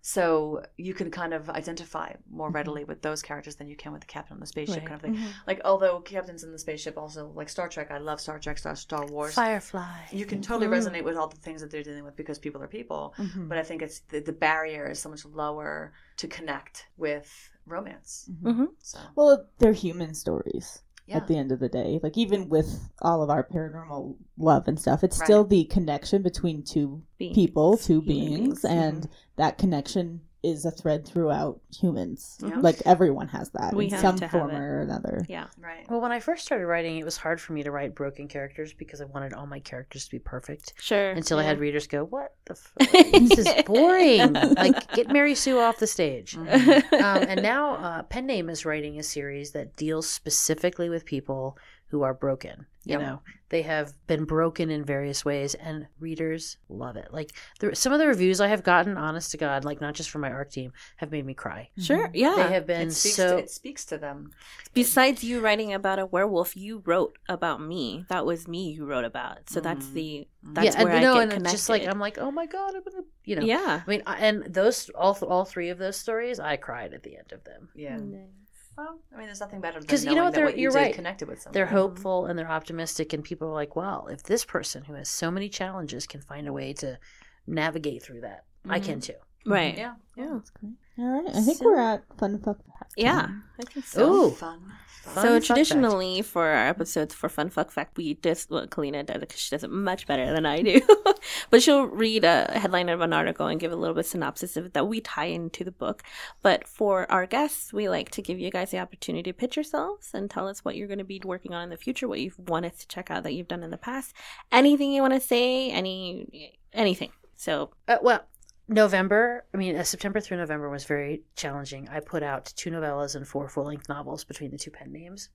So you can kind of identify more readily with those characters than you can with the captain on the spaceship Right. kind of thing. Like although captains in the spaceship also like Star Trek, I love Star Trek, Star Star Wars. Firefly. You can totally Mhm. resonate with all the things that they're dealing with because people are people. Mhm. But I think it's the, the barrier is so much lower to connect with romance. Mhm. Mhm. So Well, they're human stories yeah. at the end of the day. Like even with all of our paranormal love and stuff, it's Right. still the connection between two Beings. people, two beings, beings. and mm-hmm. that connection is a thread throughout humans. Mhm. Like everyone has that We in have some to have form it. or another. yeah. Right. Well, when I first started writing, it was hard for me to write broken characters because I wanted all my characters to be perfect. Sure. Until I had readers go, "What the? F- this is boring. like, get Mary Sue off the stage." Mhm. um, and now uh, Pen Name is writing a series that deals specifically with people who are broken. You Yep. know, they have been broken in various ways, and readers love it. Like the, some of the reviews I have gotten, honest to God, like not just from my ARC team, have made me cry. Sure. Yeah. They have been It speaks, so. to, it speaks to them. Besides you writing about a werewolf, you wrote about me. That was me you wrote about. So that's Mm. the Mhm. that's yeah, and where you know, I get and connected. it's just like I'm like, oh my God, I'm gonna, you know. yeah. I mean, I- and those all all three of those stories, I cried at the end of them. Yeah. Well, I mean, there's nothing better because you know what, they're- what you you're right. connected with someone. They're Mhm. hopeful and they're optimistic, and people are like, well, if this person who has so many challenges can find a way to navigate through that, I Mhm. can too. Right. Yeah. Yeah. That's great. All right. I think So- we're at fun fuck. fact Yeah. time. I think so. Ooh. fun. Fun so fun fact. traditionally for our episodes for fun fuck fact we just well kalina does it because she does it much better than i do but she'll read a headline of an article and give a little bit synopsis of it that we tie into the book but for our guests we like to give you guys the opportunity to pitch yourselves and tell us what you're going to be working on in the future what you've wanted to check out that you've done in the past anything you want to say any anything so Uh, well, November, I mean, uh, September through November was very challenging. I put out two novellas and four full length novels between the two pen names.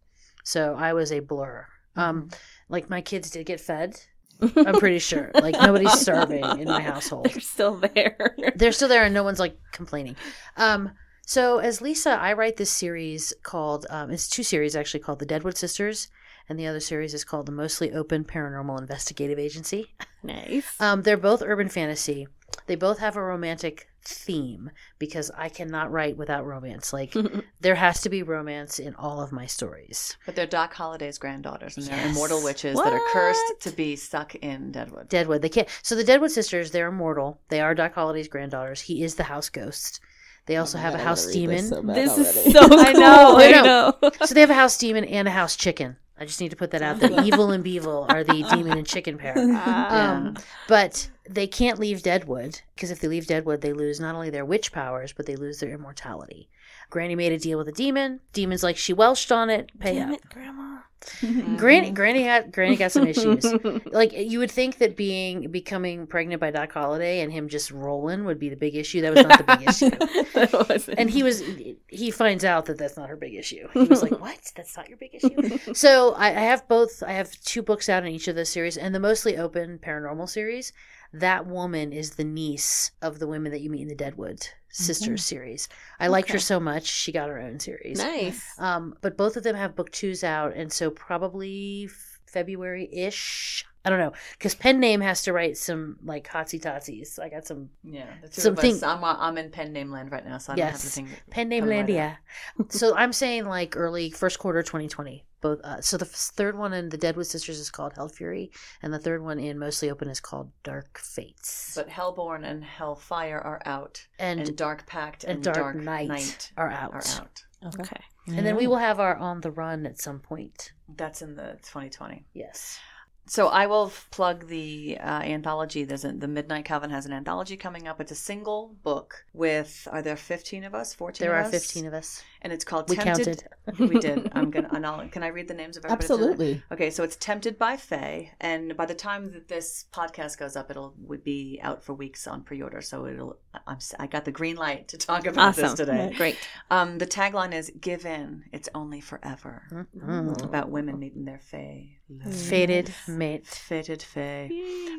So I was a blur. Um, like my kids did get fed. I'm pretty sure. Like nobody's starving in my household. they're still there They're still there and no one's like complaining. Um, so as Lisa, I write this series called um, it's two series actually called The Deadwood Sisters, and the other series is called The Mostly Open Paranormal Investigative Agency. nice Um, they're both urban fantasy. They both have a romantic theme because I cannot write without romance. Like there has to be romance in all of my stories. But they're Doc Holliday's granddaughters, and they're Yes. immortal witches that are cursed to be stuck in Deadwood. Deadwood, they can't. So the Deadwood sisters, they're immortal. They are Doc Holliday's granddaughters. He is the house ghost. They oh also Oh have God, a I house demon. this so this is so cool. I know, I I know. so they have a house demon and a house chicken. I just need to put that out there. Evil and Beevil are the demon and chicken pair. Um, but they can't leave Deadwood because if they leave Deadwood, they lose not only their witch powers, but they lose their immortality. Granny made a deal with a demon. Demon's like she welched on it. Pay Damn up. it, grandma. Mm-hmm. Granny, Granny had Granny got some issues. like you would think that being becoming pregnant by Doc Holliday and him just rolling would be the big issue. That was not the big issue. That wasn't. And he was he finds out that that's not her big issue. He was like, "What? That's not your big issue." so I, I have both. I have two books out in each of those series, and the mostly open paranormal series. That woman is the niece of the women that you meet in the Deadwood Sisters series. I liked her so much; she got her own series. nice. Um, but both of them have book twos out, and so probably February ish. I don't know because pen name has to write some like hotsy totsies. I got some Yeah, the two Something- I'm, I'm in pen name land right now, so I don't have to the thing. pen name coming right landia. so I'm saying like early first quarter 2020. Both. Uh, so the f- third one in the Deadwood Sisters is called Hell Fury, and the third one in Mostly Open is called Dark Fates. But Hellborn and Hellfire are out, and and, Dark Pact and and, Dark, Night, Knight, are out. are out. Okay. And then we will have our On the Run at some point. That's in the 2020. Yes. So I will plug the uh, anthology. There's a, the Midnight Coven has an anthology coming up. It's a single book with are there 15 of us, 14 There are us? 15 of us. And it's called We Tempted. counted. we did. I'm gonna. And I'll, can I read the names of everybody? Absolutely. Okay, so it's Tempted by Fae, and by the time that this podcast goes up, it'll would be out for weeks on pre-order. So it'll. I'm. I got the green light to talk about this Awesome. today. Great. Um, the tagline is "Give in, it's only forever." Mhm. About women meeting their Fae. Fated mate. Fated Fae.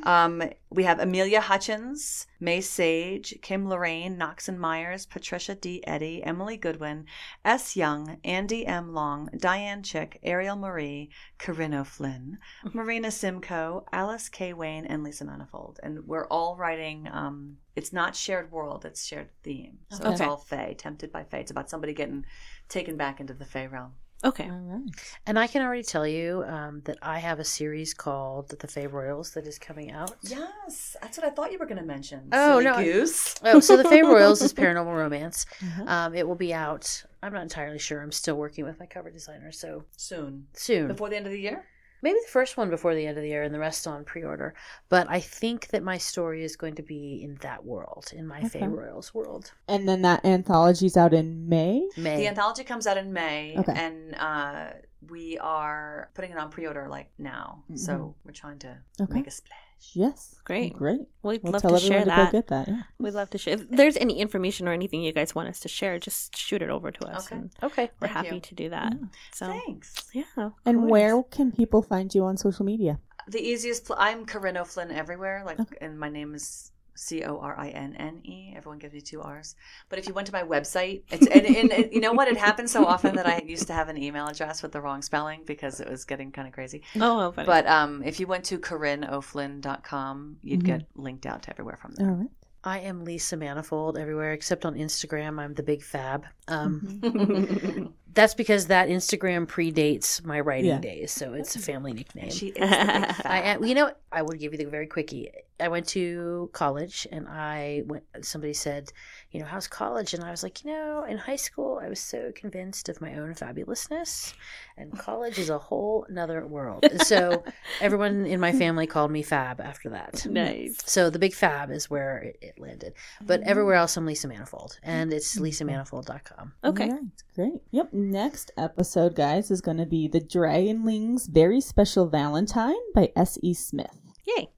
Um, we have Amelia Hutchins, May Sage, Kim Loraine, Knox and Myers, Patricia D. Eddy, Emily Goodwin, S. Young, Andie M. Long, Diane Chick, Ariel Marie, Corinne O'Flynn, Marina Simcoe, Alice K. Wayne, and Lisa Manifold. And we're all writing, um, it's not shared world, it's shared theme. So it's all Fae, Tempted by Fae. It's about somebody getting taken back into the Fae realm. Okay. All right. And I can already tell you um, that I have a series called The Fae Royals that is coming out. Yes, that's what I thought you were going to mention. Oh, Silly no, I- Goose. Oh, so The Fae Royals is paranormal romance. Uh-huh. Um, it will be out. I'm not entirely sure. I'm still working with my cover designer, so Soon. soon. Before the end of the year? Maybe the first one before the end of the year and the rest on pre-order. But I think that my story is going to be in that world, in my Okay. Fae Royals world. And then that anthology's out in May. May. The anthology comes out in May, Okay. and uh, we are putting it on pre-order like now. So we're trying to Okay. make a splash. Yes. Great. Great. We'd We'll love tell to share to that. go get that. Yeah. We'd love to share. If there's any information or anything you guys want us to share, just shoot it over to us, Okay. and Okay. we're Thank happy you. to do that. Yeah. So Thanks. yeah. And course. where can people find you on social media? The easiest. Pl- I'm Corinne O'Flynn everywhere. Like, and my name is C O R I N N E. Everyone gives me two R's. But if you went to my website, it's and, and, and you know what? It happens so often that I used to have an email address with the wrong spelling because it was getting kind of crazy. Oh, how funny. But um, if you went to CorinneO'Flynn.com, you'd Mhm. get linked out to everywhere from there. All right. I am Lisa Manifold everywhere except on Instagram. I'm the big fab. Um, Mm-hmm. that's because that Instagram predates my writing Yeah. days, so it's a family nickname. She is the big fat. I am, you know, I would give you the very quickie. I went to college and I went, somebody said, you know, how's college? And I was like, you know, in high school, I was so convinced of my own fabulousness and college is a whole nother world. And so everyone in my family called me Fab after that. nice. So the big Fab is where it, it landed. But oh. everywhere else, I'm Lisa Manifold and it's mm-hmm. lisamanifold.com. Okay. All right, great. Yep. Next episode, guys, is going to be The Dragonling's Very Special Valentine by S.E. Smith. Yay.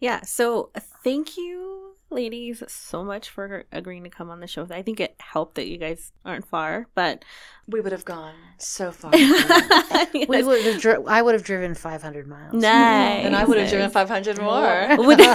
Yeah. So thank you, ladies, so much for agreeing to come on the show. I think it helped that you guys aren't far, but We would have gone so far. We would have dri- I would have driven 500 miles. nice. and I would have nice. driven 500 more. Would-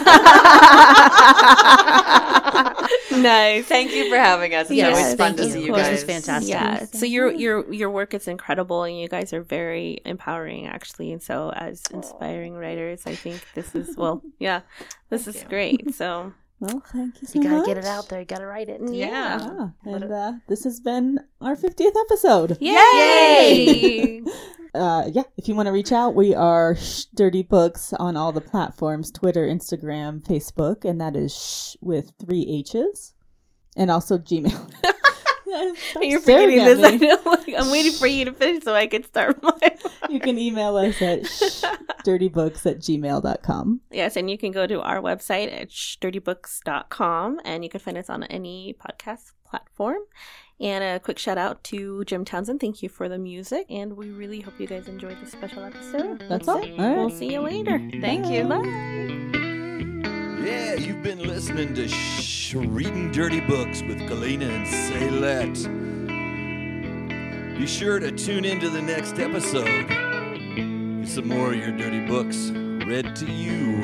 nice. Thank you for having us. It's Yes, always fun to you. see you course, guys. it's fantastic. Yeah. So your your your work is incredible, and you guys are very empowering, actually. And so, as inspiring writers, I think this is well, yeah, this Thank is you. great. So Well, thank you so You got to much. get it out there. You got to write it. yeah, Yeah. And uh, this has been our 50th episode. yay! uh, yeah, if you want to reach out, we are Shh Dirty Books on all the platforms Twitter, Instagram, Facebook, and that is Shh with three H's. And also Gmail. You're forgetting this. I know. Like, I'm waiting for you to finish so I can start my. You can email us at dirtybooks at gmail.com. yes, and you can go to our website at sturtybooks.com and you can find us on any podcast platform. And a quick shout out to Jim Townsend. Thank you for the music, and we really hope you guys enjoyed this special episode. That's all. All right. We'll see you later. Thank you. Bye. Yeah, you've been listening to Shh, Reading Dirty Books with Galena and Saylette. Be sure to tune into the next episode. Get some more of your dirty books read to you.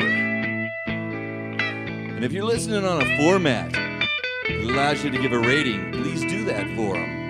And if you're listening on a format that allows you to give a rating, please do that for them.